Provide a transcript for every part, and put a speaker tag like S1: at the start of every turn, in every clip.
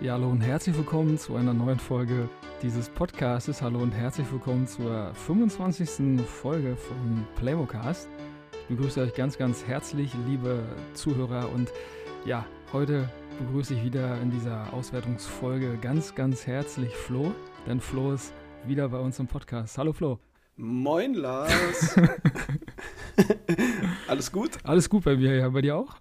S1: Ja, hallo und herzlich willkommen zu einer neuen Folge dieses Podcasts. Hallo und herzlich willkommen zur 25. Folge von Playmocast. Ich begrüße euch ganz, ganz herzlich, liebe Zuhörer. Und ja, heute begrüße ich wieder in dieser Auswertungsfolge ganz, ganz herzlich Flo. Denn Flo ist wieder bei uns im Podcast. Hallo Flo.
S2: Moin Lars. Alles gut?
S1: Alles gut bei mir, ja. Bei dir auch?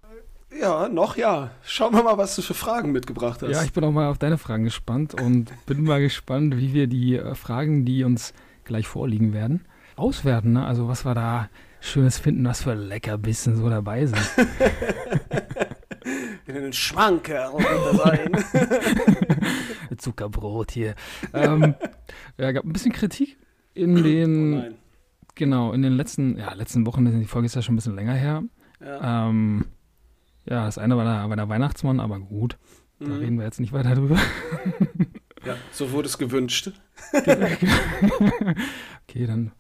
S2: Ja, noch ja. Schauen wir mal, was du für Fragen mitgebracht hast.
S1: Ja, ich bin auch mal auf deine Fragen gespannt und bin mal gespannt, wie wir die äh, Fragen, die uns gleich vorliegen werden, auswerten. Ne? Also was wir da Schönes finden, was für Leckerbissen so dabei sind.
S2: In den Schmankerl rein.
S1: Zuckerbrot hier. ähm, ja, gab ein bisschen Kritik in den,
S2: Oh
S1: genau, in den letzten, ja, letzten Wochen, die Folge ist ja schon ein bisschen länger her.
S2: Ja.
S1: Ähm, ja, das eine war der, war der Weihnachtsmann, aber gut, da
S2: Mhm.
S1: reden wir jetzt nicht weiter drüber.
S2: ja, so wurde es gewünscht.
S1: okay, dann,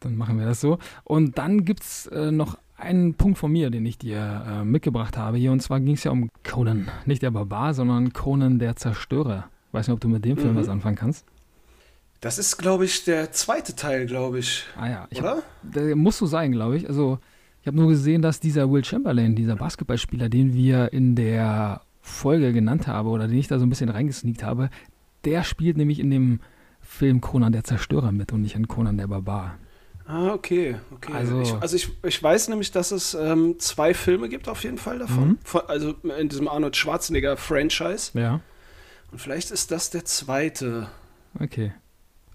S1: dann machen wir das so. Und dann gibt es äh, noch einen Punkt von mir, den ich dir äh, mitgebracht habe hier. Und zwar ging es ja um Conan. Nicht der Barbar, sondern Conan der Zerstörer. Weiß nicht, ob du mit dem Film
S2: Mhm.
S1: was anfangen kannst.
S2: Das ist, glaube ich, der zweite Teil, glaube ich.
S1: Ah ja, ich
S2: Oder?
S1: Der muss so sein, glaube ich. Also, ich habe nur gesehen, dass dieser Will Chamberlain, dieser Basketballspieler, den wir in der Folge genannt haben oder den ich da so ein bisschen reingesneakt habe, der spielt nämlich in dem Film Conan der Zerstörer mit und nicht in Conan der Barbar.
S2: Ah, okay. okay.
S1: Also-
S2: ich, also ich, ich weiß nämlich, dass es ähm, zwei Filme gibt auf jeden Fall davon.
S1: Mhm.
S2: Von, also in diesem Arnold Schwarzenegger-Franchise.
S1: Ja,
S2: Und vielleicht ist das der zweite.
S1: okay.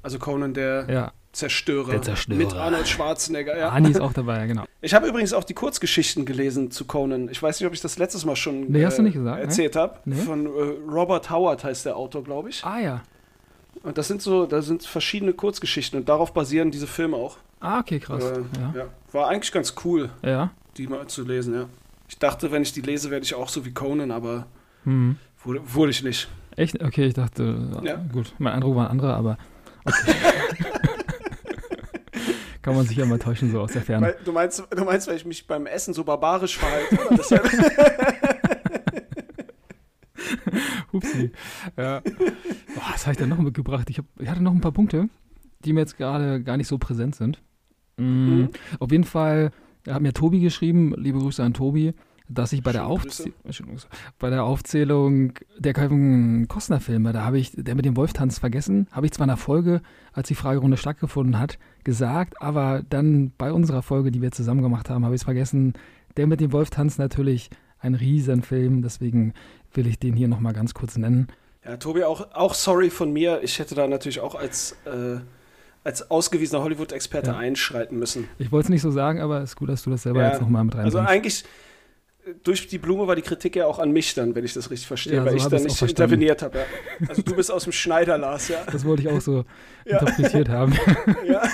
S2: Also Conan der
S1: Ja,
S2: Zerstörer.
S1: Der Zerstörer.
S2: Mit Arnold Schwarzenegger, ja.
S1: Ani ist auch dabei, genau.
S2: Ich habe übrigens auch die Kurzgeschichten gelesen zu Conan. Ich weiß nicht, ob ich das letztes Mal schon
S1: Nee, hast du nicht gesagt, ne?
S2: erzählt habe.
S1: Nee.
S2: Von äh, Robert Howard heißt der Autor, glaube ich.
S1: Ah ja.
S2: Und das sind so, da sind verschiedene Kurzgeschichten und darauf basieren diese Filme auch.
S1: Ah, okay, krass.
S2: Äh,
S1: ja.
S2: ja. War eigentlich ganz cool,
S1: ja.
S2: die mal zu lesen, ja. Ich dachte, wenn ich die lese, werde ich auch so wie Conan, aber
S1: Hm.
S2: wurde, wurde ich nicht.
S1: Echt? Okay, ich dachte,
S2: Ja.
S1: gut, mein Eindruck war ein anderer, aber okay. Kann man sich ja mal täuschen, so aus der Ferne.
S2: Weil, du, meinst, du meinst, weil ich mich beim Essen so barbarisch verhalte? Oder? Deshalb-
S1: Upsi. Ja. Boah, was habe ich denn noch mitgebracht? Ich, hab, ich hatte noch ein paar Punkte, die mir jetzt gerade gar nicht so präsent sind. Mm,
S2: Mhm.
S1: Auf jeden Fall hat mir Tobi geschrieben, liebe Grüße an Tobi, dass ich bei der, Aufzäh bei der Aufzählung der Kevin Costner-Filme, da habe ich, der mit dem Wolftanz vergessen, habe ich zwar in der Folge, als die Fragerunde stattgefunden hat, gesagt, aber dann bei unserer Folge, die wir zusammen gemacht haben, habe ich es vergessen. Der mit dem Wolftanz natürlich ein Riesenfilm, deswegen will ich den hier nochmal ganz kurz nennen.
S2: Ja, Tobi, auch, auch sorry von mir. Ich hätte da natürlich auch als, äh, als ausgewiesener Hollywood-Experte
S1: Ja.
S2: einschreiten müssen.
S1: Ich wollte es nicht so sagen, aber es ist gut, dass du das selber
S2: Ja,
S1: jetzt nochmal mit
S2: Also
S1: reinbringst.
S2: eigentlich, durch die Blume war die Kritik ja auch an mich dann, wenn ich das richtig verstehe,
S1: Ja,
S2: weil
S1: so
S2: ich
S1: hab
S2: da
S1: ich's auch
S2: nicht interveniert habe. Ja. Also du bist aus dem Schneider, Lars, ja.
S1: das wollte ich auch so interpretiert haben.
S2: ja.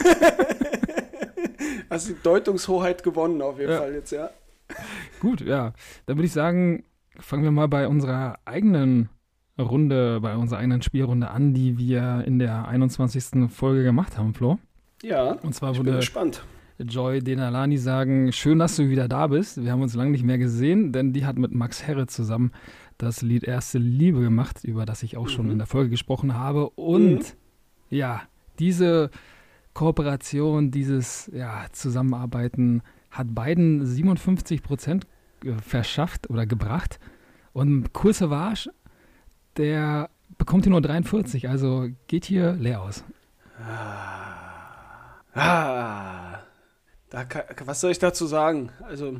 S2: Hast die Deutungshoheit gewonnen auf jeden. Fall jetzt, ja.
S1: Gut, ja. Dann würde ich sagen, fangen wir mal bei unserer eigenen Runde, bei unserer eigenen Spielrunde an, die wir in der 21. Folge gemacht haben, Flo.
S2: Ja,
S1: Und zwar
S2: ich bin gespannt.
S1: Joy Denalani sagen, schön, dass du wieder da bist. Wir haben uns lange nicht mehr gesehen, denn die hat mit Max Herre zusammen das Lied Erste Liebe gemacht, über das ich auch schon
S2: Mhm.
S1: in der Folge gesprochen habe. Und
S2: Mhm.
S1: ja, diese Kooperation, dieses ja, Zusammenarbeiten hat beiden 57 Prozent verschafft oder gebracht. Und Cool Savage, der bekommt hier nur 43, also geht hier leer aus.
S2: Ah, da kann, was soll ich dazu sagen? Also,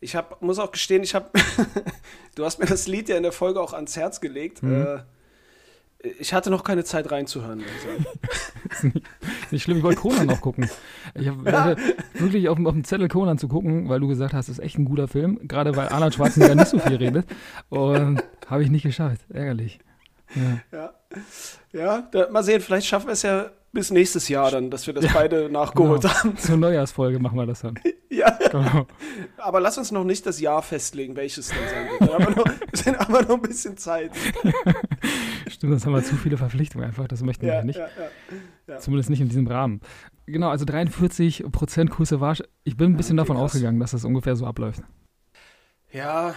S2: ich hab, muss auch gestehen, ich habe, du hast mir das Lied ja in der Folge auch ans Herz gelegt.
S1: Mhm.
S2: Äh, ich hatte noch keine Zeit reinzuhören. Also.
S1: ist nicht, ist nicht schlimm, ich wollte Conan noch gucken. Ich habe hatte wirklich auf, dem- auf dem Zettel Conan zu gucken, weil du gesagt hast, es ist echt ein guter Film, gerade weil Arnold Schwarzenegger nicht so viel redet. Und habe ich nicht geschafft, ärgerlich. Ja.
S2: Ja, ja da, mal sehen, vielleicht schaffen wir es ja bis nächstes Jahr dann, dass wir das
S1: Ja,
S2: beide nachgeholt
S1: genau.
S2: haben.
S1: Zur Neujahrsfolge machen wir das dann.
S2: Ja,
S1: Genau.
S2: aber lass uns noch nicht das Jahr festlegen, welches denn sein wird. Wir haben noch, wir sind aber noch ein bisschen Zeit.
S1: Stimmt, sonst haben wir zu viele Verpflichtungen einfach, das möchten wir
S2: Ja,
S1: ja nicht.
S2: ja.
S1: Zumindest nicht in diesem Rahmen. Genau, also 43 Prozent Cool Savage. Ich bin ein bisschen
S2: okay,
S1: davon
S2: krass.
S1: ausgegangen, dass das ungefähr so abläuft.
S2: Ja,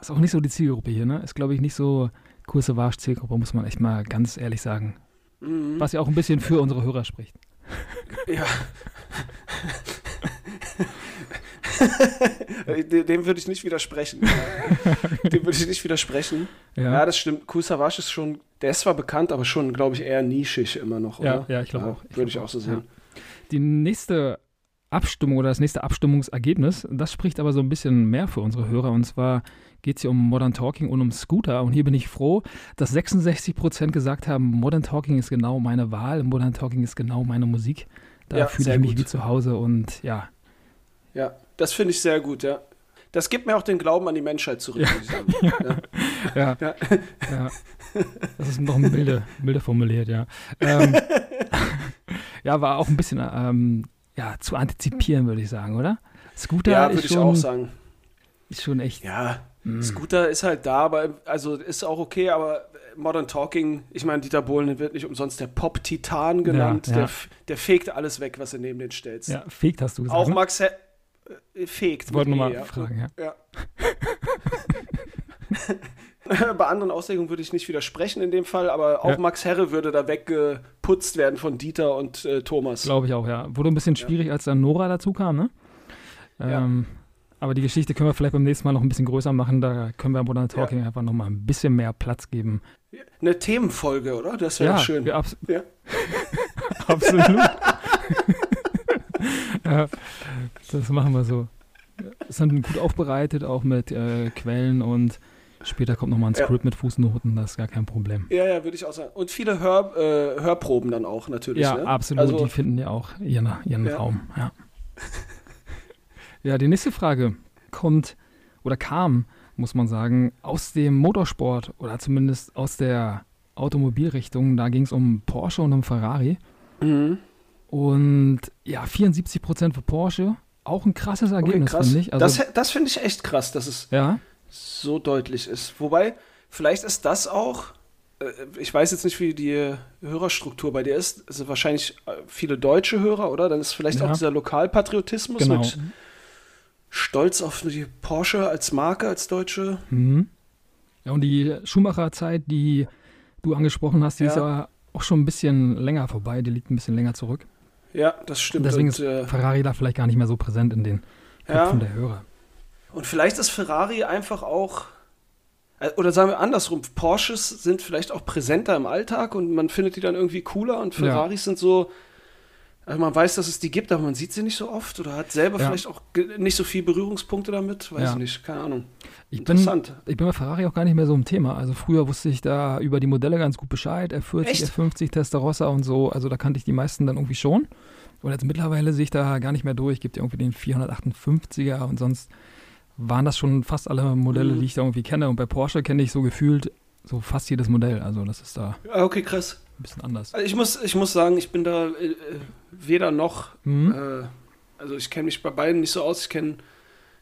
S1: Ist auch nicht so die Zielgruppe hier, ne? Ist, glaube ich, nicht so kurze Warsch-Zielgruppe, muss man echt mal ganz ehrlich sagen. Mhm. Was ja auch ein bisschen für unsere Hörer spricht.
S2: Ja. Dem würde ich nicht widersprechen. Dem würde ich nicht widersprechen. Ja, ja das stimmt. Kool Savage ist schon, der ist zwar bekannt, aber schon, glaube ich, eher nischig immer noch,
S1: oder? Ja, ja ich glaube ja, auch.
S2: Würde ich auch so sehen.
S1: Ja. Die nächste Abstimmung oder das nächste Abstimmungsergebnis, das spricht aber so ein bisschen mehr für unsere Hörer. Und zwar geht es hier um Modern Talking und um Scooter. Und hier bin ich froh, dass 66 Prozent gesagt haben, Modern Talking ist genau meine Wahl, Modern Talking ist genau meine Musik. Da ja, fühle ich mich gut. wie zu Hause und ja.
S2: Ja, das finde ich sehr gut, ja. Das gibt mir auch den Glauben an die Menschheit zurück. Ja.
S1: Ja. ja. ja. Das ist noch milde, milde formuliert, ja. Ähm, ja, war auch ein bisschen ähm, ja, zu antizipieren, würde ich sagen, oder?
S2: Scooter ja, würde ich auch sagen.
S1: Ist schon echt.
S2: Ja, mh. Scooter ist halt da, aber also ist auch okay, aber Modern Talking, ich meine, Dieter Bohlen wird nicht umsonst der Pop-Titan genannt. Ja, ja. Der, der fegt alles weg, was du neben den stellst.
S1: Ja, fegt hast du gesagt.
S2: Auch ne? Max, He äh, fegt.
S1: Wollte nur mal ja. fragen, ja. ja.
S2: Bei anderen Auslegungen würde ich nicht widersprechen in dem Fall, aber auch ja. Max Herre würde da weggeputzt werden von Dieter und äh, Thomas.
S1: Glaube ich auch, ja. Wurde ein bisschen schwierig, als dann Nora dazu kam, ne? Ähm, aber die Geschichte können wir vielleicht beim nächsten Mal noch ein bisschen größer machen. Da können wir Modern Talking ja. einfach noch mal ein bisschen mehr Platz geben.
S2: Eine Themenfolge, oder? Das wäre ja, schön.
S1: Ja, abs ja. absolut. ja, das machen wir so. Ist dann gut aufbereitet, auch mit äh, Quellen und später kommt nochmal ein Script ja. mit Fußnoten, das ist gar kein Problem.
S2: Ja, ja, würde ich auch sagen. Und viele Hör, äh, Hörproben dann auch natürlich.
S1: Ja,
S2: ne?
S1: absolut. Also, die finden ja auch ihren, ihren. Raum. Ja. ja, die nächste Frage kommt oder kam, muss man sagen, aus dem Motorsport oder zumindest aus der Automobilrichtung. Da ging es um Porsche und um Ferrari. Mhm. Und ja, 74 Prozent für Porsche. Auch ein krasses Ergebnis, okay, finde ich.
S2: Also, das das finde ich echt krass, dass es
S1: ja?
S2: so deutlich ist. Wobei, vielleicht ist das auch, äh, ich weiß jetzt nicht, wie die Hörerstruktur bei dir ist. Es sind wahrscheinlich äh, viele deutsche Hörer, oder? Dann ist vielleicht ja. auch dieser Lokalpatriotismus genau. mit Stolz auf die Porsche als Marke, als deutsche.
S1: Mhm. Ja, und die Schumacher-Zeit, die du angesprochen hast, die ja. ist ja auch schon ein bisschen länger vorbei, die liegt ein bisschen länger zurück.
S2: Ja, das stimmt.
S1: Deswegen und, ist äh, Ferrari da vielleicht gar nicht mehr so präsent in den Köpfen ja. der Hörer.
S2: Und vielleicht ist Ferrari einfach auch, äh, oder sagen wir andersrum, Porsches sind vielleicht auch präsenter im Alltag und man findet die dann irgendwie cooler und Ferraris ja. sind so, also man weiß, dass es die gibt, aber man sieht sie nicht so oft oder hat selber ja. vielleicht auch nicht so viele Berührungspunkte damit, weiß ich nicht, keine Ahnung.
S1: Ich Interessant. Bin, ich bin bei Ferrari auch gar nicht mehr so im Thema. Also früher wusste ich da über die Modelle ganz gut Bescheid, F40, Echt? F50, Testarossa und so. Also da kannte ich die meisten dann irgendwie schon. Und jetzt mittlerweile sehe ich da gar nicht mehr durch. Gibt ja irgendwie den 458er und sonst waren das schon fast alle Modelle, mhm. die ich da irgendwie kenne. Und bei Porsche kenne ich so gefühlt so fast jedes Modell. Also das ist da.
S2: Ah, okay, krass.
S1: Ein bisschen anders.
S2: Also ich muss, ich muss sagen, ich bin da äh, weder noch. Mhm. Äh, also ich kenne mich bei beiden nicht so aus. Ich kenne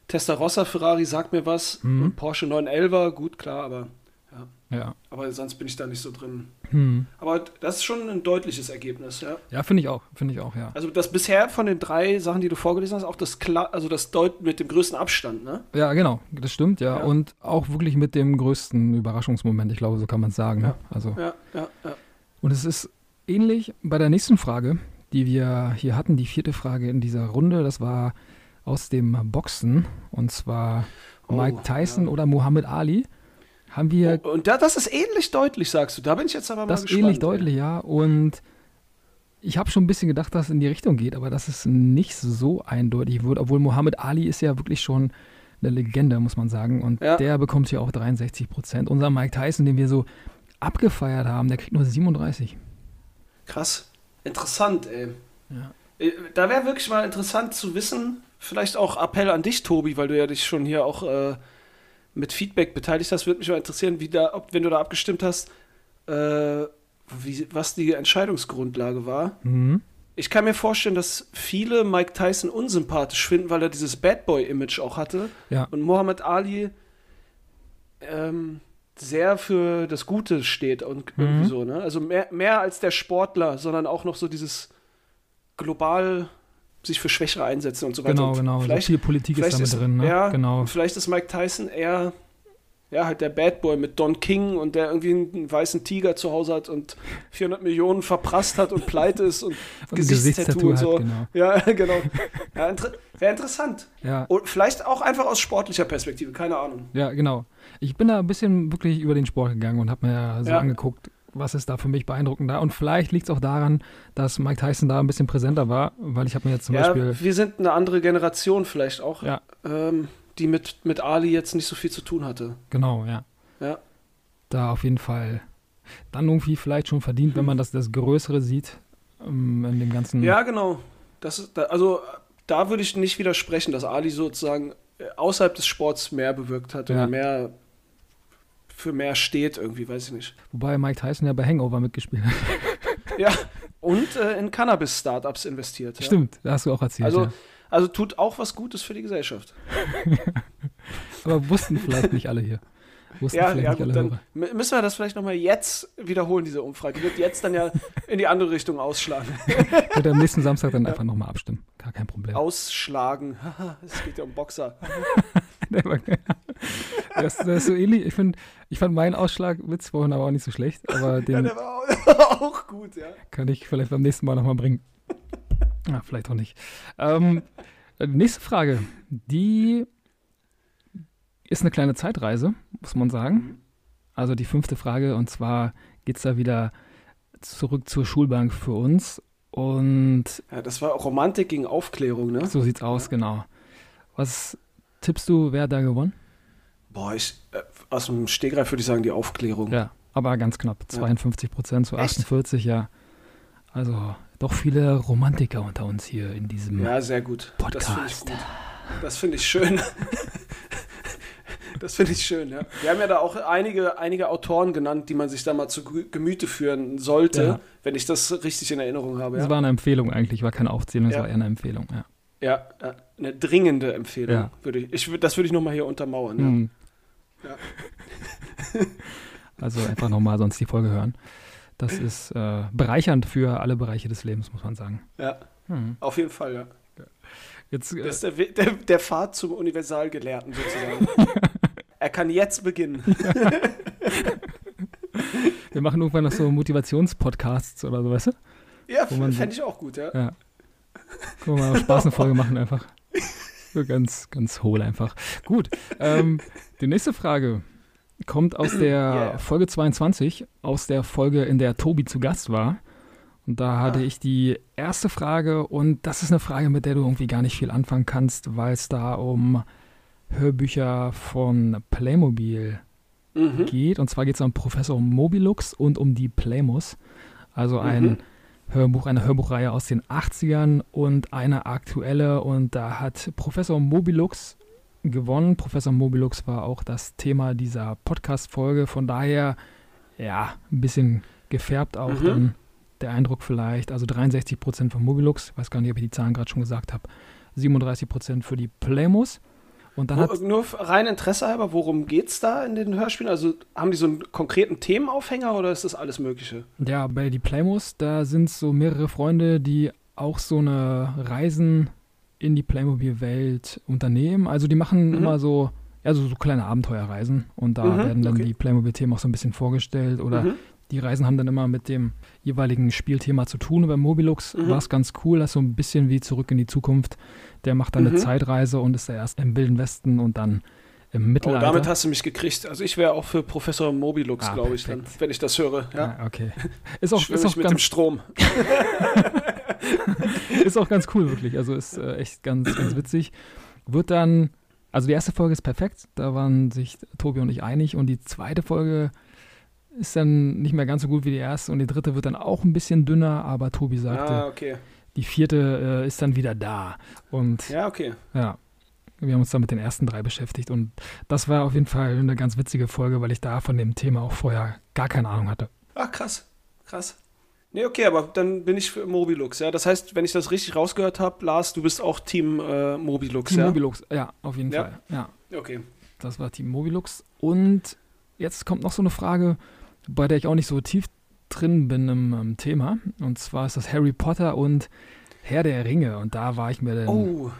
S2: Testarossa, Ferrari sagt mir was. Mhm. Und Porsche 911er, gut, klar, aber ja. ja. Aber sonst bin ich da nicht so drin. Mhm. Aber das ist schon ein deutliches Ergebnis, ja.
S1: Ja, finde ich auch, finde ich auch, ja.
S2: Also das bisher von den drei Sachen, die du vorgelesen hast, auch das also das Deut mit dem größten Abstand, ne?
S1: Ja, genau, das stimmt, ja. ja. Und auch wirklich mit dem größten Überraschungsmoment, ich glaube, so kann man es sagen.
S2: Ja.
S1: Ne?
S2: Also. Ja, ja, ja.
S1: Und es ist ähnlich bei der nächsten Frage, die wir hier hatten, die vierte Frage in dieser Runde. Das war aus dem Boxen und zwar oh, Mike Tyson ja. oder Muhammad Ali. Haben wir.
S2: Oh, und da, das ist ähnlich deutlich, sagst du. Da bin ich jetzt aber mal
S1: das
S2: gespannt. Das
S1: ist ähnlich deutlich, ja. Und ich habe schon ein bisschen gedacht, dass es in die Richtung geht, aber das ist nicht so eindeutig wird, obwohl Muhammad Ali ist ja wirklich schon eine Legende, muss man sagen. Und ja. der bekommt hier auch 63 Prozent. Unser Mike Tyson, den wir so abgefeiert haben, der kriegt nur 37.
S2: Krass. Interessant, ey. Ja. Äh, da wäre wirklich mal interessant zu wissen, vielleicht auch Appell an dich, Tobi, weil du ja dich schon hier auch äh, mit Feedback beteiligt hast, würde mich mal interessieren, wie da, ob, wenn du da abgestimmt hast, äh, wie, was die Entscheidungsgrundlage war. Mhm. Ich kann mir vorstellen, dass viele Mike Tyson unsympathisch finden, weil er dieses Bad Boy-Image auch hatte.
S1: Ja.
S2: Und Muhammad Ali ähm, sehr für das Gute steht und mhm. irgendwie so, ne? Also mehr, mehr als der Sportler, sondern auch noch so dieses global sich für Schwächere einsetzen und so weiter.
S1: Genau, genau.
S2: Vielleicht,
S1: so viel Politik ist damit
S2: ist,
S1: drin. Ne?
S2: Ja,
S1: genau.
S2: Vielleicht ist Mike Tyson eher ja, halt der Bad Boy mit Don King und der irgendwie einen weißen Tiger zu Hause hat und 400 Millionen verprasst hat und pleite ist und, und Gesichtstattoo und so. Hat, genau. Ja, genau. Ja, inter Wäre interessant. Ja. Und vielleicht auch einfach aus sportlicher Perspektive, keine Ahnung.
S1: Ja, genau. Ich bin da ein bisschen wirklich über den Sport gegangen und habe mir so ja. angeguckt, was ist da für mich beeindruckend da. Und vielleicht liegt es auch daran, dass Mike Tyson da ein bisschen präsenter war, weil ich habe mir jetzt zum ja, Beispiel.
S2: Wir sind eine andere Generation vielleicht auch. Ja. Ähm, die mit, mit Ali jetzt nicht so viel zu tun hatte.
S1: Genau, ja. Ja. Da auf jeden Fall dann irgendwie vielleicht schon verdient, wenn man das, das Größere sieht ähm, in dem ganzen.
S2: Ja, genau. Das ist, also da würde ich nicht widersprechen, dass Ali sozusagen äh, außerhalb des Sports mehr bewirkt hat ja. oder mehr für mehr steht irgendwie, weiß ich nicht.
S1: Wobei Mike Tyson ja bei Hangover mitgespielt hat.
S2: ja, und äh, in Cannabis-Startups investiert.
S1: Ja. Stimmt, da hast du auch erzählt.
S2: Also
S1: ja.
S2: Also tut auch was Gutes für die Gesellschaft.
S1: Aber wussten vielleicht nicht alle hier.
S2: Wussten ja, ja gut, dann Hörer. müssen wir das vielleicht nochmal jetzt wiederholen, diese Umfrage. Die wird jetzt dann ja in die andere Richtung ausschlagen.
S1: Wird am nächsten Samstag dann ja. einfach nochmal abstimmen. Gar kein Problem.
S2: Ausschlagen. Es geht ja um Boxer.
S1: das, das, ist so ähnlich. Ich, find, ich fand meinen Ausschlagwitz vorhin aber auch nicht so schlecht. Aber den
S2: ja, der war auch gut, ja.
S1: Kann ich vielleicht beim nächsten Mal nochmal bringen. Ja, vielleicht auch nicht. Ähm, nächste Frage. Die ist eine kleine Zeitreise, muss man sagen. Mhm. Also die fünfte Frage, und zwar geht es da wieder zurück zur Schulbank für uns. Und.
S2: Ja, das war Romantik gegen Aufklärung, ne?
S1: So sieht's aus, genau. Was tippst du, wer da gewonnen?
S2: Boah, ich, äh, aus dem Stegreif würde ich sagen, die Aufklärung.
S1: Ja, aber ganz knapp. 52 Prozent zu 48, Echt? ja. Also doch viele Romantiker unter uns hier in diesem
S2: Ja, sehr gut.
S1: Podcast.
S2: Das finde ich gut. Das finde ich schön. das finde ich schön, ja. Wir haben ja da auch einige, einige Autoren genannt, die man sich da mal zu Gemüte führen sollte, ja. wenn ich das richtig in Erinnerung habe.
S1: Das
S2: ja.
S1: war eine Empfehlung eigentlich, war keine Aufzählung, das ja. war eher eine Empfehlung, ja.
S2: Ja, eine dringende Empfehlung. Ja. Würde ich, ich, das würde ich nochmal hier untermauern. Mhm. Ja.
S1: also einfach nochmal sonst die Folge hören. Das ist äh, bereichernd für alle Bereiche des Lebens, muss man sagen.
S2: Ja, hm. auf jeden Fall, ja. Jetzt, äh, das ist der, der, der Pfad zum Universalgelehrten sozusagen. er kann jetzt beginnen.
S1: Wir machen irgendwann noch so Motivationspodcasts oder so, weißt du?
S2: Ja, fände ich auch gut, ja. ja.
S1: Guck mal, Spaß eine Folge machen einfach. So ganz, ganz hohl einfach. Gut, ähm, die nächste Frage kommt aus der yeah. Folge 22, aus der Folge, in der Tobi zu Gast war. Und da hatte ah. ich die erste Frage und das ist eine Frage, mit der du irgendwie gar nicht viel anfangen kannst, weil es da um Hörbücher von Playmobil mhm. geht. Und zwar geht es um Professor Mobilux und um die Playmos. Also ein mhm. Hörbuch, eine Hörbuchreihe aus den 80ern und eine aktuelle. Und da hat Professor Mobilux gewonnen. Professor Mobilux war auch das Thema dieser Podcast-Folge. Von daher, ja, ein bisschen gefärbt auch mhm. dann der Eindruck vielleicht. Also 63 Prozent von Mobilux, ich weiß gar nicht, ob ich die Zahlen gerade schon gesagt habe. 37 Prozent für die Playmos. Und dann
S2: Wo, nur rein Interesse halber, worum geht es da in den Hörspielen? Also haben die so einen konkreten Themenaufhänger oder ist das alles Mögliche?
S1: Ja, bei die Playmos, da sind so mehrere Freunde, die auch so eine Reisen in die Playmobil-Welt unternehmen. Also die machen mhm. immer so, ja, so, kleine Abenteuerreisen und da mhm, werden dann okay. die Playmobil-Themen auch so ein bisschen vorgestellt oder mhm. die Reisen haben dann immer mit dem jeweiligen Spielthema zu tun. Und bei Mobilux mhm. war es ganz cool, das so ein bisschen wie zurück in die Zukunft. Der macht dann eine mhm. Zeitreise und ist erst im Wilden Westen und dann im oh, Mittelalter.
S2: Oh, damit hast du mich gekriegt. Also ich wäre auch für Professor Mobilux, ah, glaube ich, dann, wenn ich das höre. Ja,
S1: ah, okay. Ist auch, ist auch
S2: mit dem Strom.
S1: ist auch ganz cool, wirklich. Also ist äh, echt ganz, ganz witzig. Wird dann, also die erste Folge ist perfekt, da waren sich Tobi und ich einig. Und die zweite Folge ist dann nicht mehr ganz so gut wie die erste. Und die dritte wird dann auch ein bisschen dünner, aber Tobi sagte,
S2: ah, okay.
S1: Die vierte äh, ist dann wieder da. Und
S2: ja, okay.
S1: Ja. Wir haben uns dann mit den ersten drei beschäftigt und das war auf jeden Fall eine ganz witzige Folge, weil ich da von dem Thema auch vorher gar keine Ahnung hatte.
S2: Ach, krass. Krass. Nee, okay, aber dann bin ich für Mobilux, ja. Das heißt, wenn ich das richtig rausgehört habe, Lars, du bist auch Team äh, Mobilux,
S1: Team
S2: ja?
S1: Mobilux, ja, auf jeden
S2: ja?
S1: Fall. Ja.
S2: Okay.
S1: Das war Team Mobilux. Und jetzt kommt noch so eine Frage, bei der ich auch nicht so tief drin bin im, im Thema. Und zwar ist das Harry Potter und Herr der Ringe. Und da war ich mir dann
S2: oh.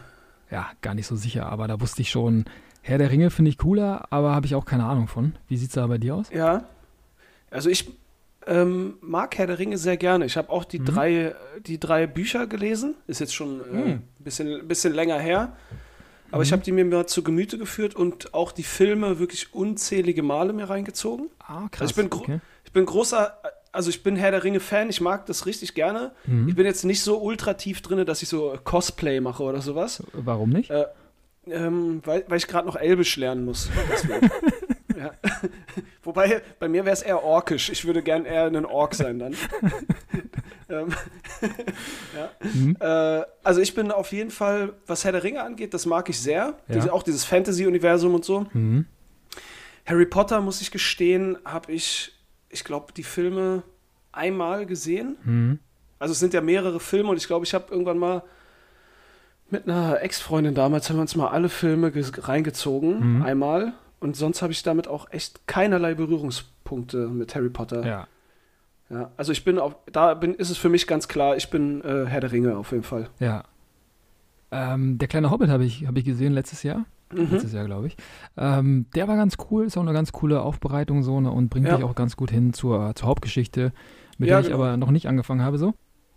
S1: ja gar nicht so sicher, aber da wusste ich schon, Herr der Ringe finde ich cooler, aber habe ich auch keine Ahnung von. Wie sieht es da bei dir aus?
S2: Ja. Also ich ähm, mag Herr der Ringe sehr gerne. Ich habe auch die, mhm. drei, die drei Bücher gelesen. Ist jetzt schon ein äh, mhm. bisschen, bisschen länger her. Aber mhm. ich habe die mir mal zu Gemüte geführt und auch die Filme wirklich unzählige Male mir reingezogen.
S1: Ah, krass.
S2: Also ich bin, okay. ich bin großer, also ich bin Herr der Ringe-Fan, ich mag das richtig gerne. Mhm. Ich bin jetzt nicht so ultra tief drin, dass ich so Cosplay mache oder sowas.
S1: Warum nicht? Äh,
S2: ähm, weil, weil ich gerade noch Elbisch lernen muss. ja. Wobei, bei mir wäre es eher orkisch. Ich würde gern eher ein Ork sein dann. ähm, ja. mhm. äh, also ich bin auf jeden Fall, was Herr der Ringe angeht, das mag ich sehr. Ja. Diese, auch dieses Fantasy-Universum und so. Mhm. Harry Potter, muss ich gestehen, habe ich, ich glaube, die Filme einmal gesehen. Mhm. Also es sind ja mehrere Filme und ich glaube, ich habe irgendwann mal mit einer Ex-Freundin damals haben wir uns mal alle Filme reingezogen, mhm. einmal. Und sonst habe ich damit auch echt keinerlei Berührungspunkte mit Harry Potter.
S1: Ja.
S2: Ja, also ich bin auf, da bin, ist es für mich ganz klar, ich bin äh, Herr der Ringe auf jeden Fall.
S1: Ja. Ähm, der kleine Hobbit habe ich, hab ich gesehen letztes Jahr. Mhm. Letztes Jahr, glaube ich. Ähm, der war ganz cool, ist auch eine ganz coole Aufbereitung so ne, und bringt ja. dich auch ganz gut hin zur, zur Hauptgeschichte, mit ja, der ich genau. aber noch nicht angefangen habe so.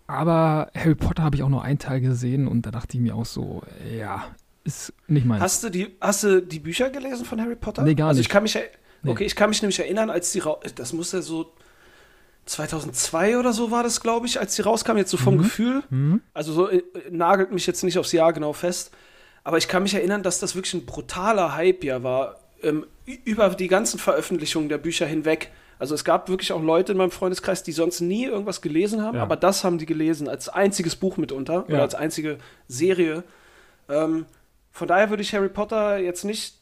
S1: Aber Harry Potter habe ich auch nur einen Teil gesehen und da dachte ich mir auch so, ja, ist nicht meins.
S2: Hast du die, hast du die Bücher gelesen von Harry Potter?
S1: Nee, gar
S2: also
S1: nicht.
S2: Ich kann mich, nee. Okay, ich kann mich nämlich erinnern, als die das muss ja so 2002 oder so war das, glaube ich, als die rauskam, jetzt so vom mhm. Gefühl. Mhm. Also so äh, nagelt mich jetzt nicht aufs Jahr genau fest. Aber ich kann mich erinnern, dass das wirklich ein brutaler Hype ja war, ähm, über die ganzen Veröffentlichungen der Bücher hinweg. Also es gab wirklich auch Leute in meinem Freundeskreis, die sonst nie irgendwas gelesen haben, ja. aber das haben die gelesen als einziges Buch mitunter ja. oder als einzige Serie. Ähm, von daher würde ich Harry Potter jetzt nicht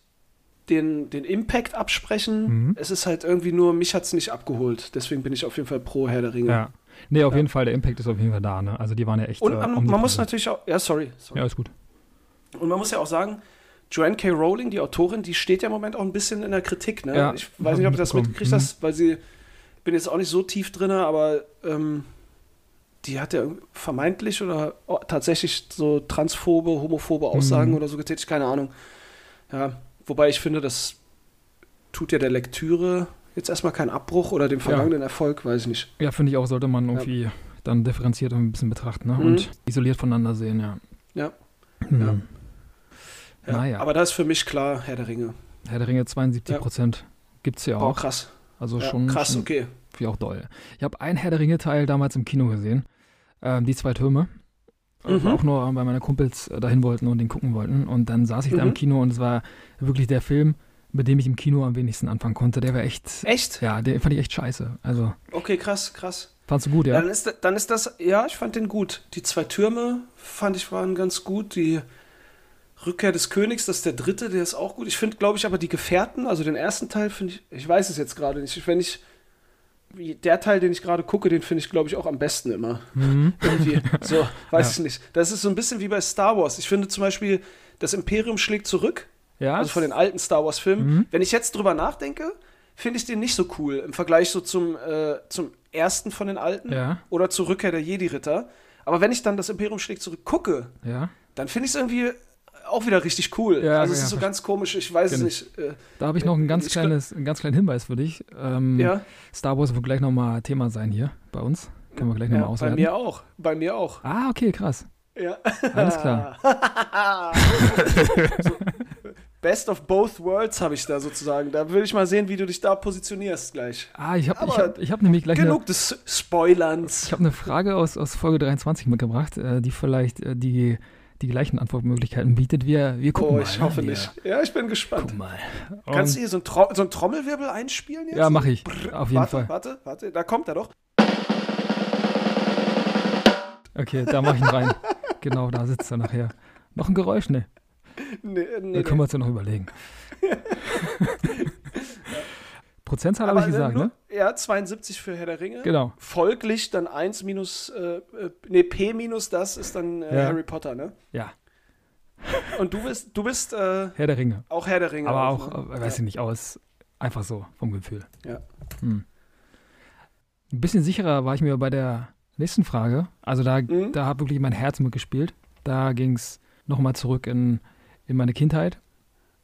S2: den, den Impact absprechen. Mhm. Es ist halt irgendwie nur, mich hat es nicht abgeholt. Deswegen bin ich auf jeden Fall pro Herr der Ringe.
S1: Ja. Nee, auf ja. jeden Fall, der Impact ist auf jeden Fall da. Ne? Also die waren ja echt.
S2: Und äh, man muss natürlich auch, ja, sorry, sorry.
S1: Ja, ist gut.
S2: Und man muss ja auch sagen, Joanne K. Rowling, die Autorin, die steht ja im Moment auch ein bisschen in der Kritik. Ne? Ja, ich weiß nicht, ob du das mitgekriegt mhm. weil sie, ich bin jetzt auch nicht so tief drin, aber ähm, die hat ja vermeintlich oder tatsächlich so transphobe, homophobe Aussagen mhm. oder so getätigt, keine Ahnung. Ja, wobei ich finde, das tut ja der Lektüre jetzt erstmal keinen Abbruch oder dem vergangenen ja. Erfolg, weiß ich nicht.
S1: Ja, finde ich auch, sollte man irgendwie ja. dann differenziert ein bisschen betrachten ne? Mhm. und isoliert voneinander sehen, ja.
S2: Ja. Mhm. ja. Ja, naja. Aber das ist für mich klar, Herr der Ringe.
S1: Herr der Ringe, 72 Prozent ja. gibt es ja auch. Boah,
S2: krass.
S1: Also ja, schon.
S2: Krass, okay.
S1: Wie auch doll. Ich habe einen Herr der Ringe-Teil damals im Kino gesehen. Ähm, die zwei Türme. Mhm. Auch nur, weil meine Kumpels äh, dahin wollten und den gucken wollten. Und dann saß ich mhm. da im mhm. Kino und es war wirklich der Film, mit dem ich im Kino am wenigsten anfangen konnte. Der war echt.
S2: Echt?
S1: Ja, den fand ich echt scheiße. Also.
S2: Okay, krass, krass.
S1: Fandst du gut, ja?
S2: Dann ist, dann ist das, ja, ich fand den gut. Die zwei Türme fand ich waren ganz gut. Die Rückkehr des Königs, das ist der dritte, der ist auch gut. Ich finde, glaube ich, aber die Gefährten, also den ersten Teil finde ich, ich weiß es jetzt gerade nicht. Wenn ich, der Teil, den ich gerade gucke, den finde ich, glaube ich, auch am besten immer. Mhm. Irgendwie. So, weiß ja. ich nicht. Das ist so ein bisschen wie bei Star Wars. Ich finde zum Beispiel, das Imperium schlägt zurück. Ja. Also von den alten Star Wars-Filmen. Mhm. Wenn ich jetzt drüber nachdenke, finde ich den nicht so cool im Vergleich so zum, äh, zum ersten von den alten ja. oder zur Rückkehr der Jedi-Ritter. Aber wenn ich dann das Imperium schlägt zurück gucke, ja. dann finde ich es irgendwie auch wieder richtig cool. Ja, also es ja, ist so ganz komisch, ich weiß es nicht. Äh,
S1: da habe ich noch ein ganz, kleines, einen ganz kleinen Hinweis für dich. Ähm, ja? Star Wars wird gleich nochmal Thema sein hier bei uns. Können wir gleich nochmal ja, auswerten.
S2: Bei mir auch. Bei mir auch.
S1: Ah, okay, krass.
S2: Ja.
S1: Alles klar.
S2: so, best of both worlds habe ich da sozusagen. Da will ich mal sehen, wie du dich da positionierst gleich.
S1: Ah, ich habe ich hab, ich hab nämlich gleich
S2: Genug eine, des Spoilerns.
S1: Ich habe eine Frage aus, aus Folge 23 mitgebracht, äh, die vielleicht äh, die die gleichen Antwortmöglichkeiten bietet. Wir, wir gucken
S2: oh,
S1: mal.
S2: ich hoffe wir, nicht. Ja, ich bin gespannt.
S1: Guck mal.
S2: Und Kannst du hier so einen, Tro so einen Trommelwirbel einspielen jetzt?
S1: Ja, mache ich. Brr, auf jeden
S2: warte,
S1: Fall.
S2: Warte, warte, da kommt er doch.
S1: Okay, da mache ich ihn rein. genau, da sitzt er nachher. Noch ein Geräusch? Ne. Nee, nee, da können wir uns ja noch überlegen. Prozentzahl habe ich gesagt, nur, ne?
S2: Ja, 72 für Herr der Ringe.
S1: Genau.
S2: Folglich dann 1 minus, äh, äh, nee, P minus das ist dann äh, ja. Harry Potter, ne?
S1: Ja.
S2: Und du bist, du bist äh,
S1: Herr der Ringe.
S2: Auch Herr der Ringe.
S1: Aber auch, auch ne? weiß ja. ich nicht, aus einfach so vom Gefühl.
S2: Ja.
S1: Hm. Ein bisschen sicherer war ich mir bei der nächsten Frage. Also da, mhm. da hat wirklich mein Herz mitgespielt. Da ging es nochmal zurück in, in meine Kindheit.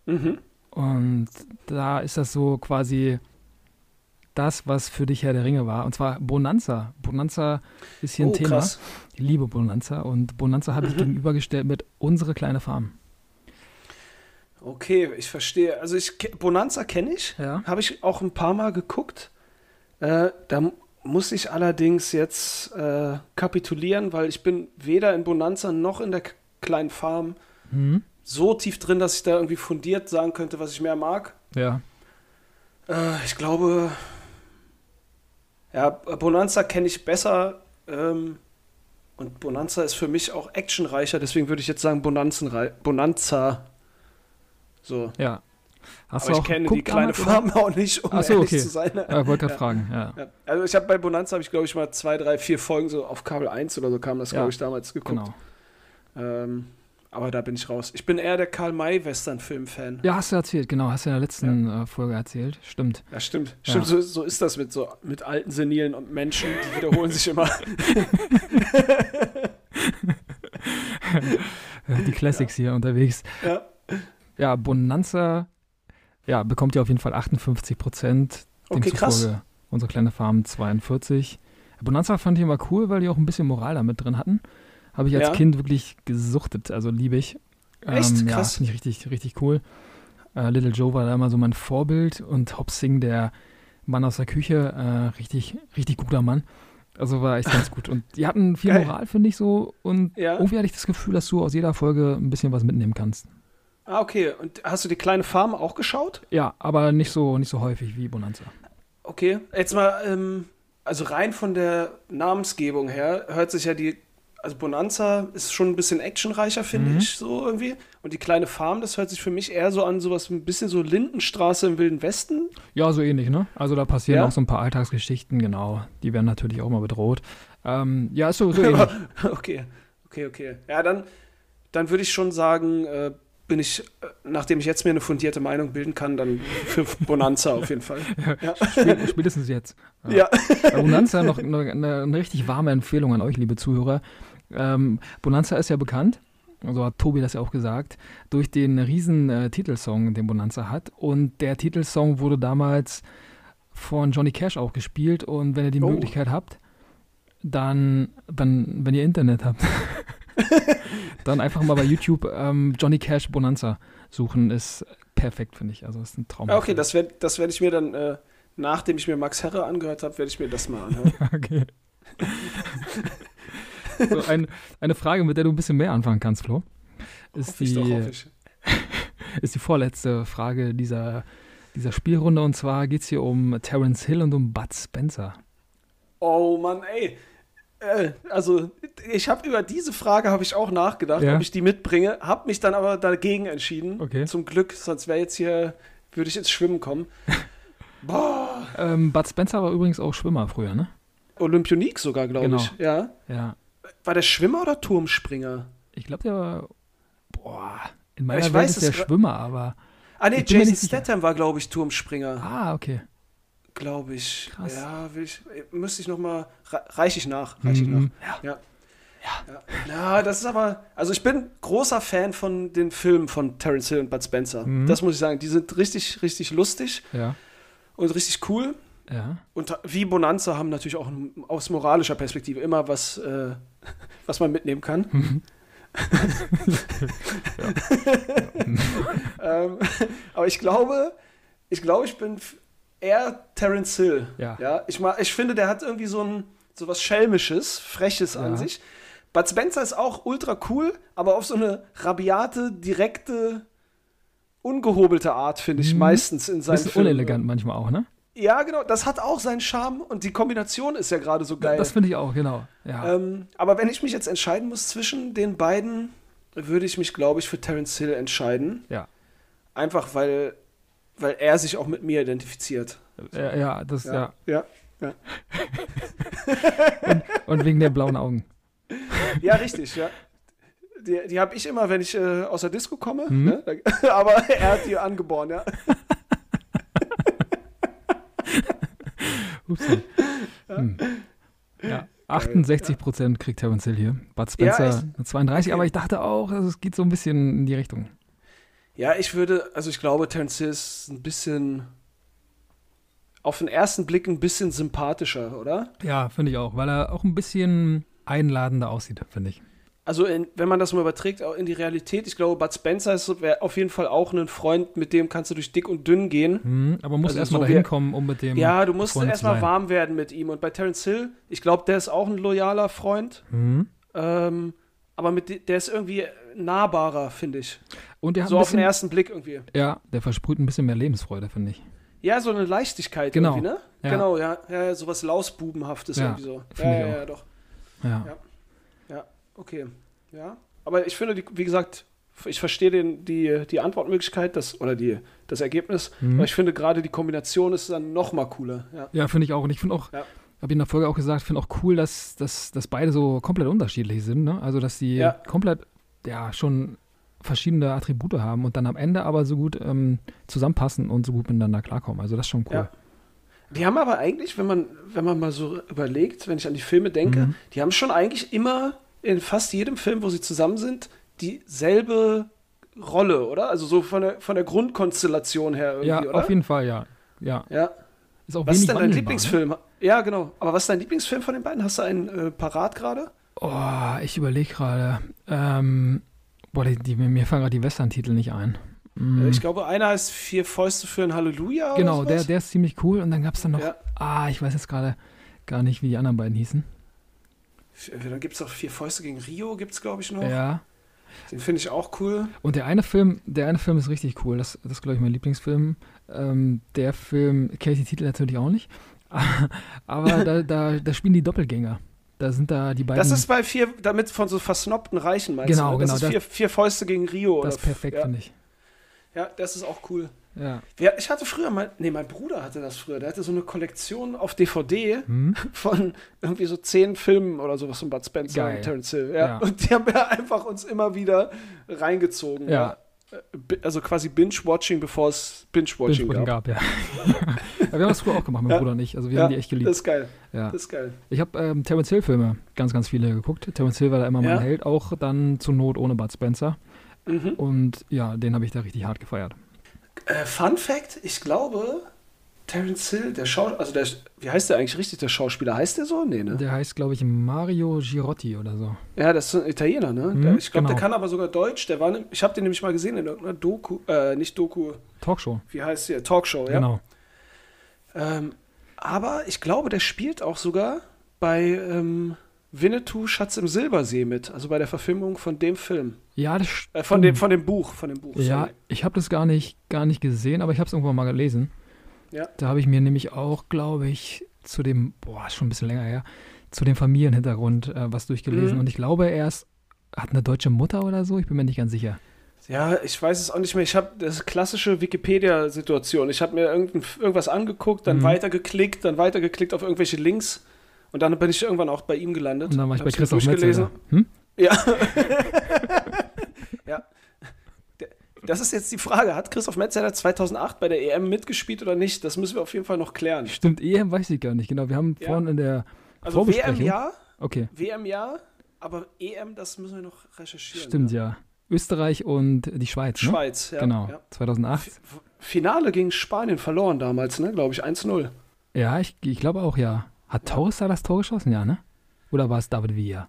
S1: Mhm. Und da ist das so quasi das, was für dich Herr der Ringe war. Und zwar Bonanza. Bonanza ist hier ein oh, Thema. Krass. Ich liebe Bonanza. Und Bonanza habe mhm. ich gegenübergestellt mit Unsere kleine Farm.
S2: Okay, ich verstehe. Also ich Bonanza kenne ich. Ja. Habe ich auch ein paar Mal geguckt. Äh, da muss ich allerdings jetzt äh, kapitulieren, weil ich bin weder in Bonanza noch in der kleinen Farm mhm. so tief drin, dass ich da irgendwie fundiert sagen könnte, was ich mehr mag.
S1: Ja.
S2: Äh, ich glaube, ja, Bonanza kenne ich besser. Ähm, und Bonanza ist für mich auch actionreicher, deswegen würde ich jetzt sagen Bonanza. So.
S1: Ja.
S2: Hast Aber ich kenne die kleine Farm auch nicht,
S1: um so, ehrlich okay. zu sein. Ja, wollte gerade ja. fragen, ja. ja.
S2: Also ich habe bei Bonanza, habe ich glaube ich mal zwei, drei, vier Folgen so auf Kabel 1 oder so kam das, glaube ich, damals geguckt. Genau. Ähm, aber da bin ich raus. Ich bin eher der Karl May-Western-Film-Fan.
S1: Ja, hast du erzählt, genau. Hast du in der letzten ja. Äh, Folge erzählt. Stimmt.
S2: Ja, stimmt. Ja. Stimmt, so, so, ist das mit so mit alten Senilen und Menschen, die wiederholen sich immer.
S1: die Classics ja. hier unterwegs. Ja. Ja, Bonanza ja, bekommt ja auf jeden Fall 58 Prozent.
S2: Okay, krass.
S1: Unsere kleine Farm 42. Bonanza fand ich immer cool, weil die auch ein bisschen Moral da mit drin hatten. Habe ich als ja. Kind wirklich gesuchtet, also liebe ich.
S2: Echt? Ähm, Krass.
S1: Ja, finde ich richtig, richtig cool. Äh, Little Joe war da immer so mein Vorbild und Hop Sing, der Mann aus der Küche, äh, richtig, richtig guter Mann. Also war echt ganz gut. Und die hatten viel Geil. Moral, finde ich so. Und ja. irgendwie hatte ich das Gefühl, dass du aus jeder Folge ein bisschen was mitnehmen kannst.
S2: Ah, okay. Und hast du die kleine Farm auch geschaut?
S1: Ja, aber nicht so, nicht so häufig wie Bonanza.
S2: Okay. Jetzt mal, ähm, also rein von der Namensgebung her, hört sich ja die also Bonanza ist schon ein bisschen actionreicher, finde mhm. ich, so irgendwie. Und die kleine Farm, das hört sich für mich eher so an, sowas ein bisschen so Lindenstraße im Wilden Westen.
S1: Ja, so ähnlich, ne? Also da passieren ja? auch so ein paar Alltagsgeschichten, genau. Die werden natürlich auch mal bedroht. Ähm, ja, ist so, so ähnlich.
S2: okay, okay, okay. Ja, dann, dann würde ich schon sagen, äh, bin ich, äh, nachdem ich jetzt mir eine fundierte Meinung bilden kann, dann für Bonanza auf jeden Fall.
S1: Ja. Spätestens jetzt.
S2: Ja.
S1: ja. Bonanza noch eine, eine, eine, richtig warme Empfehlung an euch, liebe Zuhörer. Ähm, Bonanza ist ja bekannt, so hat Tobi das ja auch gesagt, durch den riesen äh, Titelsong, den Bonanza hat. Und der Titelsong wurde damals von Johnny Cash auch gespielt. Und wenn ihr die oh. Möglichkeit habt, dann, dann, wenn ihr Internet habt, dann einfach mal bei YouTube ähm, Johnny Cash Bonanza suchen. Ist perfekt, finde ich. Also ist ein Traum.
S2: okay, das werde das werd ich mir dann, äh, nachdem ich mir Max Herre angehört habe, werde ich mir das mal anhören. okay.
S1: so ein, eine Frage, mit der du ein bisschen mehr anfangen kannst, Flo. Ist die, doch, ist die vorletzte Frage dieser, dieser Spielrunde und zwar geht es hier um Terence Hill und um Bud Spencer.
S2: Oh Mann, ey. Äh, also, ich habe über diese Frage habe ich auch nachgedacht, ja. ob ich die mitbringe, habe mich dann aber dagegen entschieden.
S1: Okay.
S2: Zum Glück, sonst wäre jetzt hier, würde ich ins Schwimmen kommen.
S1: Boah. Ähm, Bud Spencer war übrigens auch Schwimmer früher, ne?
S2: Olympionik sogar, glaube genau. ich. Ja.
S1: Ja.
S2: War der Schwimmer oder Turmspringer?
S1: Ich glaube, der war. Boah, in meiner ja, Welt weiß, ist der Schwimmer, aber.
S2: Ah, nee, Jason Statham war, glaube ich, Turmspringer.
S1: Ah, okay.
S2: Glaube ich. Krass. Ja, will ich, müsste ich nochmal. Reiche ich nach. Reiche mhm. ich nach. Ja. Ja. ja. ja. das ist aber. Also, ich bin großer Fan von den Filmen von Terence Hill und Bud Spencer. Mhm. Das muss ich sagen. Die sind richtig, richtig lustig.
S1: Ja.
S2: Und richtig cool.
S1: Ja.
S2: Und wie Bonanza haben natürlich auch aus moralischer Perspektive immer was, äh, was man mitnehmen kann. Mhm. ähm, aber ich glaube, ich glaube, ich bin eher Terence Hill.
S1: Ja.
S2: ja ich, ich finde, der hat irgendwie so ein so was Schelmisches, Freches ja. an sich. Bud Spencer ist auch ultra cool, aber auf so eine rabiate, direkte, ungehobelte Art, finde ich, mhm. meistens in seinen
S1: Bisschen Filmen. unelegant manchmal auch, ne?
S2: Ja, genau, das hat auch seinen Charme und die Kombination ist ja gerade so geil.
S1: Das finde ich auch, genau. Ja.
S2: Ähm, aber wenn ich mich jetzt entscheiden muss zwischen den beiden, würde ich mich, glaube ich, für Terence Hill entscheiden.
S1: Ja.
S2: Einfach weil, weil er sich auch mit mir identifiziert.
S1: Ja, ja das, ja.
S2: Ja, ja.
S1: und, und, wegen der blauen Augen.
S2: Ja, richtig, ja. Die, die habe ich immer, wenn ich äh, aus der Disco komme. Mhm. Ne? Aber er hat die angeboren, ja.
S1: Ups. Hm. Ja. 68 Prozent kriegt Terence Hill hier. Bud Spencer ja, 32, aber ich dachte auch, es geht so ein bisschen in die Richtung.
S2: Ja, ich würde, also ich glaube, Terence Hill ist ein bisschen auf den ersten Blick ein bisschen sympathischer, oder?
S1: Ja, finde ich auch, weil er auch ein bisschen einladender aussieht, finde ich.
S2: Also, in, wenn man das mal überträgt, auch in die Realität, ich glaube, Bud Spencer ist auf jeden Fall auch ein Freund, mit dem kannst du durch dick und dünn gehen.
S1: Mhm, aber man muss also erstmal so dahin kommen, um mit dem.
S2: Ja, du musst erstmal warm werden mit ihm. Und bei Terence Hill, ich glaube, der ist auch ein loyaler Freund.
S1: Mhm.
S2: Ähm, aber mit, der ist irgendwie nahbarer, finde ich.
S1: Und der hat
S2: so
S1: bisschen,
S2: auf den ersten Blick irgendwie.
S1: Ja, der versprüht ein bisschen mehr Lebensfreude, finde ich.
S2: Ja, so eine Leichtigkeit
S1: genau.
S2: irgendwie, ne?
S1: Ja.
S2: Genau, ja, ja, sowas Lausbubenhaftes
S1: ja,
S2: irgendwie so. Ja, ja, ja, doch.
S1: Ja.
S2: Okay. Ja. Aber ich finde, wie gesagt, ich verstehe den, die, die Antwortmöglichkeit das, oder die, das Ergebnis,
S1: Mhm.
S2: aber ich finde gerade die Kombination ist dann noch mal cooler. Ja.
S1: Ja, finde ich auch. Und ich finde auch,
S2: Ja.
S1: habe ich in der Folge auch gesagt, finde auch cool, dass, dass, dass beide so komplett unterschiedlich sind. Ne? Also, dass die
S2: Ja.
S1: komplett, ja, schon verschiedene Attribute haben und dann am Ende aber so gut ähm, zusammenpassen und so gut miteinander klarkommen. Also, das ist schon cool.
S2: Ja. Die haben aber eigentlich, wenn man, wenn man mal so überlegt, wenn ich an die Filme denke,
S1: Mhm.
S2: die haben schon eigentlich immer in fast jedem Film, wo sie zusammen sind, dieselbe Rolle, oder? Also so von der, von der Grundkonstellation her irgendwie,
S1: Ja,
S2: oder?
S1: auf jeden Fall, ja. Ja.
S2: ja.
S1: Ist auch
S2: Was ist denn dein
S1: wandelbar,
S2: Lieblingsfilm? Ja, genau. Aber was ist dein Lieblingsfim von den beiden? Hast du einen äh, parat gerade?
S1: Ne? Oh, ich überlege gerade. Ähm, boah, die, die, mir fallen gerade die Western-Titel nicht ein. Mm.
S2: Äh, Ich glaube, einer heißt Vier Fäuste für ein Halleluja.
S1: genau, der, der ist ziemlich cool. Und dann gab es dann noch,
S2: Ja.
S1: ah, ich weiß jetzt gerade gar nicht, wie die anderen beiden hießen.
S2: Dann gibt es auch Vier Fäuste gegen Rio, gibt es, glaube ich, noch.
S1: Ja.
S2: Den finde ich auch cool.
S1: Und der eine Film, der eine Film ist richtig cool. Das, das ist, glaube ich, mein Lieblingsfilm. Ähm, der Film, kenne ich die Titel natürlich auch nicht. Aber da, da, da spielen die Doppelgänger. Da sind da die beiden.
S2: Das ist bei vier, damit von so versnobten Reichen meinst
S1: Genau,
S2: du? ne? Das
S1: genau,
S2: ist
S1: das-
S2: vier, vier Fäuste gegen Rio.
S1: das ist perfekt,
S2: ja.
S1: finde ich.
S2: Ja, das ist auch cool.
S1: Ja.
S2: Ich hatte früher mal, nee, mein Bruder hatte das früher. Der hatte so eine Kollektion auf DVD
S1: Hm?
S2: von irgendwie so zehn Filmen oder sowas von Bud Spencer
S1: Geil.
S2: und Terence Hill. Ja.
S1: Ja.
S2: Und die haben wir einfach uns immer wieder reingezogen.
S1: Ja.
S2: Äh, Also quasi Binge-Watching, bevor es Binge-Watching
S1: Binge-Watching
S2: gab.
S1: gab, ja. ja. Wir haben das früher auch gemacht, mein. Bruder und ich. Also wir haben die echt geliebt.
S2: Das ist geil.
S1: ja.
S2: Das ist geil.
S1: Ich habe ähm, Terence Hill-Filme ganz, ganz viele geguckt. Terence Hill war da immer mein Held, auch dann zur Not ohne Bud Spencer.
S2: Mhm.
S1: Und ja, den habe ich da richtig hart gefeiert.
S2: Äh, Fun Fact: Ich glaube, Terence Hill, der Schau, also der, wie heißt der eigentlich richtig, der Schauspieler? Heißt der so? Nee, ne?
S1: Der heißt, glaube ich, Mario Girotti oder so.
S2: Ja, das ist ein Italiener, ne?
S1: Mhm,
S2: der, ich glaube,
S1: genau.
S2: der kann aber sogar Deutsch. Der war, ne- ich habe den nämlich mal gesehen in irgendeiner Doku, äh, nicht Doku,
S1: Talkshow.
S2: wie heißt die? Talkshow, ja.
S1: Genau.
S2: Ähm, aber ich glaube, der spielt auch sogar bei ähm, Winnetou Schatz im Silbersee mit, also bei der Verfilmung von dem Film.
S1: Ja, das
S2: Äh, von, dem, von dem Buch, von dem Buch.
S1: Ja,
S2: sorry.
S1: ich habe das gar nicht, gar nicht gesehen, aber ich habe es irgendwann mal gelesen.
S2: Ja.
S1: Da habe ich mir nämlich auch, glaube ich, zu dem, boah, ist schon ein bisschen länger her, zu dem Familienhintergrund äh, was durchgelesen.
S2: Mhm.
S1: Und ich glaube, er ist, hat eine deutsche Mutter oder so, ich bin mir nicht ganz sicher.
S2: Ja, ich weiß es auch nicht mehr. Ich habe das klassische Wikipedia-Situation. Ich habe mir irgendwas angeguckt, dann
S1: Mhm.
S2: weitergeklickt, dann weitergeklickt auf irgendwelche Links und dann bin ich irgendwann auch bei ihm gelandet.
S1: Und dann war ich bei Christoph Metzelder. Hm?
S2: Ja. ja. Das ist jetzt die Frage. Hat Christoph Metzelder 2008 bei der EM mitgespielt oder nicht? Das müssen wir auf jeden Fall noch klären.
S1: Stimmt, EM weiß ich gar nicht, genau. Wir haben
S2: Ja.
S1: vorhin in der
S2: Also WM ja,
S1: Okay,
S2: WM ja, aber EM, das müssen wir noch recherchieren.
S1: stimmt, ja. Österreich und die Schweiz, ne?
S2: Schweiz, ja.
S1: Genau,
S2: Ja.
S1: 2008.
S2: F- Finale gegen Spanien verloren damals, ne? Glaube ich, 1-0.
S1: Ja, ich, ich glaube auch, ja. Hat Torres da das Tor geschossen, ja, ne? Oder war es David Villa?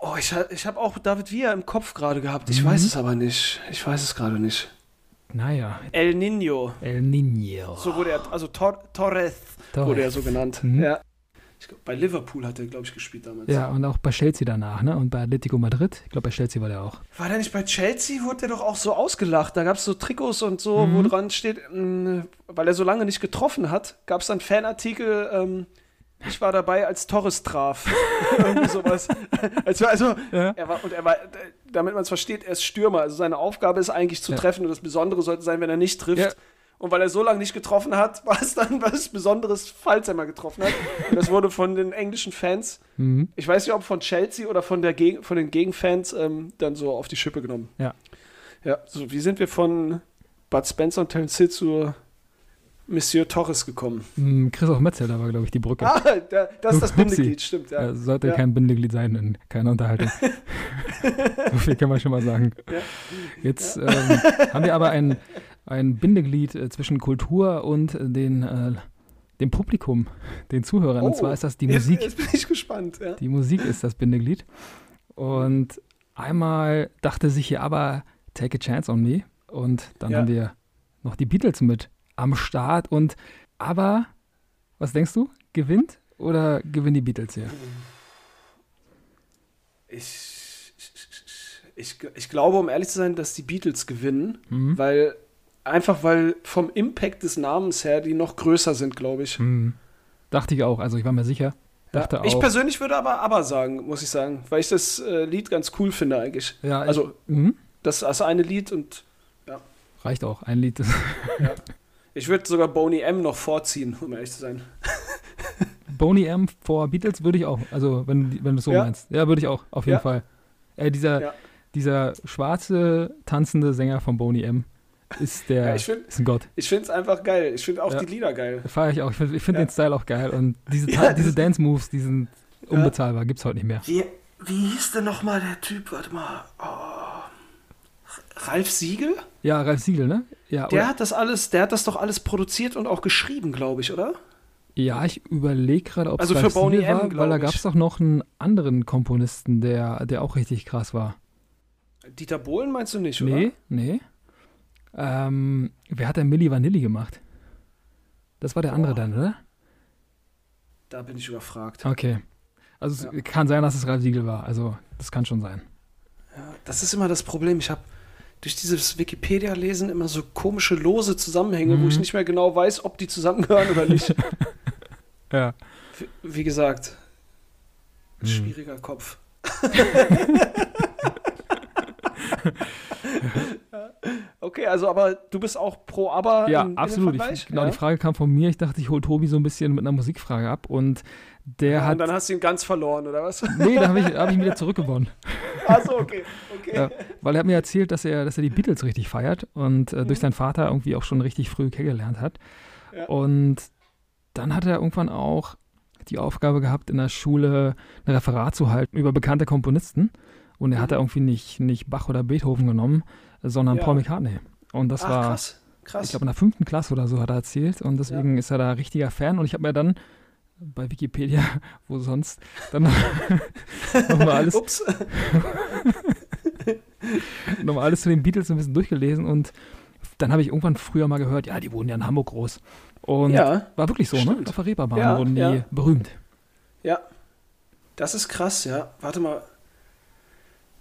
S2: Oh, ich, ich habe auch David Villa im Kopf gerade gehabt. Ich
S1: Mhm.
S2: weiß es aber nicht. Ich weiß es gerade nicht.
S1: Naja,
S2: El Nino.
S1: El Niño.
S2: So wurde er, also Tor Torres
S1: Torres.
S2: wurde er so genannt.
S1: Mhm.
S2: Ja. Ich glaub, bei Liverpool hat er, glaube ich, gespielt damals.
S1: Ja, und auch bei Chelsea danach, ne? Und bei Atletico Madrid. Ich glaube, bei Chelsea war der auch.
S2: War der nicht bei Chelsea? Wurde der doch auch so ausgelacht. Da gab es so Trikots und so, wo
S1: Mhm.
S2: dran steht, mh, weil er so lange nicht getroffen hat, gab es dann Fanartikel, ähm, ich war dabei, als Torres traf. Irgendwie sowas. Als, also,
S1: Ja.
S2: er war, und er war, damit man es versteht, er ist Stürmer. Also seine Aufgabe ist eigentlich zu
S1: Ja.
S2: treffen und das Besondere sollte sein, wenn er nicht trifft.
S1: Ja.
S2: Und weil er so lange nicht getroffen hat, war es dann was Besonderes, falls er mal getroffen hat. Und das wurde von den englischen Fans,
S1: Mhm.
S2: ich weiß nicht, ob von Chelsea oder von, der Geg von den Gegenfans, ähm, dann so auf die Schippe genommen.
S1: Ja.
S2: Ja, so wie sind wir von Bud Spencer und Terence Hill zur Monsieur Torres gekommen.
S1: Mm, Christoph Metzelder war, glaube ich, die Brücke.
S2: Ah, da, das ist das Bindeglied, stimmt, ja.
S1: Er sollte ja. kein Bindeglied sein in keiner Unterhaltung. so viel kann man schon mal sagen. Ja. Jetzt ähm, haben wir aber ein, ein Bindeglied äh, zwischen Kultur und den, äh, dem Publikum, den Zuhörern. Oh, und zwar ist das die Musik.
S2: Jetzt, jetzt bin ich gespannt. Ja.
S1: Die Musik ist das Bindeglied. Und einmal dachte sich hier aber Take a Chance on Me. Und dann haben wir noch die Beatles mit am Start. Und aber, was denkst du? Gewinnt oder gewinnen die Beatles hier?
S2: Ich, ich, ich glaube, um ehrlich zu sein, dass die Beatles gewinnen, mhm. weil einfach weil vom Impact des Namens her die noch größer sind, glaube ich. Mhm.
S1: Dachte ich auch, also ich war mir sicher. Dachte
S2: ja, ich auch. persönlich würde aber aber sagen, muss ich sagen, weil ich das äh, Lied ganz cool finde eigentlich. Ja, also ich, mhm. das als eine Lied und ja.
S1: Reicht auch, ein Lied.
S2: ja. Ich würde sogar Boney M noch vorziehen, um ehrlich zu sein.
S1: Boney M vor Beatles würde ich auch, also wenn, wenn du es so ja. meinst. Ja, würde ich auch, auf jeden. Fall. Äh, dieser, dieser schwarze, tanzende Sänger von Boney M ist der
S2: ich find,
S1: ist ein Gott.
S2: Ich finde es einfach geil. Ich finde auch die Lieder geil.
S1: Feiere ich auch. Ich finde find den Style auch geil. Und diese, diese Dance-Moves, die sind unbezahlbar. Gibt es heute nicht mehr.
S2: Wie, wie hieß denn nochmal der Typ? Warte mal. Oh. Ralf Siegel?
S1: Ja, Ralf Siegel, ne? Ja,
S2: der hat das alles, der hat das doch alles produziert und auch geschrieben, glaube ich, oder?
S1: Ja, ich überlege gerade, ob
S2: es also Ralf für
S1: war, M, weil da gab es doch noch einen anderen Komponisten, der, der auch richtig krass war.
S2: Dieter Bohlen meinst du nicht,
S1: oder? Nee, nee. Ähm, wer hat denn Milli Vanilli gemacht? Das war der andere dann, oder?
S2: Da bin ich überfragt.
S1: Okay. Also ja. es kann sein, dass es Ralf Siegel war. Also das kann schon sein.
S2: Ja, das ist immer das Problem. Ich habe durch dieses Wikipedia-Lesen immer so komische lose Zusammenhänge, mhm. wo ich mhm. nicht mehr genau weiß, ob die zusammengehören oder nicht.
S1: ja.
S2: Wie, wie gesagt, mhm. schwieriger Kopf. okay, also aber du bist auch pro Aber.
S1: Ja, in, absolut. In ich, genau, ja? die Frage kam von mir. Ich dachte, ich hole Tobi so ein bisschen mit einer Musikfrage ab und der ja, hat. Und
S2: dann hast du ihn ganz verloren, oder was?
S1: Nee, da habe ich, hab ich ihn wieder zurückgewonnen.
S2: Achso, okay. okay.
S1: Ja, weil er hat mir erzählt, dass er, dass er die Beatles richtig feiert und äh, mhm. durch seinen Vater irgendwie auch schon richtig früh kennengelernt hat. Und dann hat er irgendwann auch die Aufgabe gehabt, in der Schule ein Referat zu halten über bekannte Komponisten. Und er mhm. hat irgendwie nicht, nicht Bach oder Beethoven genommen, sondern ja. Paul McCartney. Und das Ach, war, krass. Krass. ich glaube, in der fünften Klasse oder so hat er erzählt. Und deswegen ja. ist er da richtiger Fan. Und ich habe mir dann bei Wikipedia, wo sonst, dann nochmal alles, nochmal alles zu den Beatles ein bisschen durchgelesen. Und dann habe ich irgendwann früher mal gehört, ja, die wohnen ja in Hamburg groß. Und ja, war wirklich so, ne? stimmt. ne? Auf der Reeperbahn ja, wurden die ja. berühmt.
S2: Ja. Das ist krass, ja. Warte mal,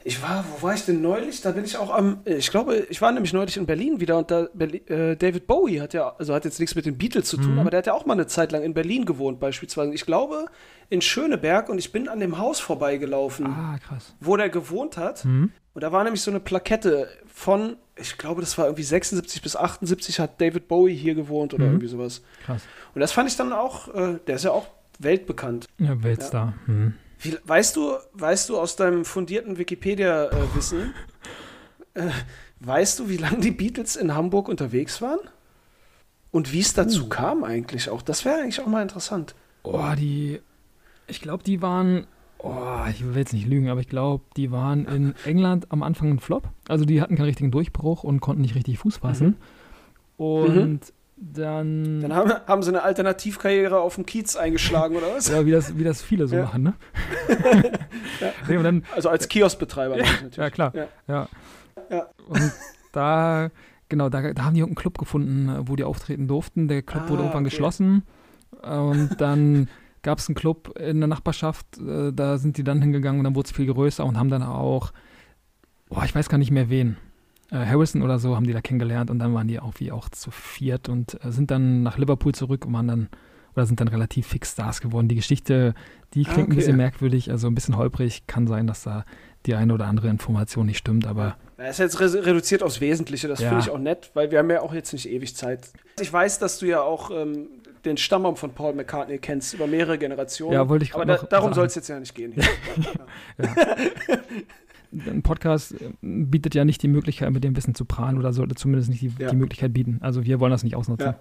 S2: ich war, wo war ich denn neulich? Da bin ich auch am, ich glaube, ich war nämlich neulich in Berlin wieder und da, äh, David Bowie hat ja, also hat jetzt nichts mit den Beatles zu tun, mhm. aber der hat ja auch mal eine Zeit lang in Berlin gewohnt, beispielsweise. Ich glaube, in Schöneberg und ich bin an dem Haus vorbeigelaufen,
S1: ah,
S2: wo der gewohnt hat. Mhm. Und da war nämlich so eine Plakette von, ich glaube, das war irgendwie 76 bis 78 hat David Bowie hier gewohnt oder mhm. irgendwie sowas. Krass. Und das fand ich dann auch, äh, der ist ja auch weltbekannt.
S1: Ja, Weltstar. Ja.
S2: Wie, weißt, du, weißt du aus deinem fundierten Wikipedia-Wissen, äh, weißt du, wie lange die Beatles in Hamburg unterwegs waren? Und wie es dazu uh. kam eigentlich auch? Das wäre eigentlich auch mal interessant.
S1: Oh, die. Ich glaube, die waren. Oh, ich will jetzt nicht lügen, aber ich glaube, die waren in England am Anfang ein Flop. Also die hatten keinen richtigen Durchbruch und konnten nicht richtig Fuß fassen. Mhm. Und mhm. Dann,
S2: Dann haben, haben sie eine Alternativkarriere auf dem Kiez eingeschlagen, oder was?
S1: ja, wie das, wie das viele so ja. machen, ne?
S2: ja. nee, dann, also als Kioskbetreiber
S1: ja, natürlich. Ja, klar. Ja. Und da, genau, da, da haben die irgendeinen Club gefunden, wo die auftreten durften. Der Club ah, wurde irgendwann okay. geschlossen. Und dann gab es einen Club in der Nachbarschaft, äh, da sind die dann hingegangen und dann wurde es viel größer und haben dann auch, boah, ich weiß gar nicht mehr wen Harrison oder so haben die da kennengelernt und dann waren die auch wie auch zu viert und äh, sind dann nach Liverpool zurück und waren dann oder sind dann relativ fix Stars geworden. Die Geschichte, die ah, klingt okay. ein bisschen merkwürdig, also ein bisschen holprig. Kann sein, dass da die eine oder andere Information nicht stimmt, aber.
S2: Er ist jetzt reduziert aufs Wesentliche, das ja. finde ich auch nett, weil wir haben ja auch jetzt nicht ewig Zeit. Ich weiß, dass du ja auch ähm, den Stammbaum von Paul McCartney kennst, über mehrere Generationen.
S1: Ja, wollte ich
S2: Aber da, darum soll es jetzt ja nicht gehen. ja.
S1: ein Podcast äh, bietet ja nicht die Möglichkeit, mit dem Wissen zu prahlen oder sollte zumindest nicht die, ja. die Möglichkeit bieten. Also wir wollen das nicht ausnutzen.
S2: Ja.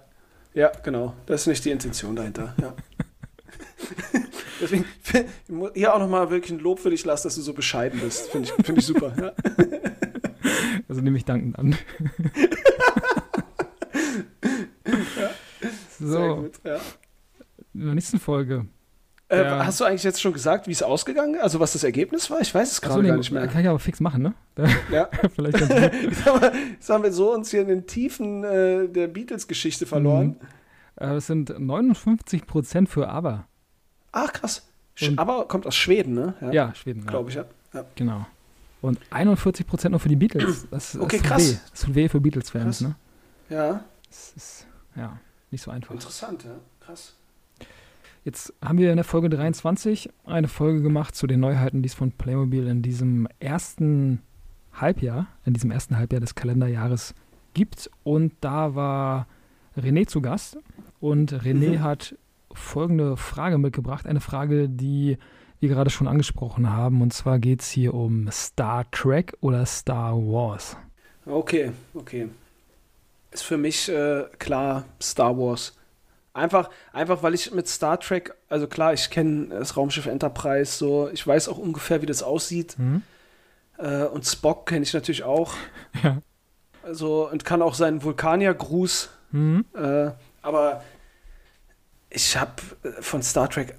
S2: Ja, genau. Das ist nicht die Intention dahinter. Ja. Deswegen hier auch nochmal wirklich ein Lob für dich lassen, dass du so bescheiden bist. Finde ich, find ich super. Ja.
S1: Also nehme ich dankend an. ja. So. Sehr gut, ja. In der nächsten Folge.
S2: Äh, ja. Hast du eigentlich jetzt schon gesagt, wie es ausgegangen ist? Also was das Ergebnis war? Ich weiß es gerade so, gar nicht mehr.
S1: Kann ich aber fix machen, ne?
S2: Ja. Vielleicht. Jetzt haben wir so uns hier in den Tiefen äh, der Beatles-Geschichte verloren.
S1: Mhm. Äh, es sind 59 Prozent für Aber.
S2: Ach, krass. Und Aber kommt aus Schweden, ne?
S1: Ja, ja Schweden.
S2: Glaube ich, ja. ja.
S1: Genau. Und 41 Prozent nur für die Beatles. Das, das
S2: okay, krass.
S1: Weh. Das tut weh für Beatles-Fans, ne?
S2: Ja.
S1: Das ist, ja, nicht so einfach.
S2: Interessant, ja. Krass.
S1: Jetzt haben wir in der Folge 23 eine Folge gemacht zu den Neuheiten, die es von Playmobil in diesem ersten Halbjahr, in diesem ersten Halbjahr des Kalenderjahres gibt. Und da war René zu Gast. Und René mhm. hat folgende Frage mitgebracht. Eine Frage, die wir gerade schon angesprochen haben. Und zwar geht es hier um Star Trek oder Star Wars.
S2: Okay, okay. Ist für mich äh, klar Star Wars. Einfach, einfach, weil ich mit Star Trek, also klar, ich kenne das Raumschiff Enterprise so, ich weiß auch ungefähr, wie das aussieht. Mhm. Äh, und Spock kenne ich natürlich auch. Ja. Also, und kann auch seinen Vulkaniergruß. Mhm. Äh, aber ich habe äh, von Star Trek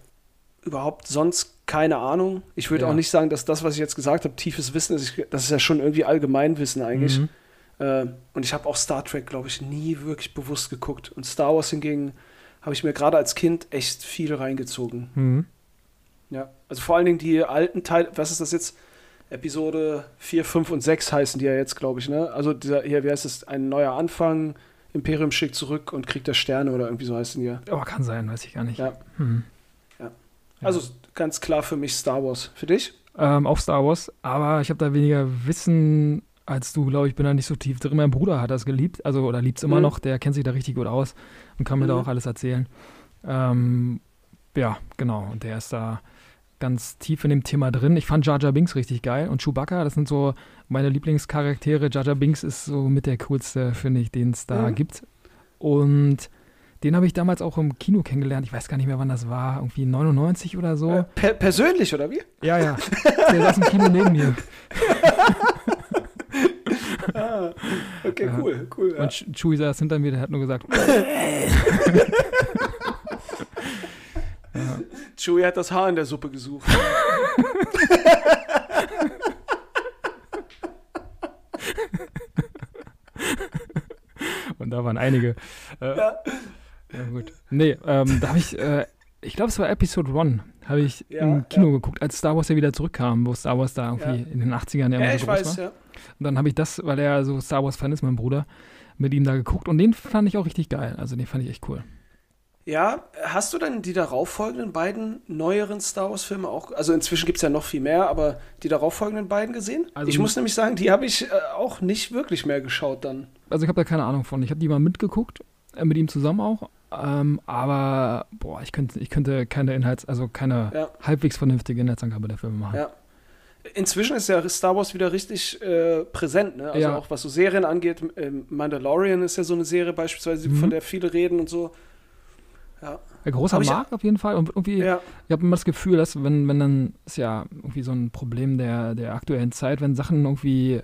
S2: überhaupt sonst keine Ahnung. Ich würde ja. auch nicht sagen, dass das, was ich jetzt gesagt habe, tiefes Wissen ist. Ich, das ist ja schon irgendwie Allgemeinwissen eigentlich. Mhm. Äh, und ich habe auch Star Trek, glaube ich, nie wirklich bewusst geguckt. Und Star Wars hingegen habe ich mir gerade als Kind echt viel reingezogen. Mhm. Ja, also vor allen Dingen die alten Teile, was ist das jetzt? Episode 4, 5 und 6 heißen die ja jetzt, glaube ich, ne? Also dieser, hier, wie heißt es, ein neuer Anfang, Imperium schickt zurück und kriegt der Sterne oder irgendwie so heißen die ja.
S1: Aber kann sein, weiß ich gar nicht.
S2: Ja. Mhm. ja. Also ganz klar für mich Star Wars. Für dich?
S1: Ähm, auch Star Wars, aber ich habe da weniger Wissen als du, glaube ich, bin da nicht so tief drin. Mein Bruder hat das geliebt, also oder liebt es immer mhm. noch, der kennt sich da richtig gut aus und kann mir mhm. da auch alles erzählen. Ähm, ja, genau. Und der ist da ganz tief in dem Thema drin. Ich fand Jar Jar Binks richtig geil und Chewbacca, das sind so meine Lieblingscharaktere. Jar Jar Binks ist so mit der coolste, finde ich, den es da mhm. gibt. Und den habe ich damals auch im Kino kennengelernt. Ich weiß gar nicht mehr, wann das war. Irgendwie 99 oder so. Äh,
S2: per persönlich, oder wie?
S1: Ja, ja. Der saß im Kino neben mir.
S2: ah, okay, ja. cool, cool. Ja.
S1: Und Chewie saß hinter mir, der hat nur gesagt.
S2: ja. Chewie hat das Haar in der Suppe gesucht.
S1: Und da waren einige. Äh, ja. ja. gut. Nee, ähm, da habe ich, äh, ich glaube, es war Episode 1, habe ich ja, im Kino geguckt, als Star Wars ja wieder zurückkam, wo Star Wars da irgendwie in den 80ern ja,
S2: immer so groß weiß, war. Ja.
S1: Und dann habe ich das, weil er so Star Wars-Fan ist, mein Bruder, mit ihm da geguckt. Und den fand ich auch richtig geil. Also den fand ich echt cool.
S2: Ja, hast du dann die darauffolgenden beiden neueren Star Wars-Filme auch, also inzwischen gibt es ja noch viel mehr, aber die darauffolgenden beiden gesehen? Also ich muss nämlich sagen, die habe ich äh, auch nicht wirklich mehr geschaut dann.
S1: Also ich habe da keine Ahnung von. Ich habe die mal mitgeguckt, äh, mit ihm zusammen auch. Ähm, aber boah, ich könnte, ich könnte keine Inhalts-, also keine ja. halbwegs vernünftige Inhaltsangabe der Filme machen.
S2: Ja, Inzwischen ist ja Star Wars wieder richtig äh, präsent, ne? Also ja. auch was so Serien angeht. Ähm, Mandalorian ist ja so eine Serie beispielsweise, mhm. von der viele reden und so.
S1: Ja. Ein großer Markt auf jeden Fall. Und irgendwie, ja. ich habe immer das Gefühl, dass wenn, wenn dann, ist ja irgendwie so ein Problem der, der aktuellen Zeit, wenn Sachen irgendwie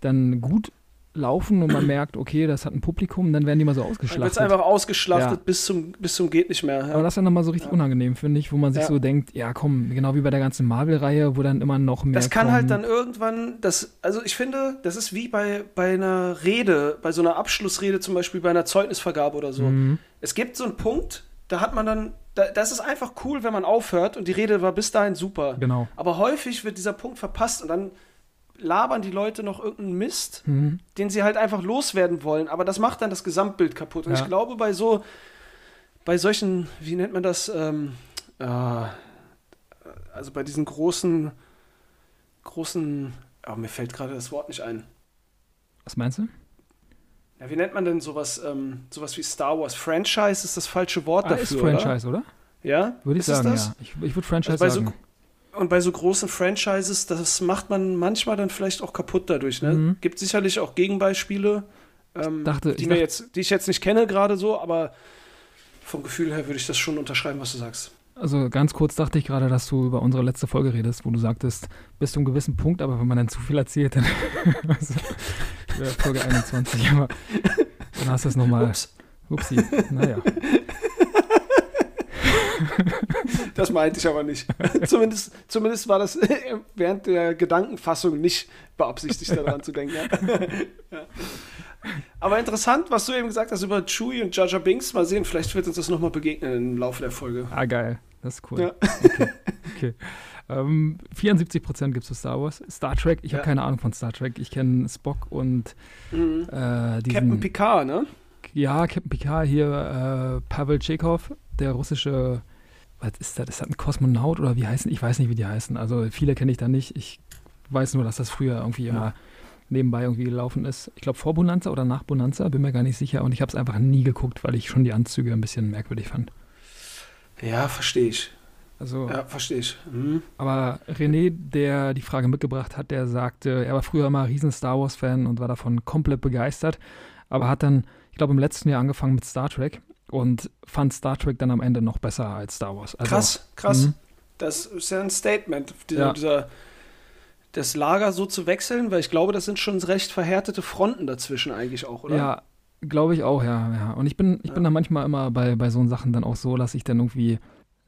S1: dann gut laufen und man merkt, okay, das hat ein Publikum, dann werden die mal so ausgeschlachtet. Dann wird es
S2: einfach ausgeschlachtet ja. bis, zum, bis zum geht nicht mehr.
S1: Ja. Aber das ist dann nochmal so richtig ja. unangenehm, finde ich, wo man sich so denkt, ja komm, genau wie bei der ganzen Marvel-Reihe, wo dann immer noch mehr
S2: Das kann halt kommen. halt dann irgendwann, das, also ich finde, das ist wie bei, bei einer Rede, bei so einer Abschlussrede zum Beispiel, bei einer Zeugnisvergabe oder so. Mhm. Es gibt so einen Punkt, da hat man dann, da, das ist einfach cool, wenn man aufhört und die Rede war bis dahin super.
S1: Genau.
S2: Aber häufig wird dieser Punkt verpasst und dann labern die Leute noch irgendeinen Mist, mhm. den sie halt einfach loswerden wollen. Aber das macht dann das Gesamtbild kaputt. Und ja. ich glaube, bei so, bei solchen, wie nennt man das, ähm, äh, also bei diesen großen, großen, oh, mir fällt gerade das Wort nicht ein.
S1: Was meinst du?
S2: Ja, wie nennt man denn sowas, ähm, sowas wie Star Wars? Franchise ist das falsche Wort ah, dafür,
S1: ist Franchise, oder? oder?
S2: Ja?
S1: Würde ich ist sagen, ja. Ich, ich würde Franchise also sagen.
S2: So, und bei so großen Franchises, das macht man manchmal dann vielleicht auch kaputt dadurch. Ne? Mhm. Gibt sicherlich auch Gegenbeispiele, ähm,
S1: dachte,
S2: die, ich dachte, jetzt, die ich jetzt nicht kenne gerade so, aber vom Gefühl her würde ich das schon unterschreiben, was du sagst.
S1: Also ganz kurz dachte ich gerade, dass du über unsere letzte Folge redest, wo du sagtest, bis zu einem gewissen Punkt, aber wenn man dann zu viel erzählt, dann also, Folge 21, aber dann hast du es nochmal. Ups. Upsi, naja.
S2: Das meinte ich aber nicht. zumindest, zumindest war das während der Gedankenfassung nicht beabsichtigt, daran zu denken. Ja. Aber interessant, was du eben gesagt hast über Chewie und Jaja Binks. Mal sehen, vielleicht wird uns das nochmal begegnen im Laufe der Folge.
S1: Ah, geil. Das ist cool. Ja. Okay. okay. Ähm, 74% gibt es für Star Wars. Star Trek, ich ja. habe keine Ahnung von Star Trek. Ich kenne Spock und mhm. äh, diesen,
S2: Captain Picard, ne?
S1: Ja, Captain Picard hier, äh, Pavel Chekhov, der russische, was ist das? Ist das ein Kosmonaut oder wie heißen? Ich weiß nicht, wie die heißen. Also viele kenne ich da nicht. Ich weiß nur, dass das früher irgendwie ja. immer nebenbei irgendwie gelaufen ist. Ich glaube vor Bonanza oder nach Bonanza, bin mir gar nicht sicher. Und ich habe es einfach nie geguckt, weil ich schon die Anzüge ein bisschen merkwürdig fand.
S2: Ja, verstehe ich.
S1: Also,
S2: ja, verstehe ich. Mhm.
S1: Aber René, der die Frage mitgebracht hat, der sagte, er war früher immer riesen Star Wars-Fan und war davon komplett begeistert, aber hat dann, ich glaube, im letzten Jahr angefangen mit Star Trek und fand Star Trek dann am Ende noch besser als Star Wars.
S2: Also, krass, krass. Mh. Das ist ja ein Statement. Dieser, ja. dieser, das Lager so zu wechseln, weil ich glaube, das sind schon recht verhärtete Fronten dazwischen eigentlich auch, oder?
S1: Ja, glaube ich auch, ja, ja. Und ich bin, ich ja. bin da manchmal immer bei, bei so Sachen dann auch so, dass ich dann irgendwie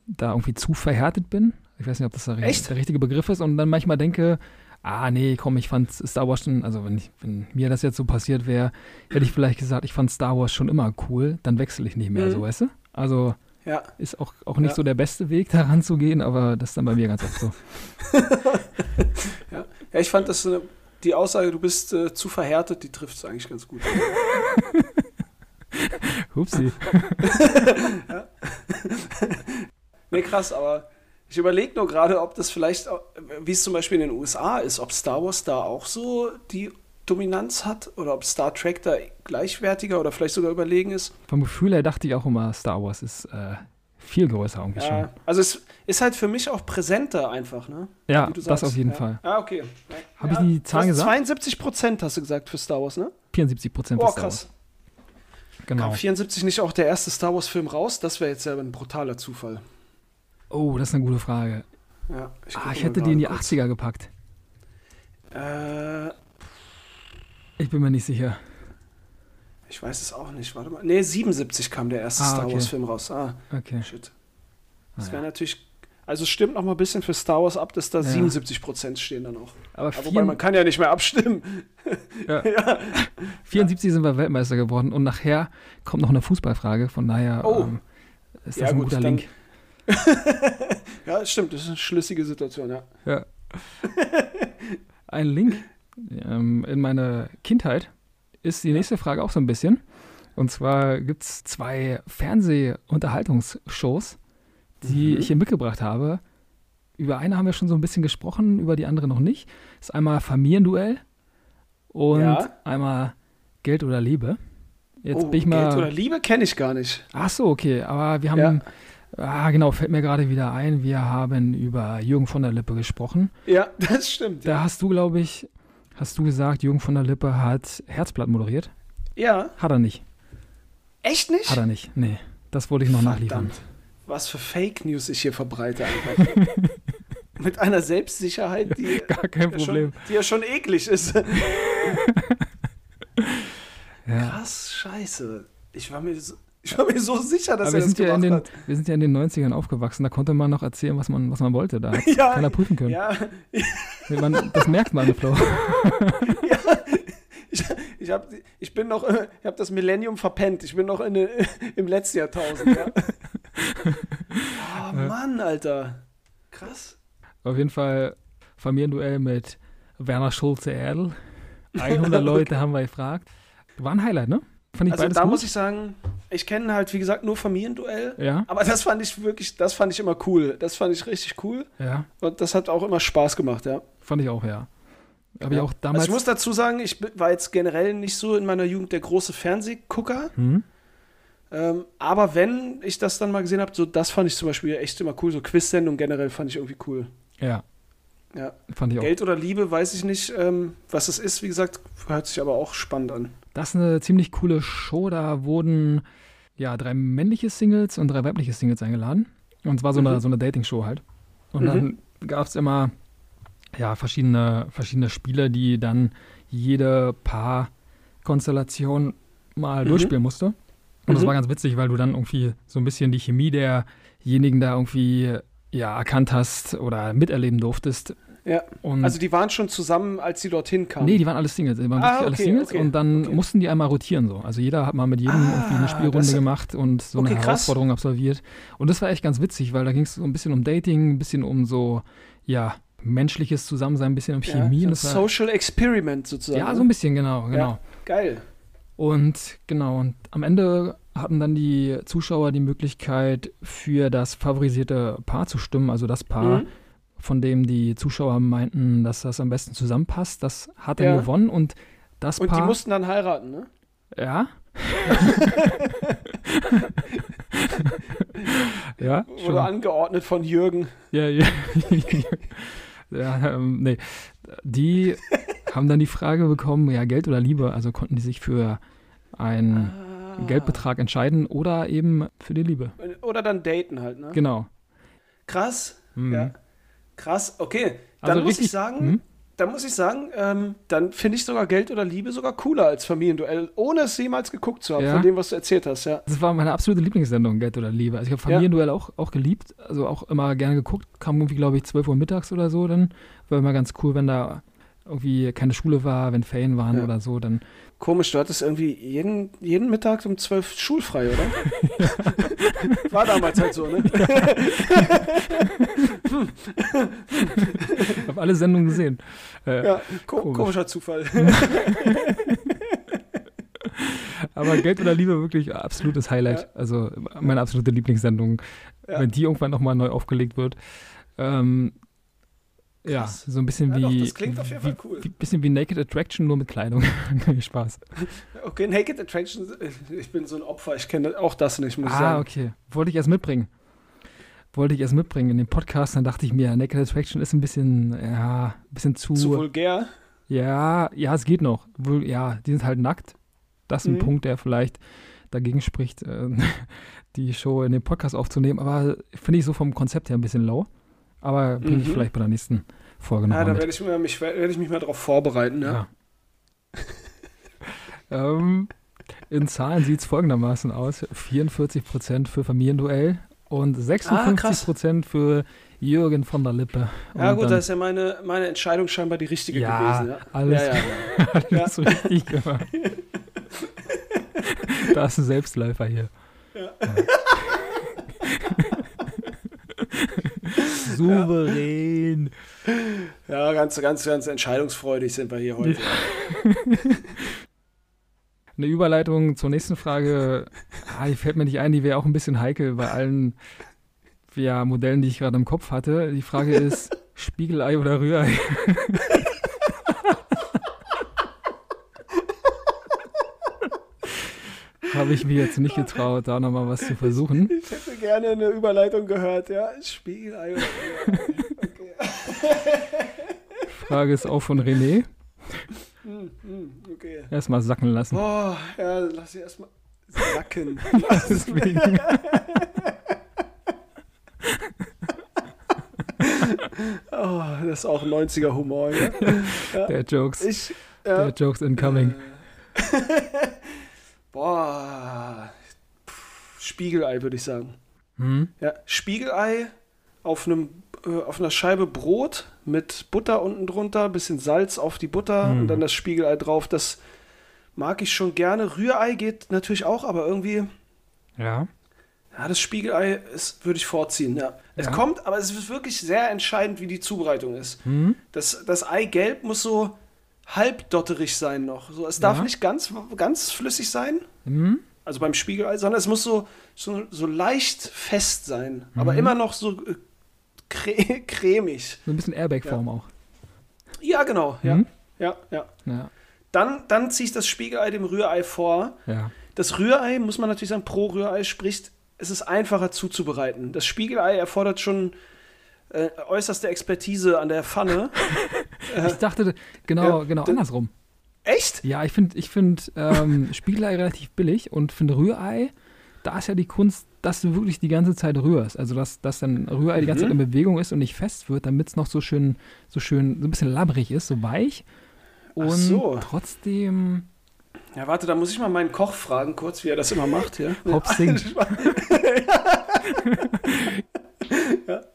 S1: da irgendwie zu verhärtet bin. Ich weiß nicht, ob das der, der richtige Begriff ist. Und dann manchmal denke, ah nee, komm, ich fand Star Wars schon, also wenn, ich, wenn mir das jetzt so passiert wäre, hätte ich vielleicht gesagt, ich fand Star Wars schon immer cool, dann wechsle ich nicht mehr, mhm. so weißt du? Also ja. ist auch, auch nicht ja. so der beste Weg, da ranzugehen, aber das ist dann bei mir ganz oft so.
S2: ja. ja, ich fand das, die Aussage, du bist äh, zu verhärtet, die trifft es eigentlich ganz gut.
S1: Hupsi.
S2: ja. nee, krass, aber ich überlege nur gerade, ob das vielleicht, wie es zum Beispiel in den USA ist, ob Star Wars da auch so die Dominanz hat oder ob Star Trek da gleichwertiger oder vielleicht sogar überlegen ist.
S1: Vom Gefühl her dachte ich auch immer, Star Wars ist äh, viel größer irgendwie ja, schon.
S2: Also es ist halt für mich auch präsenter einfach, ne?
S1: Ja, das auf jeden ja. Fall.
S2: Ah, okay.
S1: Ja. Habe ich die Zahlen gesagt?
S2: 72 Prozent hast du gesagt für Star Wars, ne?
S1: 74 Prozent
S2: für Star Wars. Genau. Kam 74 nicht auch der erste Star Wars-Film raus? Das wäre jetzt selber ein brutaler Zufall.
S1: Oh, das ist eine gute Frage. Ja, ich, ah, ich hätte die in die kurz. 80er gepackt.
S2: Äh,
S1: ich bin mir nicht sicher.
S2: Ich weiß es auch nicht. Warte mal. Nee, 77 kam der erste ah, Star
S1: okay.
S2: Wars-Film raus. Ah,
S1: okay.
S2: Shit. Das wäre ah, ja. natürlich. Also es stimmt noch mal ein bisschen für Star Wars ab, dass da ja. 77 Prozent stehen dann auch.
S1: Aber, Aber
S2: wobei man kann ja nicht mehr abstimmen.
S1: Ja. ja. 74 sind wir Weltmeister geworden und nachher kommt noch eine Fußballfrage. Von daher oh. ähm, ist das ein gut, guter Link.
S2: ja, stimmt, das ist eine schlüssige Situation, ja.
S1: Ja. Ein Link ähm, in meine Kindheit ist die nächste Frage auch so ein bisschen. Und zwar gibt es zwei Fernsehunterhaltungsshows, die mhm. ich hier mitgebracht habe. Über eine haben wir schon so ein bisschen gesprochen, über die andere noch nicht. Das ist einmal Familienduell und ja. einmal Geld oder Liebe.
S2: Jetzt oh, bin ich mal. Geld oder Liebe kenne ich gar nicht.
S1: Ach so, okay. Aber wir haben ja. Ah, genau, fällt mir gerade wieder ein. Wir haben über Jürgen von der Lippe gesprochen.
S2: Ja, das stimmt.
S1: Da
S2: ja.
S1: hast du, glaube ich, hast du gesagt, Jürgen von der Lippe hat Herzblatt moderiert?
S2: Ja.
S1: Hat er nicht.
S2: Echt nicht?
S1: Hat er nicht. Nee, das wollte ich noch Verdammt. nachliefern.
S2: Was für Fake News ich hier verbreite einfach. Mit einer Selbstsicherheit, die,
S1: Gar kein Problem.
S2: Schon, die ja schon eklig ist.
S1: ja.
S2: Krass, scheiße. Ich war mir so, ich war mir so sicher, dass
S1: Aber
S2: er
S1: das
S2: gemacht
S1: ja den,
S2: hat.
S1: Wir sind ja in den 90ern aufgewachsen, da konnte man noch erzählen, was man, was man wollte. Da hat ja, keiner prüfen können.
S2: Ja.
S1: Man, das merkt man, Flo.
S2: ja, ich, ich, hab, ich bin noch, ich habe das Millennium verpennt. Ich bin noch in, im letzten Jahrtausend. Ja. oh Mann, Alter. Krass.
S1: Auf jeden Fall Familienduell mit Werner Schulze-Erdl. 100 Leute haben wir gefragt. War ein Highlight, ne?
S2: Fand ich also da gut. muss ich sagen, ich kenne halt, wie gesagt, nur Familienduell.
S1: Ja.
S2: Aber das fand ich wirklich, das fand ich immer cool. Das fand ich richtig cool.
S1: Ja.
S2: Und das hat auch immer Spaß gemacht, ja.
S1: Fand ich auch, ja. Habe ja. ich auch damals.
S2: Also ich muss dazu sagen, ich war jetzt generell nicht so in meiner Jugend der große Fernsehgucker.
S1: Mhm.
S2: Ähm, aber wenn ich das dann mal gesehen habe, so das fand ich zum Beispiel echt immer cool. So Quiz-Sendung generell fand ich irgendwie cool.
S1: Ja.
S2: Ja.
S1: Fand ich auch.
S2: Geld oder Liebe, weiß ich nicht, ähm, was es ist. Wie gesagt, hört sich aber auch spannend an.
S1: Das ist eine ziemlich coole Show. Da wurden ja, drei männliche Singles und drei weibliche Singles eingeladen. Und zwar so mhm. eine, so eine Dating-Show halt. Und mhm. dann gab es immer ja, verschiedene, verschiedene Spiele, die dann jede Paar-Konstellation mal mhm. durchspielen musste. Und das mhm. war ganz witzig, weil du dann irgendwie so ein bisschen die Chemie derjenigen da irgendwie ja, erkannt hast oder miterleben durftest.
S2: Ja. Und also die waren schon zusammen, als sie dorthin kamen?
S1: Nee, die waren alles Singles. Die waren ah, okay, alles Singles okay, und dann okay. mussten die einmal rotieren so. Also jeder hat mal mit jedem ah, irgendwie eine Spielrunde gemacht und so eine krass. Herausforderung absolviert. Und das war echt ganz witzig, weil da ging es so ein bisschen um Dating, ein bisschen um so, ja, menschliches Zusammensein, ein bisschen um Chemie.
S2: Ja, so ein Social Experiment sozusagen.
S1: Ja, so ein bisschen, genau, genau. Ja,
S2: geil.
S1: Und genau, und am Ende hatten dann die Zuschauer die Möglichkeit, für das favorisierte Paar zu stimmen, also das Paar, mhm. Von dem die Zuschauer meinten, dass das am besten zusammenpasst. Das hat ja. gewonnen und das
S2: und
S1: Paar.
S2: Und die mussten dann heiraten, ne?
S1: Ja. ja.
S2: Wurde angeordnet von Jürgen.
S1: Ja, ja. ja ähm, nee. Die haben dann die Frage bekommen, ja, Geld oder Liebe, also konnten die sich für einen ah. Geldbetrag entscheiden oder eben für die Liebe.
S2: Oder dann daten halt, ne?
S1: Genau.
S2: Krass, mhm. ja. Krass, okay. Dann also muss ich sagen, mh? dann muss ich sagen, ähm, dann finde ich sogar Geld oder Liebe sogar cooler als Familienduell, ohne es jemals geguckt zu haben, ja. von dem, was du erzählt hast, ja.
S1: Das war meine absolute Lieblingssendung, Geld oder Liebe. Also ich habe Familienduell ja. auch, auch geliebt, also auch immer gerne geguckt, kam irgendwie, glaube ich, 12 Uhr mittags oder so, dann war immer ganz cool, wenn da irgendwie keine Schule war, wenn Ferien waren ja. oder so, dann.
S2: Komisch, du hattest irgendwie jeden, jeden Mittag um zwölf schulfrei, oder? war damals halt so, ne?
S1: ich habe alle Sendungen gesehen.
S2: Äh, ja, ko komisch. komischer Zufall.
S1: Aber Geld oder Liebe wirklich absolutes Highlight. Ja. Also meine absolute Lieblingssendung. Ja. Wenn die irgendwann nochmal neu aufgelegt wird. Ähm, ja, so ein bisschen ja, wie. Doch,
S2: das klingt auf jeden Fall cool.
S1: Wie, bisschen wie Naked Attraction, nur mit Kleidung. Spaß.
S2: Okay, Naked Attraction, ich bin so ein Opfer, ich kenne auch das nicht, muss
S1: ah,
S2: ich sagen.
S1: Ah, okay. Wollte ich erst mitbringen. Wollte ich erst mitbringen in den Podcast, dann dachte ich mir, Naked Attraction ist ein bisschen, ja, ein bisschen zu.
S2: Zu vulgär?
S1: Ja, ja, es geht noch. Ja, die sind halt nackt. Das ist ein mhm. Punkt, der vielleicht dagegen spricht, äh, die Show in den Podcast aufzunehmen. Aber finde ich so vom Konzept her ein bisschen low. Aber ich mhm. vielleicht bei der nächsten Folge noch
S2: Ja, da werde ich, mich, werd ich mich mal darauf vorbereiten, ja.
S1: ja. ähm, in Zahlen sieht es folgendermaßen aus: 44% für Familienduell und 56% ah, für Jürgen von der Lippe.
S2: Ja, und gut, da ist ja meine, meine Entscheidung scheinbar die richtige
S1: ja,
S2: gewesen. Ja,
S1: alles, ja, ja. alles richtig gemacht. da ist ein Selbstläufer hier. Ja. Souverän.
S2: Ja, ganz, ganz, ganz entscheidungsfreudig sind wir hier heute.
S1: Eine Überleitung zur nächsten Frage, ah, die fällt mir nicht ein, die wäre auch ein bisschen heikel bei allen ja, Modellen, die ich gerade im Kopf hatte. Die Frage ist, Spiegelei oder Rührei? Habe ich mir jetzt nicht getraut, da nochmal was zu versuchen.
S2: Ich hätte gerne eine Überleitung gehört, ja. Spiegelei
S1: okay. Frage ist auch von René.
S2: Hm, hm, okay.
S1: Erstmal sacken lassen.
S2: Oh, ja, lass sie erstmal sacken.
S1: Deswegen.
S2: oh, das ist auch 90er Humor, ja.
S1: ja. Der Jokes. Ich, ja. Der Jokes incoming.
S2: Boah, Spiegelei würde ich sagen.
S1: Hm?
S2: Ja, Spiegelei auf einem äh, auf einer Scheibe Brot mit Butter unten drunter, bisschen Salz auf die Butter hm. und dann das Spiegelei drauf. Das mag ich schon gerne. Rührei geht natürlich auch, aber irgendwie.
S1: Ja.
S2: Ja, das Spiegelei würde ich vorziehen, ja. Es ja. kommt, aber es ist wirklich sehr entscheidend, wie die Zubereitung ist.
S1: Hm?
S2: Das, das Eigelb muss so halbdotterig sein noch. So, es darf nicht ganz, ganz flüssig sein.
S1: Mhm.
S2: Also beim Spiegelei, sondern es muss so, so, so leicht fest sein. Mhm. Aber immer noch so äh, cre cremig.
S1: So ein bisschen Airbag-Form
S2: ja.
S1: auch.
S2: Ja, genau. Ja,
S1: mhm.
S2: ja, ja.
S1: ja.
S2: Dann, dann ziehe ich das Spiegelei dem Rührei vor.
S1: Ja.
S2: Das Rührei, muss man natürlich sagen, pro Rührei spricht, es ist einfacher zuzubereiten. Das Spiegelei erfordert schon äh, äußerste Expertise an der Pfanne.
S1: ich dachte, genau, ja, genau andersrum.
S2: Echt?
S1: Ja, ich finde ich find, ähm, Spiegelei relativ billig und finde Rührei da ist ja die Kunst, dass du wirklich die ganze Zeit rührst. Also dass, dass dann Rührei mhm. die ganze Zeit in mhm. Bewegung ist und nicht fest wird, damit es noch so schön, so schön, so ein bisschen labbrig ist, so weich. Und so. trotzdem.
S2: Ja, warte, da muss ich mal meinen Koch fragen, kurz, wie er das immer macht hier.
S1: Hopsing.
S2: ja.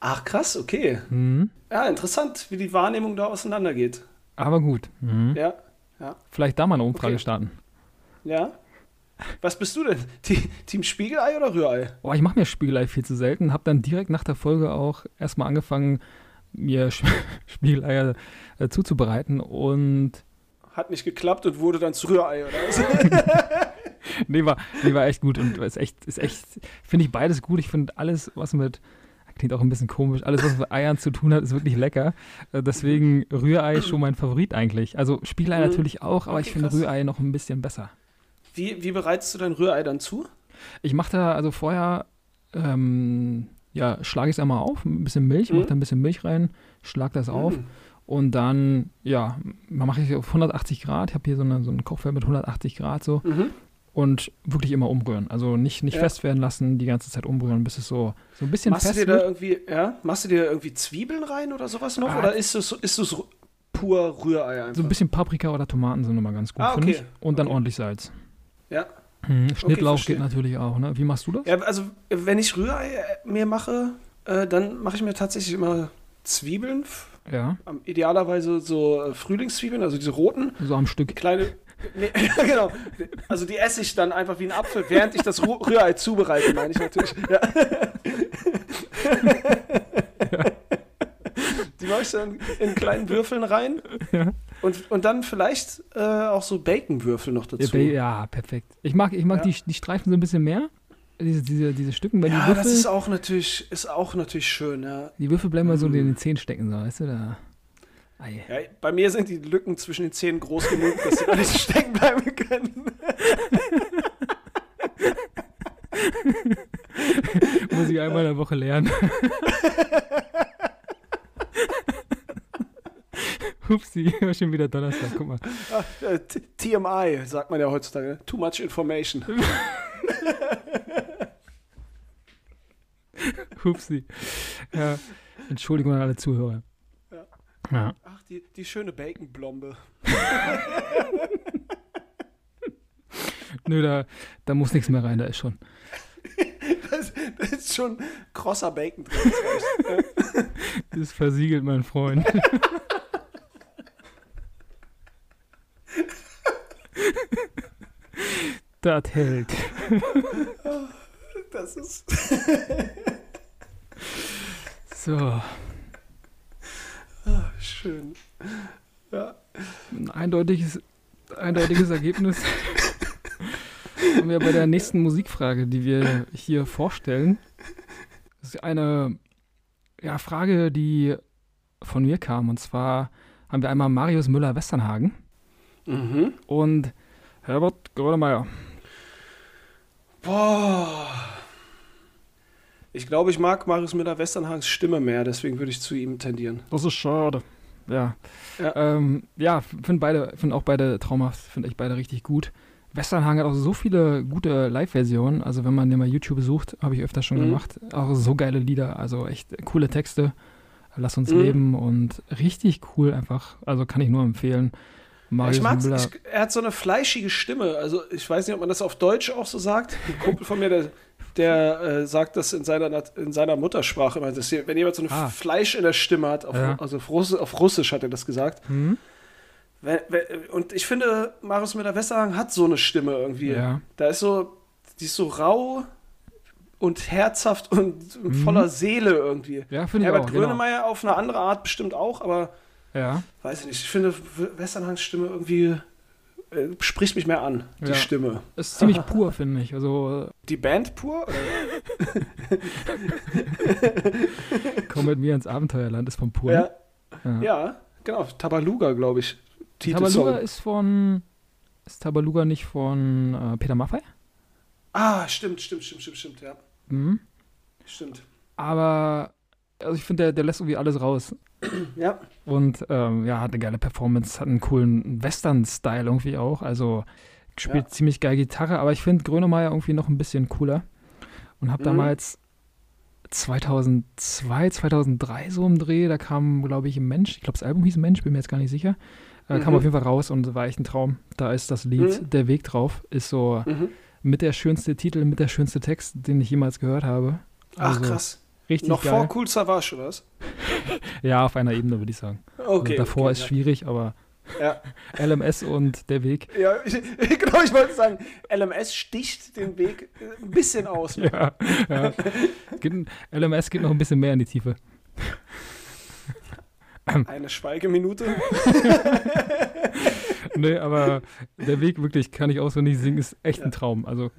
S2: Ach, krass, okay. Mhm. Ja, interessant, wie die Wahrnehmung da auseinandergeht.
S1: Aber gut.
S2: Mhm. Ja, ja.
S1: Vielleicht da mal eine Umfrage okay. starten.
S2: Ja. Was bist du denn? Team Spiegelei oder Rührei?
S1: Oh, ich mache mir Spiegelei viel zu selten. Habe dann direkt nach der Folge auch erstmal angefangen, mir Spiegeleier äh, zuzubereiten und.
S2: Hat nicht geklappt und wurde dann zu Rührei, oder was?
S1: nee, war, nee, war echt gut und ist echt, ist echt, finde ich beides gut. Ich finde alles, was mit klingt auch ein bisschen komisch. Alles, was mit Eiern zu tun hat, ist wirklich lecker. Äh, deswegen Rührei schon mein Favorit eigentlich. Also Spiegelei mhm. natürlich auch, aber okay, ich finde Rührei noch ein bisschen besser.
S2: Wie, wie bereitest du dein Rührei dann zu?
S1: Ich mache da also vorher, ähm, ja, schlage ich es einmal auf, ein bisschen Milch, mhm. mache da ein bisschen Milch rein, schlag das auf. Mhm. Und dann, ja, mache ich auf 180 Grad. Ich habe hier so, eine, so ein Kochfeld mit 180 Grad so. Mhm und wirklich immer umrühren. Also nicht, nicht ja. fest werden lassen, die ganze Zeit umrühren, bis es so, so ein bisschen
S2: machst
S1: fest
S2: du dir da irgendwie, ja, Machst du dir irgendwie Zwiebeln rein oder sowas noch? Ah. Oder ist es, ist es pur Rührei einfach?
S1: So ein bisschen Paprika oder Tomaten sind immer ganz gut, ah, okay. finde ich. Und dann okay. ordentlich Salz.
S2: Ja.
S1: Mhm. Schnittlauch okay, geht natürlich auch, ne? Wie machst du das?
S2: Ja, also wenn ich Rührei äh, mir mache, äh, dann mache ich mir tatsächlich immer Zwiebeln.
S1: Ja.
S2: Idealerweise so äh, Frühlingszwiebeln, also diese roten.
S1: So am Stück.
S2: Kleine, Nee, genau. Also die esse ich dann einfach wie ein Apfel, während ich das Rührei zubereite, meine ich natürlich. Ja. ja. Die mache ich dann in kleinen Würfeln rein. Ja. Und, und dann vielleicht äh, auch so Baconwürfel noch dazu.
S1: Ja, perfekt. Ich mag, ich mag die, die Streifen so ein bisschen mehr. Diese, diese, diese Stücken,
S2: weil
S1: ja,
S2: die Würfel. das ist auch natürlich, ist auch natürlich schön, ja.
S1: Die Würfel bleiben mal so in den Zehen stecken, so, weißt du? Da.
S2: Ja, bei mir sind die Lücken zwischen den Zähnen groß genug, dass sie da nicht stecken bleiben können.
S1: Muss ich einmal in der Woche lernen. Hupsi, schon wieder Donnerstag, guck mal.
S2: Ach, äh, TMI, sagt man ja heutzutage. Too much information.
S1: Hupsi. Ja, Entschuldigung an alle Zuhörer.
S2: Ja. Ach, die, die schöne Baconblombe.
S1: Nö, da, da muss nichts mehr rein, da ist schon.
S2: Das, das ist schon krosser Bacon drin.
S1: Das ist versiegelt, mein Freund. das hält.
S2: Das ist.
S1: so.
S2: Schön. Ja.
S1: Ein eindeutiges, eindeutiges Ergebnis haben wir bei der nächsten Musikfrage, die wir hier vorstellen. Das ist eine ja, Frage, die von mir kam. Und zwar haben wir einmal Marius Müller-Westernhagen mhm. und Herbert Grönemeyer.
S2: Boah. Ich glaube, ich mag Marius Müller-Westernhagens Stimme mehr, deswegen würde ich zu ihm tendieren.
S1: Das ist schade. Ja. Ja, ähm, ja finde beide, finde auch beide traumhaft, finde ich beide richtig gut. Westernhagen hat auch so viele gute Live-Versionen. Also wenn man den mal YouTube sucht, habe ich öfter schon mhm. gemacht. Auch so geile Lieder, also echt coole Texte. Lass uns mhm. leben und richtig cool einfach. Also kann ich nur empfehlen.
S2: Marius ich mag ich, Er hat so eine fleischige Stimme. Also ich weiß nicht, ob man das auf Deutsch auch so sagt. Ein Kumpel von mir, der der äh, sagt das in seiner, in seiner Muttersprache immer. Dass hier, wenn jemand so ein ah. Fleisch in der Stimme hat, auf, ja. also auf Russisch, auf Russisch, hat er das gesagt. Mhm. Wenn, wenn, und ich finde, Marius Müller-Westernhagen hat so eine Stimme irgendwie. Ja. Da ist so, die ist so rau und herzhaft und mhm. voller Seele irgendwie.
S1: Ja, finde
S2: ich
S1: Herbert
S2: auch. Grönemeyer genau. auf eine andere Art bestimmt auch, aber
S1: ja.
S2: weiß ich nicht. Ich finde Westernhagens Stimme irgendwie äh, spricht mich mehr an, die ja. Stimme.
S1: Ist ziemlich pur, finde ich. Also,
S2: die Band pur?
S1: Komm mit mir ins Abenteuerland ist von pur.
S2: Ja, ja. ja genau. Tabaluga, glaube ich.
S1: Tabaluga ist von. Ist Tabaluga nicht von äh, Peter Maffay?
S2: Ah, stimmt, stimmt, stimmt, stimmt, stimmt, ja.
S1: Mhm.
S2: Stimmt.
S1: Aber also ich finde, der, der lässt irgendwie alles raus.
S2: Ja.
S1: Und ähm, ja, hat eine geile Performance, hat einen coolen Western-Style irgendwie auch. Also spielt ja. ziemlich geil Gitarre, aber ich finde Grönemeyer irgendwie noch ein bisschen cooler. Und habe mhm. damals 2002, 2003 so im Dreh, da kam, glaube ich, Mensch, ich glaube, das Album hieß Mensch, bin mir jetzt gar nicht sicher. Äh, mhm. Kam auf jeden Fall raus und war echt ein Traum. Da ist das Lied mhm. Der Weg drauf, ist so mhm. mit der schönste Titel, mit der schönste Text, den ich jemals gehört habe.
S2: Also, Ach, krass.
S1: Richtig
S2: Noch
S1: geil.
S2: vor Cool Savage, oder was?
S1: ja, auf einer Ebene, würde ich sagen.
S2: Okay.
S1: Also davor
S2: okay,
S1: ist
S2: ja.
S1: schwierig, aber
S2: ja.
S1: LMS und der Weg.
S2: Ja, ich, genau, ich wollte sagen, LMS sticht den Weg ein bisschen aus.
S1: ja, ja. Geht, LMS geht noch ein bisschen mehr in die Tiefe.
S2: Eine Schweigeminute.
S1: nee, aber der Weg wirklich kann ich auswendig singen, ist echt ja. ein Traum. Also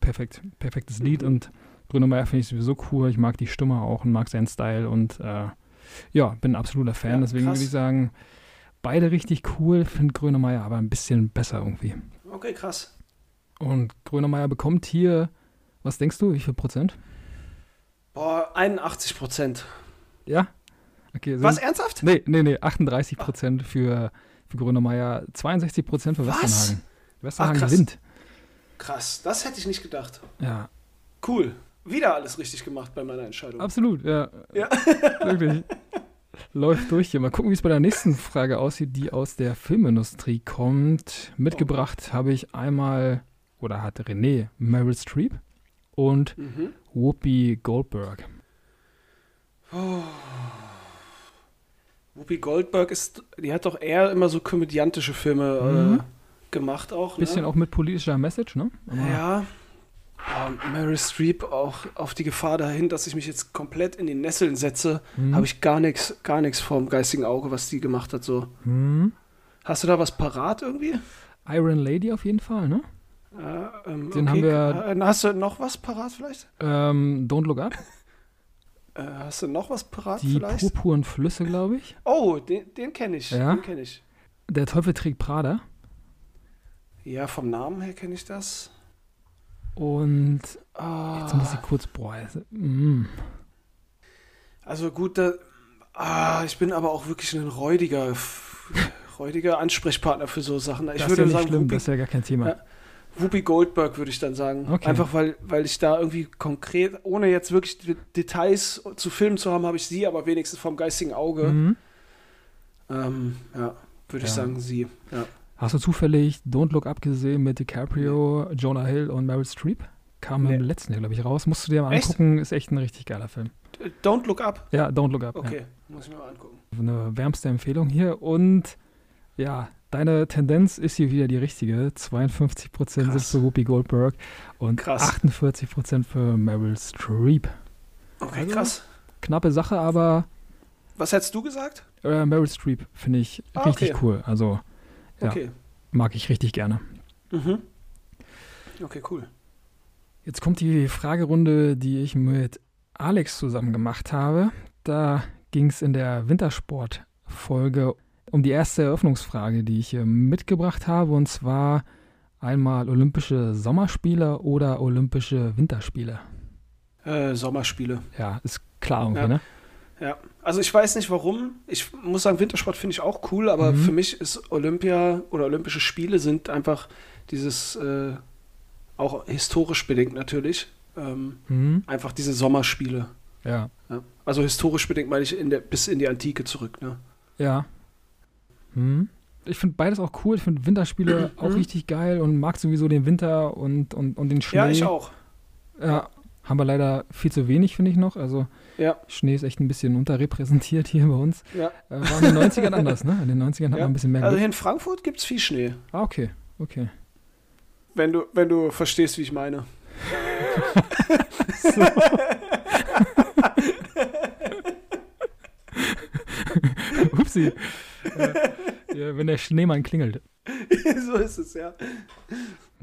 S1: perfekt, perfektes Lied und Bruno Meyer finde ich sowieso cool. Ich mag die Stimme auch und mag seinen Style und äh, ja, bin ein absoluter Fan. Ja, Deswegen würde ich sagen, beide richtig cool, finde Grönemeyer aber ein bisschen besser irgendwie.
S2: Okay, krass.
S1: Und Grönemeyer bekommt hier, was denkst du, wie viel Prozent?
S2: Boah, 81 Prozent.
S1: Ja? Okay,
S2: was, ernsthaft?
S1: Nee, nee, nee, 38 Prozent für, für Grönemeyer, 62 Prozent für Westernhagen. Westernhagen
S2: Ach, krass.
S1: gewinnt.
S2: Krass, das hätte ich nicht gedacht.
S1: Ja.
S2: Cool. Wieder alles richtig gemacht bei meiner Entscheidung.
S1: Absolut, ja.
S2: Ja.
S1: Wirklich. Läuft durch hier. Mal gucken, wie es bei der nächsten Frage aussieht, die aus der Filmindustrie kommt. Mitgebracht oh. habe ich einmal, oder hat René Meryl Streep und mhm. Whoopi Goldberg.
S2: Oh. Whoopi Goldberg ist, die hat doch eher immer so komödiantische Filme mhm. äh, gemacht auch.
S1: Bisschen
S2: ne?
S1: auch mit politischer Message, ne?
S2: Aber ja. Meryl Streep auch auf die Gefahr dahin, dass ich mich jetzt komplett in die Nesseln setze, mhm. habe ich gar nichts gar nichts vom geistigen Auge, was die gemacht hat so.
S1: Mhm.
S2: Hast du da was parat irgendwie?
S1: Iron Lady auf jeden Fall, ne?
S2: Äh, ähm,
S1: Den
S2: okay.
S1: haben wir.
S2: Äh, hast du noch was parat vielleicht?
S1: Ähm, Don't Look Up.
S2: Äh, hast du noch was parat
S1: die
S2: vielleicht?
S1: Die purpuren Flüsse, glaube ich.
S2: Oh, den, den kenne ich.
S1: Ja?
S2: Den kenne ich.
S1: Der Teufel trägt Prada.
S2: Ja, vom Namen her kenne ich das.
S1: Und
S2: ah.
S1: jetzt muss ich kurz, boah, mm.
S2: Also gut, da, ah, ich bin aber auch wirklich ein räudiger, räudiger Ansprechpartner für so Sachen. Ich
S1: das
S2: würde
S1: ist ja
S2: sagen,
S1: schlimm,
S2: Whoopi,
S1: das ist ja gar kein Thema.
S2: Ja, Whoopi Goldberg würde ich dann sagen.
S1: Okay.
S2: Einfach weil, weil ich da irgendwie konkret, ohne jetzt wirklich Details zu filmen zu haben, habe ich sie, aber wenigstens vom geistigen Auge.
S1: Mhm.
S2: Ähm, ja, würde
S1: Ja.
S2: ich sagen, sie. Ja.
S1: Hast du zufällig Don't Look Up gesehen mit DiCaprio, Jonah Hill und Meryl Streep? Kam
S2: Nee.
S1: im letzten Jahr, glaube ich, raus. Musst du dir mal
S2: Echt?
S1: angucken, ist echt ein richtig geiler Film.
S2: Don't Look Up.
S1: Ja, Don't Look Up.
S2: Okay, muss ich mir mal angucken.
S1: Ja. Eine wärmste Empfehlung hier. Und ja, deine Tendenz ist hier wieder die richtige. 52% sind
S2: Krass.
S1: für Whoopi Goldberg und
S2: Krass.
S1: 48% für Meryl Streep.
S2: Okay,
S1: Also,
S2: krass.
S1: Knappe Sache, aber
S2: Was hättest du gesagt?
S1: äh, Meryl Streep finde ich
S2: Ah,
S1: richtig
S2: okay.
S1: cool. Also Ja.
S2: Okay.
S1: mag ich richtig gerne.
S2: Mhm. Okay, cool.
S1: Jetzt kommt die Fragerunde, die ich mit Alex zusammen gemacht habe. Da ging es in der Wintersport-Folge um die erste Eröffnungsfrage, die ich hier mitgebracht habe, und zwar einmal Olympische Sommerspiele oder Olympische Winterspiele.
S2: Äh, Sommerspiele.
S1: Ja, ist klar irgendwie,
S2: Ja.
S1: ne?
S2: Ja, also ich weiß nicht warum. Ich muss sagen, Wintersport finde ich auch cool, aber
S1: Mhm.
S2: für mich ist Olympia oder Olympische Spiele sind einfach dieses, äh, auch historisch bedingt natürlich, ähm,
S1: Mhm.
S2: einfach diese Sommerspiele.
S1: Ja.
S2: Ja. Also historisch bedingt meine ich in der, bis in die Antike zurück. Ne?
S1: Ja. Mhm. Ich finde beides auch cool. Ich finde Winterspiele auch
S2: Mhm.
S1: richtig geil und mag sowieso den Winter und, und, und den Schnee.
S2: Ja, ich auch.
S1: Ja, haben wir leider viel zu wenig, finde ich noch. Also
S2: Ja,
S1: Schnee ist echt ein bisschen unterrepräsentiert hier bei uns.
S2: ja.
S1: Äh, war in den 90ern anders, ne? In den 90ern hat
S2: Ja.
S1: man ein bisschen mehr
S2: Also hier in Frankfurt gibt es viel Schnee,
S1: Ah, okay, okay.
S2: wenn du, wenn du verstehst, wie ich meine.
S1: Upsi. äh, wenn der Schneemann klingelt.
S2: so ist es, ja.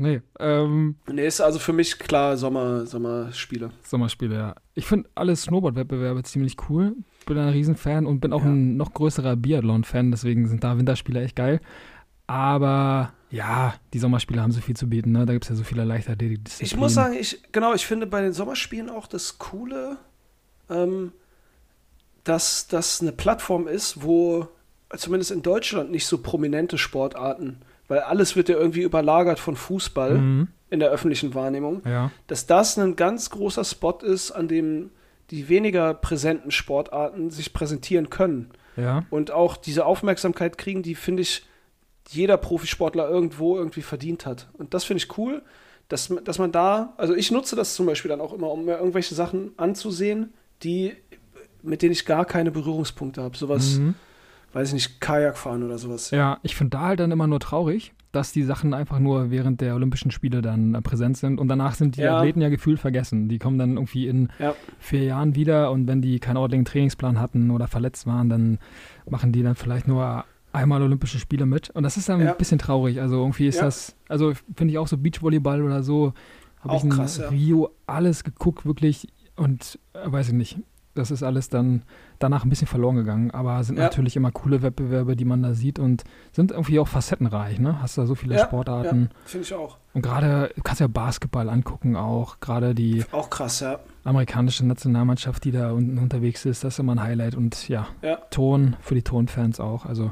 S1: Nee, ähm,
S2: Nee, ist also für mich klar Sommer, Sommerspiele.
S1: Sommerspiele, ja. Ich finde alle Snowboard-Wettbewerbe ziemlich cool. Bin ein Riesenfan und bin auch
S2: Ja.
S1: ein noch größerer Biathlon-Fan, deswegen sind da Winterspiele echt geil. Aber ja, die Sommerspiele haben so viel zu bieten, ne? Da gibt es ja so viele Leichtathletik-Disziplinen.
S2: Ich muss sagen, ich, genau, ich finde bei den Sommerspielen auch das Coole, ähm, dass das eine Plattform ist, wo zumindest in Deutschland nicht so prominente Sportarten weil alles wird ja irgendwie überlagert von Fußball mhm. in der öffentlichen Wahrnehmung,
S1: ja.
S2: dass das ein ganz großer Spot ist, an dem die weniger präsenten Sportarten sich präsentieren können.
S1: Ja.
S2: Und auch diese Aufmerksamkeit kriegen, die, finde ich, jeder Profisportler irgendwo irgendwie verdient hat. Und das finde ich cool, dass, dass man da, also ich nutze das zum Beispiel dann auch immer, um mir irgendwelche Sachen anzusehen, die, mit denen ich gar keine Berührungspunkte habe. Sowas, mhm. Weiß ich nicht, Kajak fahren oder sowas.
S1: Ja, ich finde da halt dann immer nur traurig, dass die Sachen einfach nur während der Olympischen Spiele dann äh, präsent sind und danach sind die ja. Athleten ja gefühlt vergessen. Die kommen dann irgendwie in
S2: ja.
S1: vier Jahren wieder und wenn die keinen ordentlichen Trainingsplan hatten oder verletzt waren, dann machen die dann vielleicht nur einmal Olympische Spiele mit. Und das ist dann ja. ein bisschen traurig. Also irgendwie ist das, also finde ich auch so Beachvolleyball oder so, habe ich in krass, Rio alles geguckt, wirklich und äh, weiß ich nicht das ist alles dann danach ein bisschen verloren gegangen. Aber sind ja. natürlich immer coole Wettbewerbe, die man da sieht und sind irgendwie auch facettenreich, ne? Hast da so viele ja, Sportarten. Ja,
S2: finde ich auch.
S1: Und gerade, du kannst ja Basketball angucken auch, gerade die
S2: auch krass, ja.
S1: amerikanische Nationalmannschaft, die da unten unterwegs ist, das ist immer ein Highlight und ja,
S2: ja.
S1: Ton für die Tonfans auch, also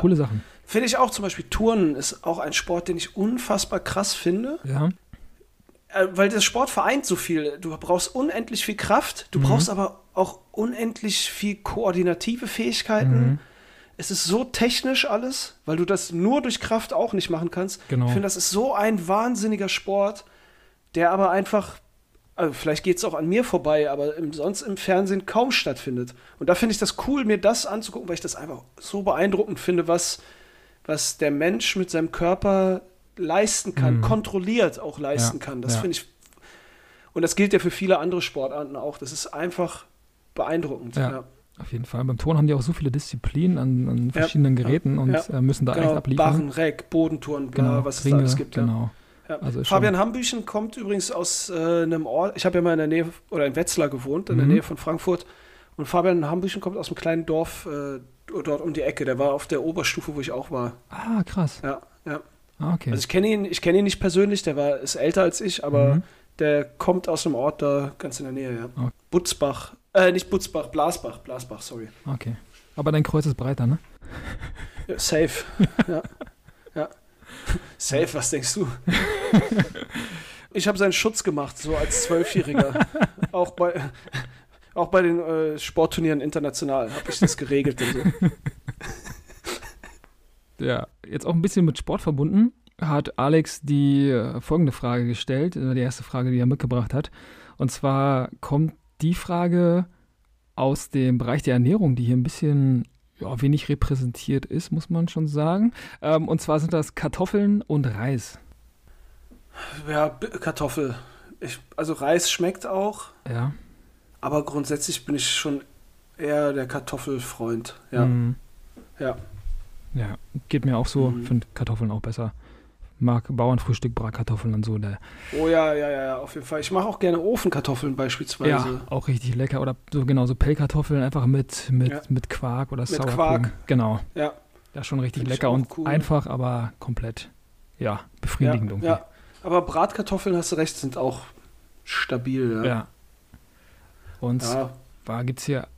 S1: coole Sachen.
S2: Finde ich auch zum Beispiel Turnen ist auch ein Sport, den ich unfassbar krass finde.
S1: Ja.
S2: Äh, weil der Sport vereint so viel. Du brauchst unendlich viel Kraft, du mhm. brauchst aber auch unendlich viel koordinative Fähigkeiten. Mhm. Es ist so technisch alles, weil du das nur durch Kraft auch nicht machen kannst.
S1: Genau.
S2: Ich finde, das ist so ein wahnsinniger Sport, der aber einfach, also vielleicht geht es auch an mir vorbei, aber im, sonst im Fernsehen kaum stattfindet. Und da finde ich das cool, mir das anzugucken, weil ich das einfach so beeindruckend finde, was, was der Mensch mit seinem Körper leisten kann, mhm. kontrolliert auch leisten ja, kann. Das ja. finde ich. Und das gilt ja für viele andere Sportarten auch. Das ist einfach beeindruckend.
S1: Ja, ja. Auf jeden Fall. Beim Turnen haben die auch so viele Disziplinen an, an verschiedenen Geräten und äh, müssen da genau, echt abliefern.
S2: Barren, Reck, Bodentouren, genau, was es Ringe, da alles gibt.
S1: Genau.
S2: Also Fabian Hambüchen kommt übrigens aus äh, einem Ort, ich habe ja mal in der Nähe, oder in Wetzlar gewohnt, in mhm. der Nähe von Frankfurt. Und Fabian Hambüchen kommt aus einem kleinen Dorf äh, dort um die Ecke. Der war auf der Oberstufe, wo ich auch war.
S1: Ah, krass.
S2: Ja, ja.
S1: Ah, okay.
S2: Also ich kenne ihn, ich kenne ihn nicht persönlich, der war, ist älter als ich, aber mhm. der kommt aus einem Ort da ganz in der Nähe, ja. Okay. Butzbach. Äh, nicht Butzbach, Blasbach, Blasbach, sorry.
S1: Okay. Aber dein Kreuz ist breiter, ne?
S2: Ja, safe. ja. ja. Safe, was denkst du? ich habe seinen Schutz gemacht, so als Zwölfjähriger. auch bei, auch bei den äh, Sportturnieren international habe ich das geregelt. Und so.
S1: Ja, jetzt auch ein bisschen mit Sport verbunden, hat Alex die äh, folgende Frage gestellt, äh, die erste Frage, die er mitgebracht hat. Und zwar kommt die Frage aus dem Bereich der Ernährung, die hier ein bisschen ja, wenig repräsentiert ist, muss man schon sagen. Ähm, und zwar sind das Kartoffeln und Reis.
S2: Ja, Kartoffel. Ich, also Reis schmeckt auch.
S1: Ja.
S2: Aber grundsätzlich bin ich schon eher der Kartoffelfreund. Ja. Mhm. Ja.
S1: Ja, geht mir auch so. Mhm. Finde Kartoffeln auch besser. Mag Bauernfrühstück, Bratkartoffeln und so. Der
S2: oh ja, ja, ja, auf jeden Fall. Ich mache auch gerne Ofenkartoffeln beispielsweise.
S1: Ja, auch richtig lecker. Oder so genau so Pellkartoffeln einfach mit, mit, ja. mit Quark oder
S2: Mit Quark.
S1: Genau.
S2: Ja.
S1: Ja, schon richtig Find lecker und cool. einfach, aber komplett, ja, befriedigend
S2: ja. Ja, aber Bratkartoffeln, hast du recht, sind auch stabil, ja.
S1: Ja. Und ja. gibt es hier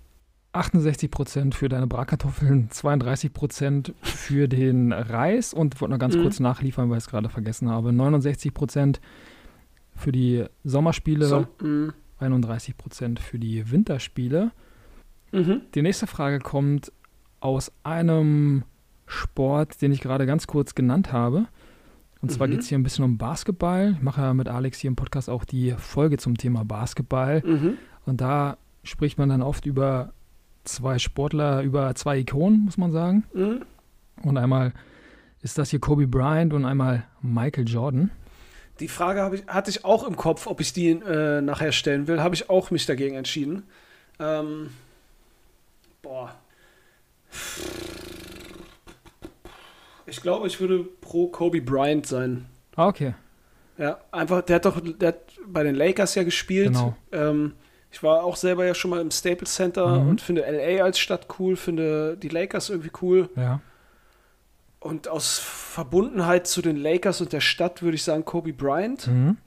S1: 68 Prozent für deine Bratkartoffeln, 32 Prozent für den Reis und wollte noch ganz mhm. kurz nachliefern, weil ich es gerade vergessen habe. 69 Prozent für die Sommerspiele, so, 31 mhm. Prozent für die Winterspiele.
S2: Mhm.
S1: Die nächste Frage kommt aus einem Sport, den ich gerade ganz kurz genannt habe. Und zwar mhm. geht es hier ein bisschen um Basketball. Ich mache ja mit Alex hier im Podcast auch die Folge zum Thema Basketball.
S2: Mhm.
S1: Und da spricht man dann oft über zwei Sportler, über zwei Ikonen, muss man sagen.
S2: Mhm.
S1: Und einmal ist das hier Kobe Bryant und einmal Michael Jordan.
S2: Die Frage ich, hatte ich auch im Kopf, ob ich die äh, nachher stellen will. Habe ich auch mich dagegen entschieden. Ähm, boah. Ich glaube, ich würde pro Kobe Bryant sein.
S1: Ah, okay.
S2: Ja, einfach, der hat doch der hat bei den Lakers ja gespielt.
S1: Genau.
S2: Ähm, ich war auch selber ja schon mal im Staples Center mhm. und finde LA als Stadt cool, finde die Lakers irgendwie cool.
S1: Ja.
S2: Und aus Verbundenheit zu den Lakers und der Stadt würde ich sagen Kobe Bryant.
S1: Mhm.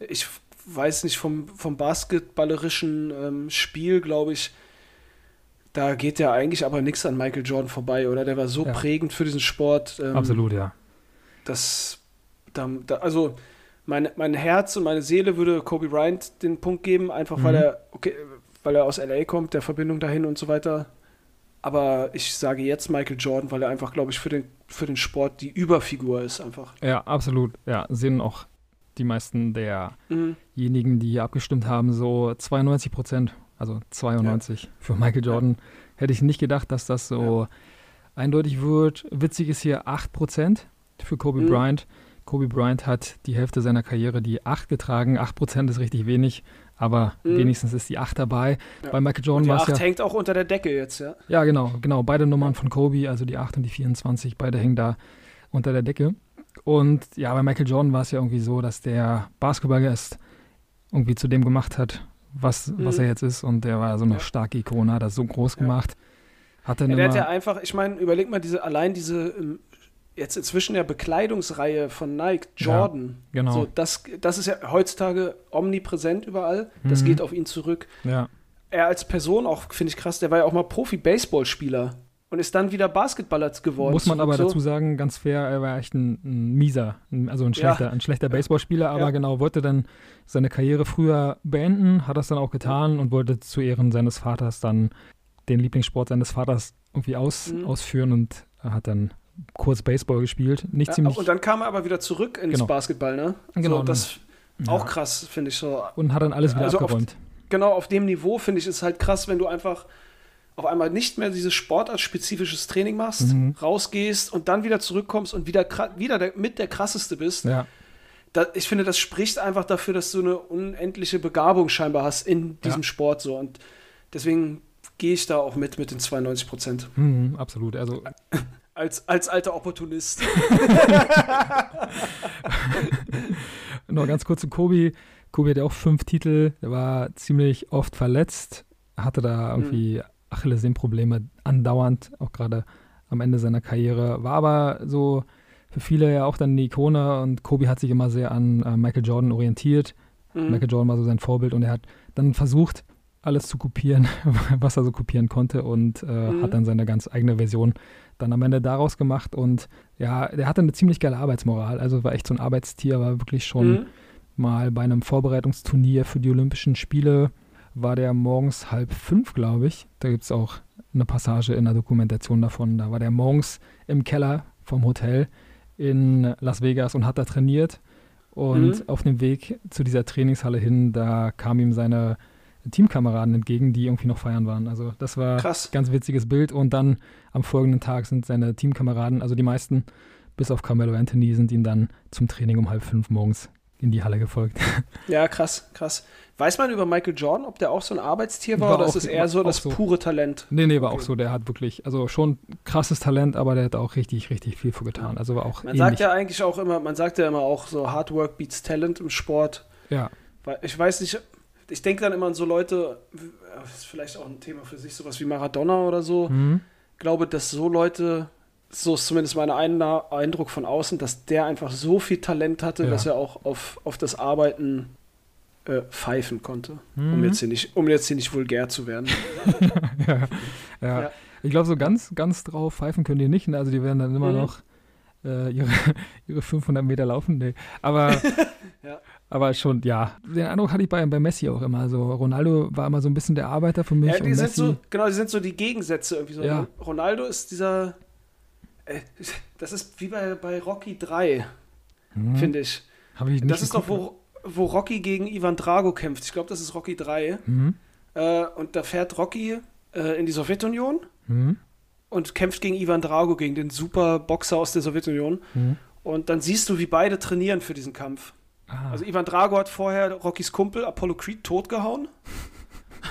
S2: Ich weiß nicht, vom, vom basketballerischen ähm, Spiel, glaube ich, da geht ja eigentlich aber nichts an Michael Jordan vorbei, oder? Der war so ja. prägend für diesen Sport.
S1: Ähm, Absolut, ja.
S2: das, da, da, also mein, mein Herz und meine Seele würde Kobe Bryant den Punkt geben, einfach mhm. weil er, okay, weil er aus LA kommt, der Verbindung dahin und so weiter. Aber ich sage jetzt Michael Jordan, weil er einfach, glaube ich, für den, für den Sport die Überfigur ist einfach.
S1: Ja, absolut. Ja, sehen auch die meisten derjenigen, mhm. die hier abgestimmt haben, so 92 Prozent, also 92 ja. für Michael Jordan. Ja. Hätte ich nicht gedacht, dass das so ja. eindeutig wird. Witzig ist hier 8 Prozent für Kobe mhm. Bryant. Kobe Bryant hat die Hälfte seiner Karriere die 8 getragen. 8 Prozent ist richtig wenig, aber mhm. wenigstens ist die 8 dabei. Bei Michael Jordan war es ja. 8
S2: hängt auch unter der Decke jetzt, ja.
S1: Ja, genau, genau. Beide Nummern von Kobe, also die 8 und die 24, beide hängen da unter der Decke. Und ja, bei Michael Jordan war es ja irgendwie so, dass der Basketballgast irgendwie zu dem gemacht hat, was, mhm. was er jetzt ist. Und der war so eine ja. starke Ikone, hat das so groß gemacht. Hat dann
S2: ja, der hat ja einfach, ich meine, überleg mal, diese, allein diese ähm, jetzt inzwischen ja Bekleidungsreihe von Nike, Jordan. Ja, genau. So, das, das ist ja heutzutage omnipräsent überall. Das mhm. geht auf ihn zurück.
S1: Ja.
S2: Er als Person auch, finde ich krass, der war ja auch mal Profi-Baseballspieler und ist dann wieder Basketballer geworden.
S1: Muss man aber so. dazu sagen, ganz fair, er war echt ein, ein mieser, ein, also ein schlechter, ja. ein schlechter Baseballspieler, aber ja. genau, wollte dann seine Karriere früher beenden, hat das dann auch getan und wollte zu Ehren seines Vaters dann den Lieblingssport seines Vaters irgendwie aus, mhm. ausführen und hat dann kurz Baseball gespielt. Nicht ja, ziemlich.
S2: Und dann kam er aber wieder zurück ins genau. Basketball, ne? Genau. So, das auch krass, finde ich so.
S1: Und hat dann alles wieder also abgeräumt.
S2: Auf, genau, auf dem Niveau finde ich es halt krass, wenn du einfach auf einmal nicht mehr dieses sportartspezifisches Training machst, mhm. rausgehst und dann wieder zurückkommst und wieder, wieder der, mit der krasseste bist.
S1: Ja.
S2: Da, ich finde, das spricht einfach dafür, dass du eine unendliche Begabung scheinbar hast in diesem ja. Sport so und deswegen gehe ich da auch mit mit den 92 Prozent.
S1: Mhm, absolut. Also
S2: als, als alter Opportunist.
S1: Noch ganz kurz zu Kobi. Kobi hat ja auch fünf Titel. Der war ziemlich oft verletzt, hatte da irgendwie mhm. Achillessehnenprobleme andauernd, auch gerade am Ende seiner Karriere. War aber so für viele ja auch dann eine Ikone und Kobi hat sich immer sehr an äh, Michael Jordan orientiert. Mhm. Michael Jordan war so sein Vorbild und er hat dann versucht, alles zu kopieren, was er so kopieren konnte und äh, mhm. hat dann seine ganz eigene Version dann am Ende daraus gemacht und ja, der hatte eine ziemlich geile Arbeitsmoral, also war echt so ein Arbeitstier, war wirklich schon mhm. mal bei einem Vorbereitungsturnier für die Olympischen Spiele, war der morgens halb fünf, glaube ich, da gibt es auch eine Passage in der Dokumentation davon, da war der morgens im Keller vom Hotel in Las Vegas und hat da trainiert und mhm. auf dem Weg zu dieser Trainingshalle hin, da kam ihm seine Teamkameraden entgegen, die irgendwie noch feiern waren. Also das war Krass. ganz witziges Bild. Und dann am folgenden Tag sind seine Teamkameraden, also die meisten, bis auf Carmelo Anthony, sind ihm dann zum Training um halb fünf morgens in die Halle gefolgt.
S2: Ja, krass, krass. Weiß man über Michael Jordan, ob der auch so ein Arbeitstier war, war oder ist es eher so das so. pure Talent?
S1: Nee, nee, war okay. auch so. Der hat wirklich, also schon krasses Talent, aber der hat auch richtig, richtig viel für getan. Also war auch
S2: Man ähnlich. sagt ja eigentlich auch immer, man sagt ja immer auch so Hard Work beats Talent im Sport.
S1: Ja.
S2: Ich weiß nicht, ich denke dann immer an so Leute, das ist vielleicht auch ein Thema für sich, sowas wie Maradona oder so. Mhm. Ich glaube, dass so Leute, so ist zumindest mein Eindruck von außen, dass der einfach so viel Talent hatte, ja. dass er auch auf, auf das Arbeiten äh, pfeifen konnte, mhm. um, jetzt hier nicht, um jetzt hier nicht vulgär zu werden.
S1: ja, ja. ja. Ich glaube, so ganz, ganz drauf pfeifen können die nicht. Ne? Also die werden dann immer mhm. noch äh, ihre, ihre 500 Meter laufen. Nee. Aber ja. Aber schon, ja, den Eindruck hatte ich bei, bei Messi auch immer. So, Ronaldo war immer so ein bisschen der Arbeiter für mich. Ja,
S2: die sind Messi, so, genau, die sind so die Gegensätze irgendwie so. Ja. Ronaldo ist dieser, äh, das ist wie bei, bei Rocky 3, hm. finde ich.
S1: Habe ich nicht
S2: Das ist doch, wo, wo Rocky gegen Ivan Drago kämpft. Ich glaube, das ist Rocky 3. Mhm. Äh, und da fährt Rocky äh, in die Sowjetunion mhm. Und kämpft gegen Ivan Drago, gegen den super Boxer aus der Sowjetunion. Mhm. Und dann siehst du, wie beide trainieren für diesen Kampf. Ah. Also Ivan Drago hat vorher Rockys Kumpel Apollo Creed totgehauen.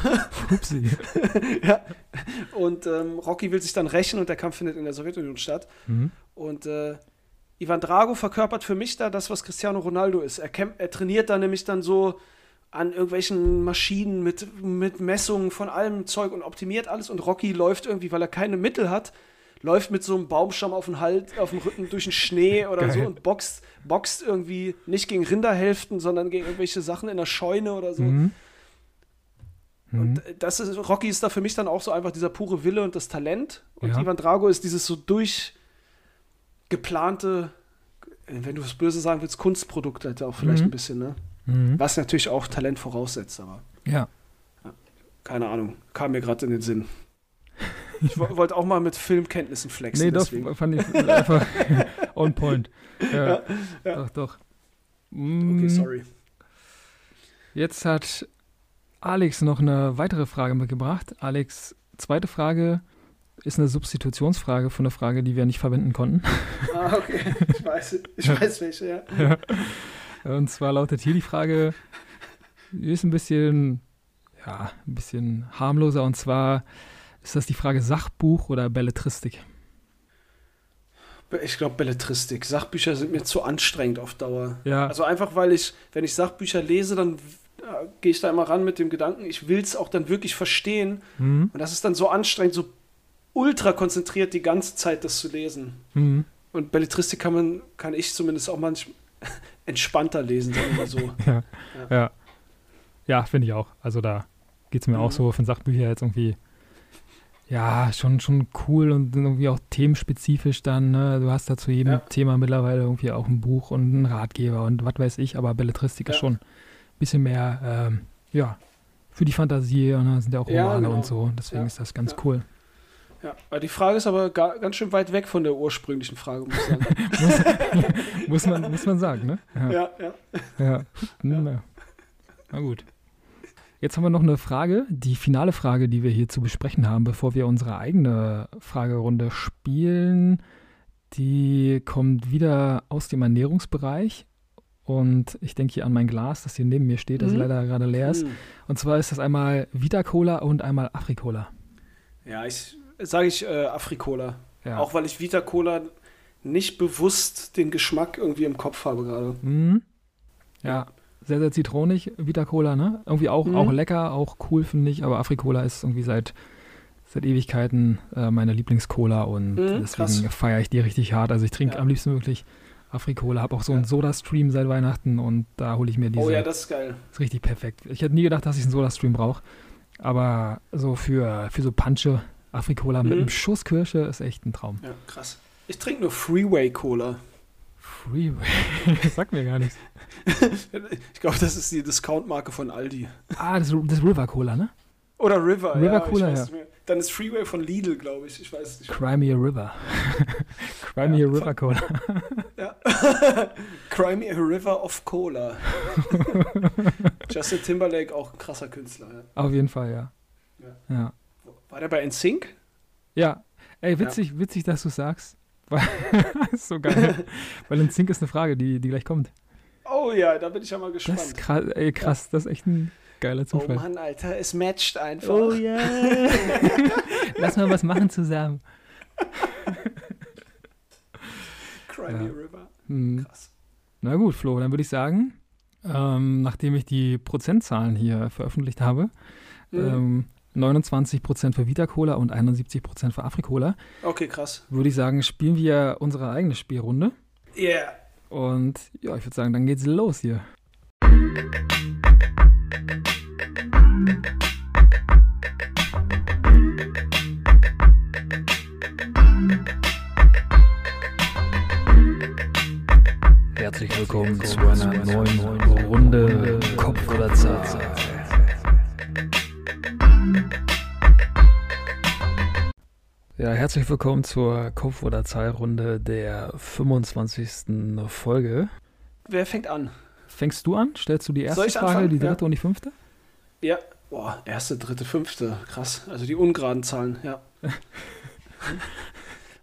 S2: Upsi. ja. Und ähm, Rocky will sich dann rächen und der Kampf findet in der Sowjetunion statt. Mhm. Und äh, Ivan Drago verkörpert für mich da das, was Cristiano Ronaldo ist. Er, er trainiert da nämlich dann so an irgendwelchen Maschinen mit, mit Messungen von allem Zeug und optimiert alles. Und Rocky läuft irgendwie, weil er keine Mittel hat, läuft mit so einem Baumstamm auf dem, Hals, auf dem Rücken durch den Schnee oder Geil. so und boxt, boxt irgendwie nicht gegen Rinderhälften, sondern gegen irgendwelche Sachen in der Scheune oder so. Mhm. Und mhm. das ist, Rocky ist da für mich dann auch so einfach dieser pure Wille und das Talent. Und ja. Ivan Drago ist dieses so durchgeplante, wenn du es böse sagen willst, Kunstprodukt halt auch vielleicht mhm. ein bisschen, ne? Mhm. Was natürlich auch Talent voraussetzt, aber.
S1: Ja.
S2: ja keine Ahnung, kam mir gerade in den Sinn. Ich wollte auch mal mit Filmkenntnissen flexen. Nee,
S1: deswegen. fand ich einfach on point. Ja, ja, ja. Doch, doch.
S2: Okay, sorry.
S1: Jetzt hat Alex noch eine weitere Frage mitgebracht. Alex, zweite Frage ist eine Substitutionsfrage von der Frage, die wir nicht verwenden konnten.
S2: Ah, okay. Ich weiß, ich weiß welche, ja. ja.
S1: Und zwar lautet hier die Frage, die ist ein bisschen, ja, ein bisschen harmloser. Und zwar ist das die Frage Sachbuch oder Belletristik?
S2: Ich glaube Belletristik. Sachbücher sind mir zu anstrengend auf Dauer.
S1: Ja.
S2: Also einfach, weil ich, wenn ich Sachbücher lese, dann gehe ich da immer ran mit dem Gedanken, ich will es auch dann wirklich verstehen. Mhm. Und das ist dann so anstrengend, so ultra konzentriert die ganze Zeit das zu lesen. Mhm. Und Belletristik kann man, kann ich zumindest auch manchmal entspannter lesen, sagen wir so.
S1: ja, ja. ja. ja finde ich auch. Also da geht es mir mhm. auch so von Sachbüchern jetzt irgendwie ja, schon, schon cool und irgendwie auch themenspezifisch dann. Ne? Du hast da zu jedem ja. Thema mittlerweile irgendwie auch ein Buch und einen Ratgeber und was weiß ich, aber Belletristik ist schon ein bisschen mehr, ähm, ja, für die Fantasie und da sind ja auch Romane genau. und so. Deswegen ist das ganz cool.
S2: Ja, weil die Frage ist aber gar, ganz schön weit weg von der ursprünglichen Frage, muss
S1: muss, muss, man, muss man sagen, ne?
S2: Ja, ja. Ja.
S1: ja. Na, na gut. Jetzt haben wir noch eine Frage, die finale Frage, die wir hier zu besprechen haben, bevor wir unsere eigene Fragerunde spielen. Die kommt wieder aus dem Ernährungsbereich. Und ich denke hier an mein Glas, das hier neben mir steht, das mhm. leider gerade leer ist. Mhm. Und zwar ist das einmal Vita-Cola und einmal Africola.
S2: Ja, ich sage ich äh, Africola. Ja. Auch weil ich Vita-Cola nicht bewusst den Geschmack irgendwie im Kopf habe gerade.
S1: Mhm. Ja. sehr, sehr zitronig, Vita Cola, ne? Irgendwie auch, mhm. auch lecker, auch cool, finde ich, aber Africola ist irgendwie seit, seit Ewigkeiten äh, meine Lieblings-Cola und mhm, deswegen feiere ich die richtig hart. Also ich trinke ja. am liebsten wirklich Africola, habe auch so ja. einen Soda-Stream seit Weihnachten und da hole ich mir diese. Oh
S2: ja, das ist geil.
S1: Ist richtig perfekt. Ich hätte nie gedacht, dass ich einen Soda-Stream brauche, aber so für, für so Punche, Africola mhm. mit einem Schuss Kirsche ist echt ein Traum.
S2: Ja, krass. Ich trinke nur Freeway-Cola.
S1: Freeway? Sag mir gar nichts.
S2: ich glaube, das ist die Discount-Marke von Aldi.
S1: Ah, das, das River Cola, ne?
S2: Oder River,
S1: River ja, Cola, ja.
S2: Dann ist Freeway von Lidl, glaube ich. Ich weiß nicht.
S1: Crimea River. Crimea ja, River Cola.
S2: ja. Crimea River of Cola. Justin Timberlake, auch ein krasser Künstler. Ja.
S1: Auf jeden Fall, ja.
S2: ja. ja. War der bei NSYNC?
S1: Ja. Ey, witzig, witzig, dass du sagst. ist so geil. Weil NSYNC ist eine Frage, die, die gleich kommt.
S2: Oh ja, da bin ich ja mal gespannt.
S1: Das ist krass, ey, krass, das ist echt ein geiler Zufall.
S2: Oh Mann, Alter, es matcht einfach.
S1: Oh ja. Yeah. Lass mal was machen zusammen.
S2: Crimey ja. River.
S1: Hm. Krass. Na gut, Flo, dann würde ich sagen, ähm, nachdem ich die Prozentzahlen hier veröffentlicht habe, mhm. ähm, 29% für Vita Cola und 71% für Africola.
S2: Okay, krass.
S1: Würde ich sagen, spielen wir unsere eigene Spielrunde.
S2: Yeah.
S1: Und ja, ich würde sagen, dann geht's los hier. Herzlich willkommen zu einer neuen Runde Kopf oder Zahl. Ja, herzlich willkommen zur Kopf- oder Zahlrunde der 25. Folge.
S2: Wer fängt an?
S1: Fängst du an? Stellst du die erste Frage, anfangen? die dritte ja. und die fünfte?
S2: Ja, boah, erste, dritte, fünfte. Krass. Also die ungeraden Zahlen, ja.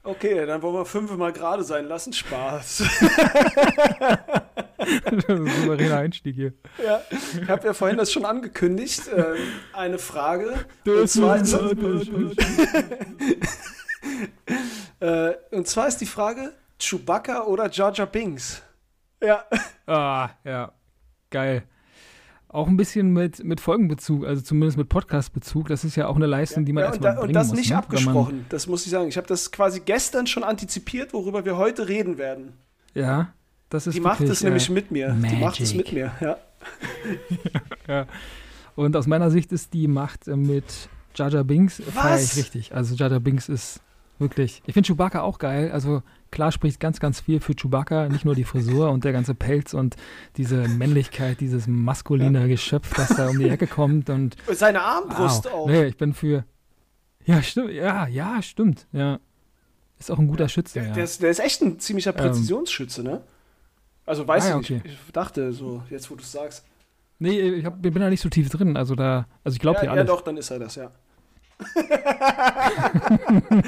S2: okay, dann wollen wir fünf mal gerade sein lassen. Spaß.
S1: souveräner Einstieg hier.
S2: Ja, ich habe ja vorhin das schon angekündigt. Ähm, eine Frage. und, zwar ist, äh, und zwar ist die Frage: Chewbacca oder Jar Jar Binks?
S1: Ja. Ah, ja. Geil. Auch ein bisschen mit, mit Folgenbezug, also zumindest mit Podcastbezug. Das ist ja auch eine Leistung, die man ja, erstmal
S2: und, da, und das muss, nicht ne? abgesprochen, das muss ich sagen. Ich habe das quasi gestern schon antizipiert, worüber wir heute reden werden.
S1: Ja, das ist
S2: Die macht es nämlich mit mir. Magic. Die macht es mit mir, ja.
S1: ja. Und aus meiner Sicht ist die Macht mit Jaja Binks feiere ich richtig. Also Jaja Binks ist Wirklich. Ich finde Chewbacca auch geil. Also klar spricht ganz, ganz viel für Chewbacca. Nicht nur die Frisur und der ganze Pelz und diese Männlichkeit, dieses maskuline ja. Geschöpf, das da um die Ecke kommt. Und
S2: seine Armbrust wow. auch.
S1: Nee, ich bin für. Ja, stimmt. Ja, ja, stimmt. Ja. Ist auch ein guter Schütze.
S2: Der,
S1: ja.
S2: der, ist, der ist echt ein ziemlicher ähm. Präzisionsschütze, ne? Also weiß ah, ich okay. nicht. Ich dachte so, jetzt wo du es sagst.
S1: Nee, ich, hab, ich bin da nicht so tief drin. Also da, also ich glaube
S2: ja,
S1: hier alles.
S2: Ja, doch, dann ist er das, ja.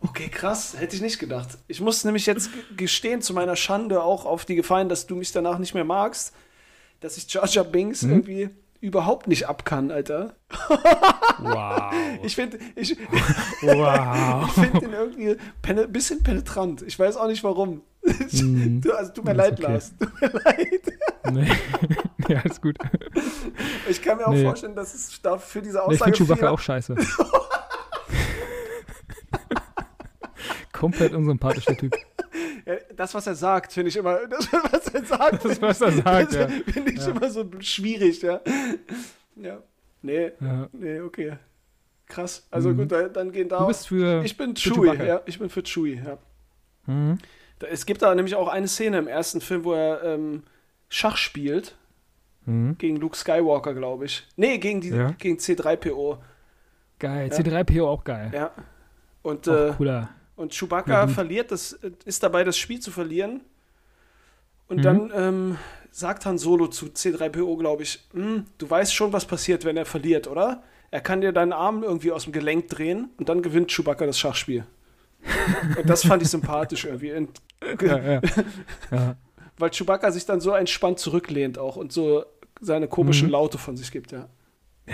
S2: okay, krass. Hätte ich nicht gedacht. Ich muss nämlich jetzt gestehen, zu meiner Schande auch auf die Gefallen, dass du mich danach nicht mehr magst, dass ich Jar Jar Binks hm? irgendwie überhaupt nicht ab kann, Alter.
S1: Wow.
S2: Ich finde ich, wow. ich find den irgendwie ein bisschen penetrant. Ich weiß auch nicht warum. Du, also tut mir leid, okay. Lars. Tut mir leid.
S1: Nee. nee, alles gut.
S2: Ich kann mir auch nee. vorstellen, dass es da für diese Aussage. Nee,
S1: ich finde Chewbacca auch scheiße. Komplett unsympathischer Typ.
S2: Ja, das, was er sagt, finde ich immer. Das, was er sagt,
S1: das, was er sagt, ja.
S2: finde ich ja. immer so schwierig, ja. Ja. Nee, ja. nee, okay. Krass. Also mhm. gut, dann gehen da.
S1: Du bist für.
S2: Ich bin für Chewie, ja. Ich bin für Chewie, ja. Mhm. Es gibt da nämlich auch eine Szene im ersten Film, wo er ähm, Schach spielt. Mhm. Gegen Luke Skywalker, glaube ich. Nee, gegen, die, ja. gegen C3PO.
S1: Geil, ja. C3PO auch geil.
S2: Ja. Und,
S1: auch äh, cooler.
S2: und Chewbacca ja, verliert, das ist dabei, das Spiel zu verlieren. Und mhm. dann ähm, sagt Han Solo zu C3PO, glaube ich, hm, du weißt schon, was passiert, wenn er verliert, oder? Er kann dir deinen Arm irgendwie aus dem Gelenk drehen und dann gewinnt Chewbacca das Schachspiel. Und das fand ich sympathisch irgendwie. Und, ja, ja. Weil Chewbacca sich dann so entspannt zurücklehnt auch und so seine komischen mhm. Laute von sich gibt, ja.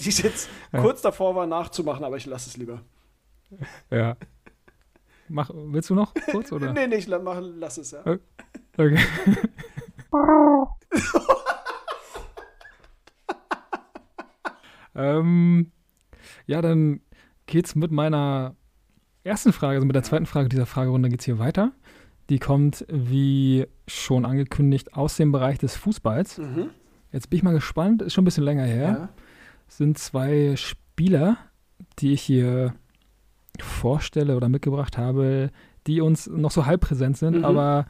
S2: Die ich jetzt kurz davor war nachzumachen, aber ich lasse es lieber.
S1: Ja. Mach, willst du noch kurz, oder?
S2: nee, nee, ich mach, lass es, ja.
S1: Okay. ähm, ja, dann geht's mit meiner ersten Frage, also mit der zweiten Frage dieser Fragerunde geht's hier weiter. Die kommt, wie schon angekündigt, aus dem Bereich des Fußballs. Mhm. Jetzt bin ich mal gespannt, ist schon ein bisschen länger her. Ja. Es sind zwei Spieler, die ich hier vorstelle oder mitgebracht habe, die uns noch so halb präsent sind, mhm. aber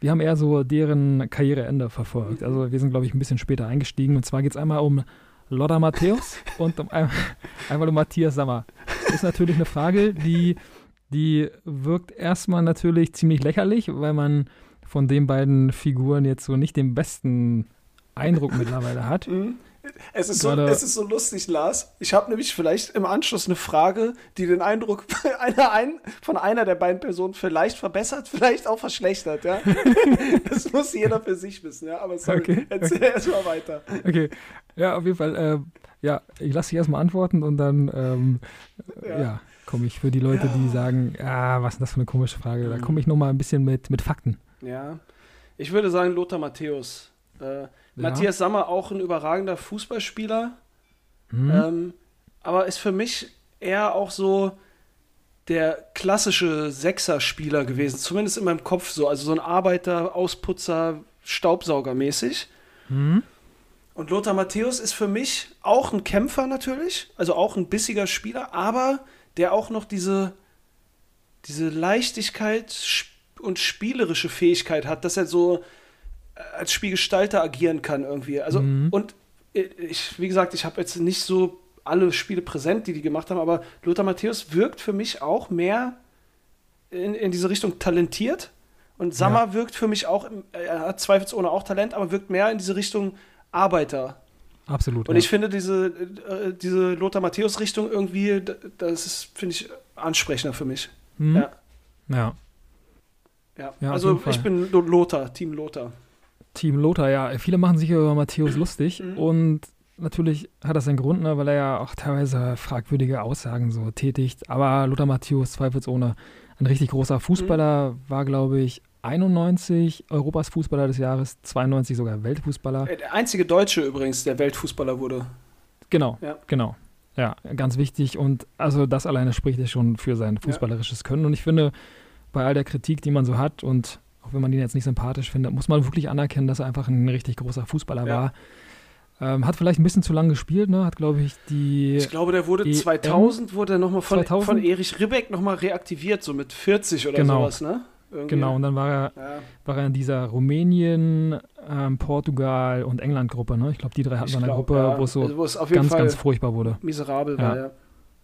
S1: wir haben eher so deren Karriereende verfolgt. Also wir sind, glaube ich, ein bisschen später eingestiegen. Und zwar geht es einmal um Lothar Matthäus und um einmal, einmal um Matthias Sammer. Ist natürlich eine Frage, die, die wirkt erstmal natürlich ziemlich lächerlich, weil man von den beiden Figuren jetzt so nicht den besten Eindruck mittlerweile hat. Mhm.
S2: Es ist, so, es ist so lustig, Lars. Ich habe nämlich vielleicht im Anschluss eine Frage, die den Eindruck einer ein, von einer der beiden Personen vielleicht verbessert, vielleicht auch verschlechtert. Ja? das muss jeder für sich wissen. Ja? Aber sorry, okay. erzähl okay. erstmal weiter.
S1: Okay, ja, auf jeden Fall. Äh, ja, ich lasse dich erstmal antworten und dann ähm, ja. ja komme ich für die Leute, ja. die sagen, ja, was ist das für eine komische Frage? Da mhm. komme ich nochmal ein bisschen mit, mit Fakten.
S2: Ja, ich würde sagen Lothar Matthäus. Äh, Matthias Sammer auch ein überragender Fußballspieler. Mhm. Ähm, aber ist für mich eher auch so der klassische Sechser-Spieler gewesen, zumindest in meinem Kopf so. Also so ein Arbeiter, Ausputzer, Staubsauger mäßig. Mhm. Und Lothar Matthäus ist für mich auch ein Kämpfer natürlich, also auch ein bissiger Spieler, aber der auch noch diese, diese Leichtigkeit und spielerische Fähigkeit hat, dass er so als Spielgestalter agieren kann irgendwie. Also mhm. und ich, wie gesagt, ich habe jetzt nicht so alle Spiele präsent, die die gemacht haben, aber Lothar Matthäus wirkt für mich auch mehr in, in diese Richtung talentiert. Und Sammer ja. wirkt für mich auch, er hat zweifelsohne auch Talent, aber wirkt mehr in diese Richtung Arbeiter.
S1: Absolut.
S2: Und ja. ich finde diese, äh, diese Lothar Matthäus-Richtung irgendwie, das ist, finde ich, ansprechender für mich.
S1: Mhm. Ja.
S2: Ja. Ja, ja also ich bin Lothar, Team Lothar.
S1: Team Lothar, ja. Viele machen sich über Matthäus lustig mhm. und natürlich hat das seinen Grund, ne, weil er ja auch teilweise fragwürdige Aussagen so tätigt. Aber Lothar Matthäus zweifelsohne ein richtig großer Fußballer, mhm. war, glaube ich, 91 Europas Fußballer des Jahres, 92 sogar Weltfußballer.
S2: Äh, der einzige Deutsche übrigens, der Weltfußballer wurde.
S1: Genau, ja. genau. Ja, ganz wichtig. Und also das alleine spricht ja schon für sein fußballerisches Können. Und ich finde, bei all der Kritik, die man so hat und auch wenn man ihn jetzt nicht sympathisch findet, muss man wirklich anerkennen, dass er einfach ein richtig großer Fußballer ja. war. Ähm, hat vielleicht ein bisschen zu lange gespielt, ne? Hat, glaube ich, die.
S2: Ich glaube, der wurde EM 2000 wurde nochmal von, von Erich Ribbeck nochmal reaktiviert, so mit 40 oder genau. sowas, ne?
S1: Irgendwie. Genau, und dann war er, ja. war er in dieser Rumänien, ähm, Portugal und England-Gruppe, ne? Ich glaube, die drei hatten wir in der Gruppe, ja. wo es so also, ganz, Fall ganz furchtbar wurde.
S2: Miserabel ja. war, ja.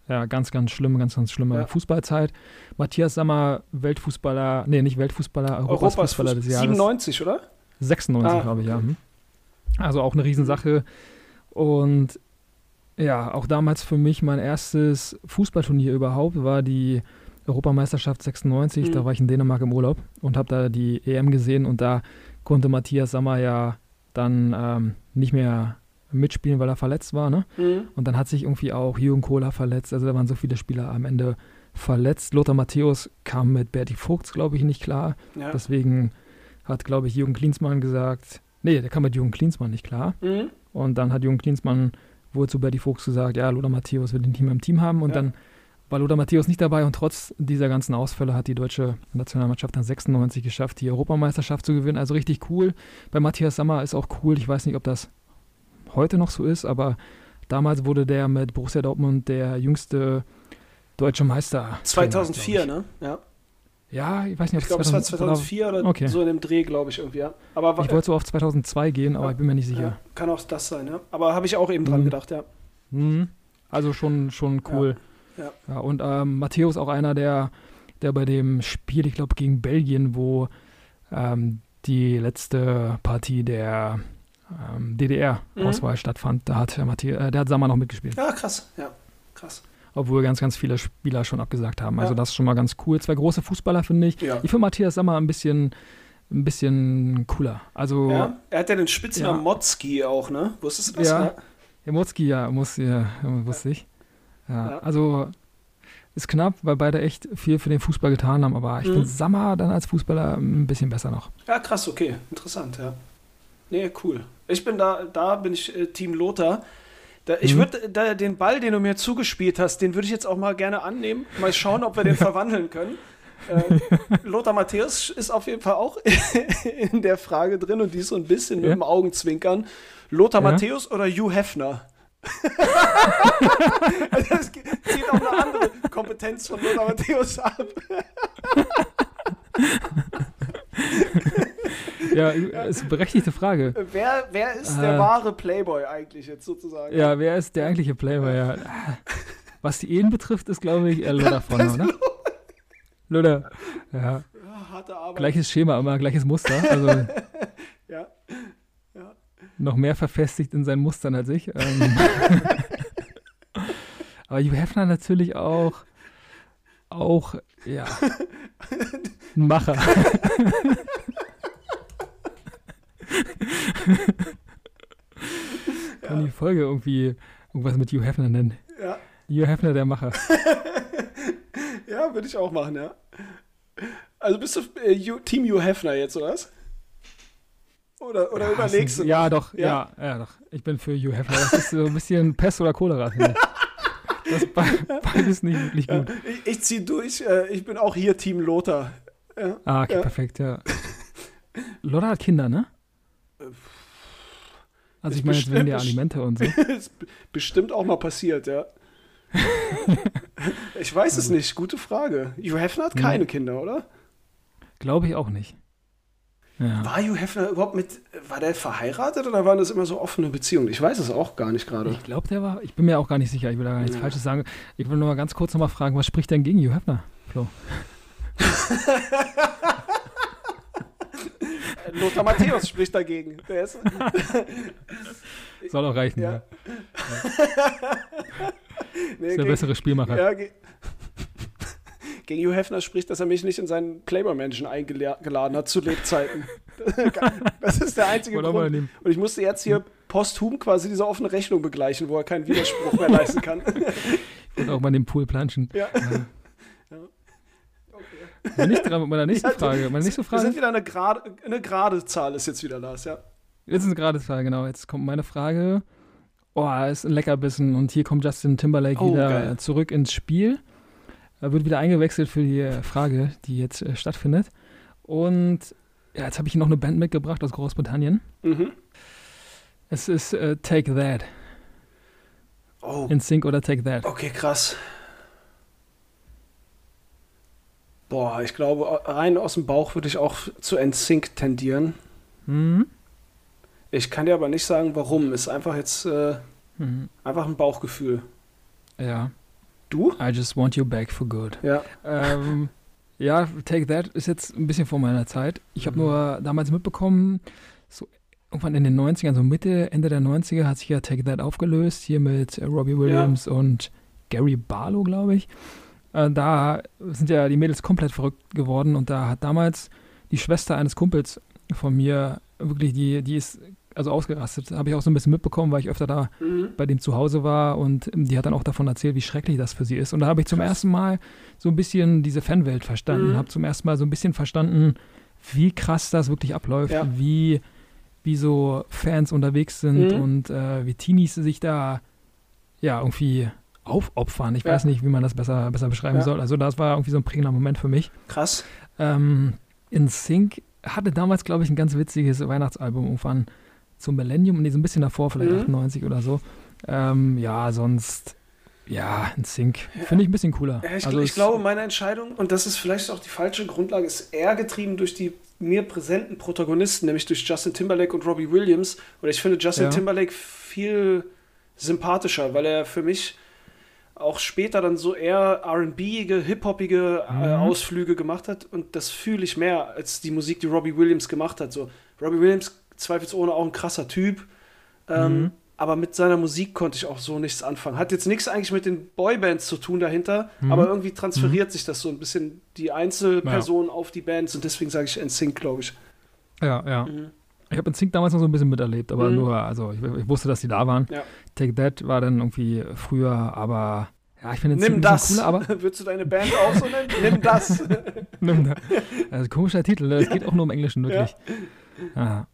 S1: Ja, ganz, ganz schlimm, ganz, ganz schlimme ja. Fußballzeit. Matthias Sammer, Weltfußballer, nee, nicht Weltfußballer, Europas, Europas Fußballer des Jahres.
S2: 97, oder?
S1: 96, ah, glaube ich, ja. Mhm. Also auch eine Riesensache. Und ja, auch damals für mich mein erstes Fußballturnier überhaupt war die Europameisterschaft 96. Mhm. Da war ich in Dänemark im Urlaub und habe da die EM gesehen und da konnte Matthias Sammer ja dann ähm, nicht mehr mitspielen, weil er verletzt war. Ne? Mhm. Und dann hat sich irgendwie auch Jürgen Kohler verletzt. Also da waren so viele Spieler am Ende verletzt. Lothar Matthäus kam mit Berti Vogts, glaube ich, nicht klar. Ja. Deswegen hat, glaube ich, Jürgen Klinsmann gesagt, nee, der kam mit Jürgen Klinsmann nicht klar. Mhm. Und dann hat Jürgen Klinsmann wohl zu Berti Vogts gesagt, ja, Lothar Matthäus will den Team im Team haben. Und ja. dann war Lothar Matthäus nicht dabei und trotz dieser ganzen Ausfälle hat die deutsche Nationalmannschaft dann 96 geschafft, die Europameisterschaft zu gewinnen. Also richtig cool. Bei Matthias Sammer ist auch cool. Ich weiß nicht, ob das heute noch so ist, aber damals wurde der mit Borussia Dortmund der jüngste deutsche Meister.
S2: 2004, ne? Ja.
S1: Ja, ich weiß nicht, ob
S2: Ich glaube, es war 2004 oder okay. so in dem Dreh, glaube ich, irgendwie, ja.
S1: Aber, ich wollte so auf 2002 gehen, aber ja, ich bin mir nicht sicher. Ja,
S2: kann auch das sein, ja. Aber habe ich auch eben dran mhm. gedacht, ja.
S1: Mhm. Also schon, schon cool. Ja. Ja. und ähm, Matthäus auch einer, der, der bei dem Spiel, ich glaube, gegen Belgien, wo ähm, die letzte Partie der ähm, DDR-Auswahl mhm. stattfand, da hat Matthäus, äh, der hat Sammer noch mitgespielt.
S2: Ja, krass, ja, krass
S1: obwohl ganz, ganz viele Spieler schon abgesagt haben. Also ja. das ist schon mal ganz cool. Zwei große Fußballer, finde ich. Ja. Ich finde Matthias Sammer ein bisschen, ein bisschen cooler. Also,
S2: ja. Er hat ja den Spitznamen ja. Motzki auch, ne? Wusstest du das?
S1: Ja, ja. Motzki, ja, muss, ja, wusste ich. Ja, also ist knapp, weil beide echt viel für den Fußball getan haben, aber ich mhm. finde Sammer dann als Fußballer ein bisschen besser noch.
S2: Ja, krass, okay. Interessant, ja. Nee, cool. Ich bin da, da bin ich äh, Team Lothar. Da, ich mhm. würde den Ball, den du mir zugespielt hast, den würde ich jetzt auch mal gerne annehmen. Mal schauen, ob wir den verwandeln können. Äh, Lothar Matthäus ist auf jeden Fall auch in der Frage drin und die ist so ein bisschen ja. mit dem Augenzwinkern. Lothar ja. Matthäus oder Hugh Hefner? Also das zieht auch eine andere Kompetenz von Lothar Matthäus ab.
S1: ja, ist eine berechtigte Frage.
S2: Wer, wer ist der äh, wahre Playboy eigentlich jetzt sozusagen?
S1: Ja, wer ist der eigentliche Playboy? Ja. Was die Ehen betrifft, ist, glaube ich, eher Loda von, oder? Loda. Ja. Harte Arbeit. Gleiches Schema, immer gleiches Muster. Also ja. Noch mehr verfestigt in seinen Mustern als ich. Ähm. Aber Hugh Hefner natürlich auch auch, ja, ein Macher. Kann ja. die Folge irgendwie irgendwas mit Hugh Hefner nennen? Ja. Hugh Hefner, der Macher.
S2: ja, würde ich auch machen, ja. Also bist du äh, Team Hugh Hefner jetzt, oder was? Oder, oder ja, überlegst du?
S1: Ja, doch, ja? ja? ja, doch. Ich bin für Hugh Hefner. Das ist so ein bisschen Pest oder Cholera. Das beides nicht wirklich gut.
S2: Ich, ich ziehe durch. Äh, ich bin auch hier Team Lothar.
S1: Ah, okay, perfekt, ja. Lothar hat Kinder, ne? Also ich meine, jetzt wegen der Alimente und so.
S2: ist bestimmt auch mal passiert, ja. ich weiß also. es nicht, gute Frage. Hugh Hefner hat keine. Kinder, oder?
S1: Glaube ich auch nicht.
S2: Ja. War Hugh Hefner überhaupt mit, war der verheiratet oder waren das immer so offene Beziehungen? Ich weiß es auch gar nicht gerade.
S1: Ich glaube, der war, ich bin mir auch gar nicht sicher, ich will da gar nichts ja. Falsches sagen. Ich will nur mal ganz kurz nochmal fragen, was spricht denn gegen Hugh Hefner, Flo?
S2: Lothar Matthäus spricht dagegen. Der ist
S1: Soll auch reichen, ja. ja. nee, ist der bessere Spielmacher. Ja,
S2: gegen Hugh Hefner spricht, dass er mich nicht in seinen Playboy-Menschen eingeladen hat zu Lebzeiten. das ist der einzige Grund. Und ich musste jetzt hier posthum quasi diese offene Rechnung begleichen, wo er keinen Widerspruch mehr leisten kann.
S1: ich wollte auch mal in den Pool planschen. Ja. ja. Okay. Nicht dran mit meiner nächsten Frage. Meine nächste Frage.
S2: Wir sind wieder eine gerade, eine gerade Zahl, ist jetzt wieder Lars, ja.
S1: Jetzt ist eine gerade Zahl, genau. Jetzt kommt meine Frage. Oh, ist ein Leckerbissen. Und hier kommt Justin Timberlake oh, wieder geil. zurück ins Spiel. Er wird wieder eingewechselt für die Frage, die jetzt äh, stattfindet. Und ja, jetzt habe ich noch eine Band mitgebracht aus Großbritannien. Mhm. Es ist äh, Take That.
S2: Oh.
S1: In Sync oder Take That.
S2: Okay, krass. Boah, ich glaube, rein aus dem Bauch würde ich auch zu NSYNC tendieren.
S1: Mhm.
S2: Ich kann dir aber nicht sagen, warum. Ist einfach jetzt äh, mhm. einfach ein Bauchgefühl.
S1: Ja.
S2: Du?
S1: I just want you back for good.
S2: Ja.
S1: Ähm, ja, Take That ist jetzt ein bisschen vor meiner Zeit. Ich habe mhm. nur damals mitbekommen, so irgendwann in den 90ern, so Mitte, Ende der 90er hat sich ja Take That aufgelöst, hier mit Robbie Williams ja. und Gary Barlow, glaube ich. Äh, da sind ja die Mädels komplett verrückt geworden und da hat damals die Schwester eines Kumpels von mir wirklich, die, die ist also ausgerastet. Habe ich auch so ein bisschen mitbekommen, weil ich öfter da mhm. bei dem zu Hause war und die hat dann auch davon erzählt, wie schrecklich das für sie ist. Und da habe ich zum Krass. ersten Mal so ein bisschen diese Fanwelt verstanden, mhm. habe zum ersten Mal so ein bisschen verstanden, wie krass das wirklich abläuft, ja. wie, wie so Fans unterwegs sind mhm. und äh, wie Teenies sich da ja irgendwie aufopfern. Ich ja. weiß nicht, wie man das besser, besser beschreiben ja. soll. Also das war irgendwie so ein prägender Moment für mich.
S2: Krass.
S1: Ähm, in Sync hatte damals, glaube ich, ein ganz witziges Weihnachtsalbum irgendwann zum Millennium, nee, so ein bisschen davor, vielleicht mhm. 98 oder so. Ähm, ja, sonst, ja, ein Sync. Finde ich ein bisschen cooler.
S2: Ja, ich, also ich glaube, meine Entscheidung, und das ist vielleicht auch die falsche Grundlage, ist eher getrieben durch die mir präsenten Protagonisten, nämlich durch Justin Timberlake und Robbie Williams. Und ich finde Justin ja. Timberlake viel sympathischer, weil er für mich auch später dann so eher RB-ige, hip-hopige äh, mhm. Ausflüge gemacht hat. Und das fühle ich mehr als die Musik, die Robbie Williams gemacht hat. So, Robbie Williams zweifelsohne auch ein krasser Typ. Ähm, mhm. Aber mit seiner Musik konnte ich auch so nichts anfangen. Hat jetzt nichts eigentlich mit den Boybands zu tun dahinter, mhm. aber irgendwie transferiert mhm. sich das so ein bisschen die Einzelpersonen ja. auf die Bands und deswegen sage ich NSYNC, glaube ich.
S1: Ja, ja. Mhm. Ich habe NSYNC damals noch so ein bisschen miterlebt, aber mhm. nur, also ich, ich, wusste, dass die da waren. Ja. Take That war dann irgendwie früher, aber ja, ich finde
S2: Nimm das. cooler, aber. Würdest du deine Band auch so nennen? Nimm das.
S1: Nimm das. Also, komischer Titel, ne? es geht auch nur um Englischen, wirklich. Ja. ja.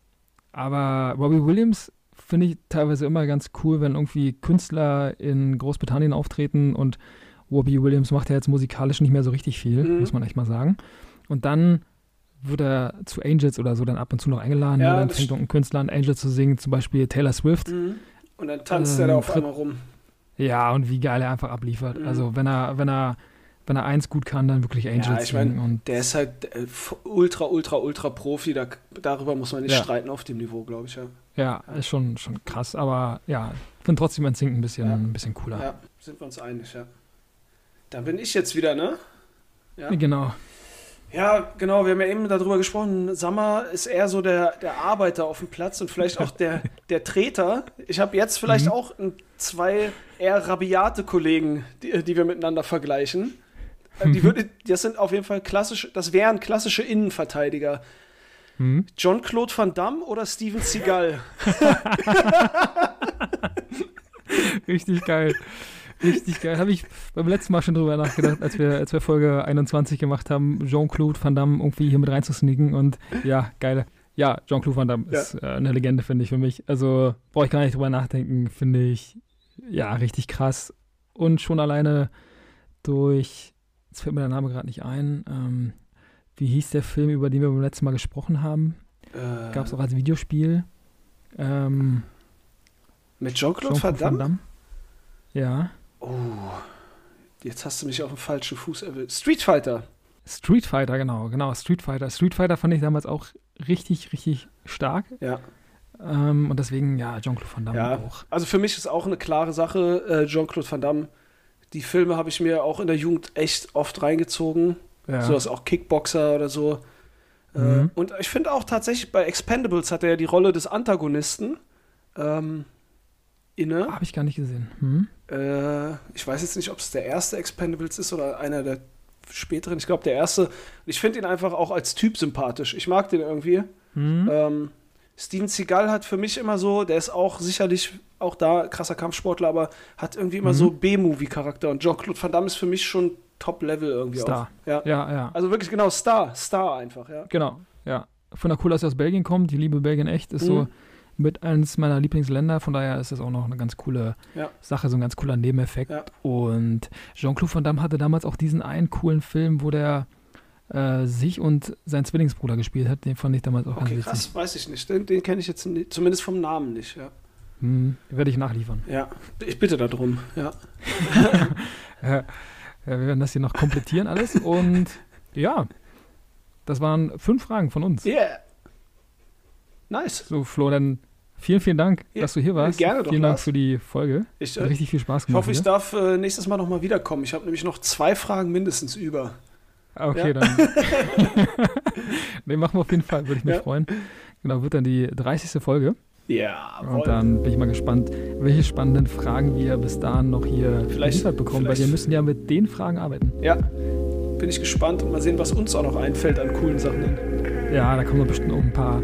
S1: Aber Robbie Williams finde ich teilweise immer ganz cool, wenn irgendwie Künstler in Großbritannien auftreten und Robbie Williams macht ja jetzt musikalisch nicht mehr so richtig viel, mhm. muss man echt mal sagen. Und dann wird er zu Angels oder so dann ab und zu noch eingeladen. Ja, dann fängt ein Künstler an, Angels zu singen, zum Beispiel Taylor Swift. Mhm.
S2: Und dann tanzt ähm, er da auf einmal rum.
S1: Ja, und wie geil er einfach abliefert. Mhm. Also wenn er, wenn er wenn er eins gut kann, dann wirklich Angels. Ja,
S2: ich meine, der ist halt äh, ultra, ultra, ultra Profi. Da, darüber muss man nicht ja. streiten auf dem Niveau, glaube ich, ja.
S1: Ja, ist schon, schon krass. Aber ja, finde trotzdem ein Sink ein bisschen, ja. ein bisschen cooler.
S2: Ja, sind wir uns einig, ja. Da bin ich jetzt wieder, ne?
S1: Ja. Genau.
S2: Ja, genau, wir haben ja eben darüber gesprochen. Sammer ist eher so der, der Arbeiter auf dem Platz und vielleicht auch der, der Treter. Ich habe jetzt vielleicht mhm. auch zwei eher rabiate Kollegen, die, die wir miteinander vergleichen. Äh, die würde, das sind auf jeden Fall klassische, das wären klassische Innenverteidiger. Hm? John-Claude Van Damme oder Steven Seagal?
S1: Richtig geil. Richtig geil. Habe ich beim letzten Mal schon drüber nachgedacht, als wir, als wir Folge 21 gemacht haben, Jean-Claude Van Damme irgendwie hier mit reinzusneaken. Und ja, geil. Ja, Jean-Claude Van Damme ja. ist äh, eine Legende, finde ich, für mich. Also brauche ich gar nicht drüber nachdenken, finde ich. Ja, richtig krass. Und schon alleine durch jetzt fällt mir der Name gerade nicht ein. Ähm, wie hieß der Film, über den wir beim letzten Mal gesprochen haben? Äh, Gab es auch als Videospiel. Ähm,
S2: mit Jean-Claude Jean Van, Damme?
S1: Ja.
S2: Oh, jetzt hast du mich auf dem falschen Fuß erwischt. Street Fighter.
S1: Street Fighter, genau, genau, Street Fighter. Street Fighter fand ich damals auch richtig, richtig stark.
S2: Ja.
S1: Ähm, und deswegen, ja, Jean-Claude Van Damme
S2: ja.
S1: auch.
S2: Also für mich ist auch eine klare Sache, äh, Jean-Claude Van Damme die Filme habe ich mir auch in der Jugend echt oft reingezogen. Ja. So was auch Kickboxer oder so. Äh, mhm. und ich finde auch tatsächlich bei Expendables hat er ja die Rolle des Antagonisten ähm, inne.
S1: Habe ich gar nicht gesehen. Mhm.
S2: Äh, ich weiß jetzt nicht, ob es der erste Expendables ist oder einer der späteren. Ich glaube, der erste. Ich finde ihn einfach auch als Typ sympathisch. Ich mag den irgendwie. Mhm. Ähm, Steven Seagal hat für mich immer so, der ist auch sicherlich auch da krasser Kampfsportler, aber hat irgendwie immer mhm. so B-Movie-Charakter. Und Jean-Claude Van Damme ist für mich schon Top-Level irgendwie
S1: Star.
S2: Auch. Ja. ja, ja. Also wirklich genau Star, Star einfach, ja.
S1: Genau, ja. Von der cool, dass er aus Belgien kommt, die liebe Belgien echt, ist mhm. so mit eines meiner Lieblingsländer. Von daher ist das auch noch eine ganz coole ja. Sache, so ein ganz cooler Nebeneffekt. Ja. Und Jean-Claude Van Damme hatte damals auch diesen einen coolen Film, wo der äh, sich und sein Zwillingsbruder gespielt hat. Den fand ich damals auch
S2: okay, ganz witzig. krass, weiß ich nicht. Den, den kenne ich jetzt nicht, zumindest vom Namen nicht, ja.
S1: Hm, werde ich nachliefern.
S2: Ja, ich bitte darum, ja.
S1: ja. Wir werden das hier noch komplettieren alles und ja, das waren fünf Fragen von uns.
S2: Yeah. Nice.
S1: So, Flo, dann vielen, vielen Dank, yeah. dass du hier warst.
S2: Gerne doch.
S1: Vielen Dank für die Folge.
S2: Ich,
S1: Hat richtig viel Spaß gemacht.
S2: Ich hoffe, ich darf äh, nächstes Mal nochmal wiederkommen. Ich habe nämlich noch zwei Fragen mindestens über.
S1: Okay, ja? dann. nee, machen wir auf jeden Fall, würde ich mich ja. freuen. Genau, wird dann die 30. Folge.
S2: Ja,
S1: Und dann bin ich mal gespannt, welche spannenden Fragen wir bis dahin noch hier geliefert bekommen, weil wir müssen ja mit den Fragen arbeiten.
S2: Ja, bin ich gespannt und mal sehen, was uns auch noch einfällt an coolen Sachen.
S1: Ja, da kommen bestimmt auch ein paar,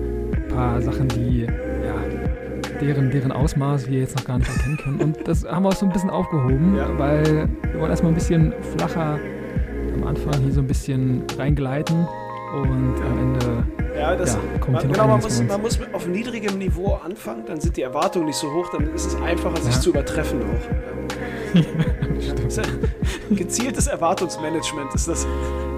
S1: paar Sachen, die, ja, deren, deren Ausmaß wir jetzt noch gar nicht erkennen können. Und das haben wir auch so ein bisschen aufgehoben, ja. weil wir wollen erstmal ein bisschen flacher am Anfang hier so ein bisschen reingleiten und am Ende
S2: ja, das, ja, kommt man, genau, man muss, man muss auf niedrigem Niveau anfangen, dann sind die Erwartungen nicht so hoch, dann ist es einfacher, sich ja. zu übertreffen auch. Ja. Gezieltes Erwartungsmanagement ist das.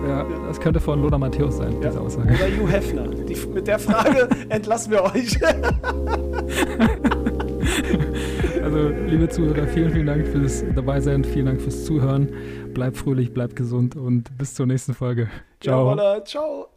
S1: Ja, das könnte von Lothar Matthäus sein, diese Aussage.
S2: Oder Hugh Hefner. Die, mit der Frage entlassen wir euch.
S1: also, liebe Zuhörer, vielen, vielen Dank fürs Dabeisein, vielen Dank fürs Zuhören. Bleibt fröhlich, bleibt gesund und bis zur nächsten Folge. Ciao.
S2: Ja, ciao.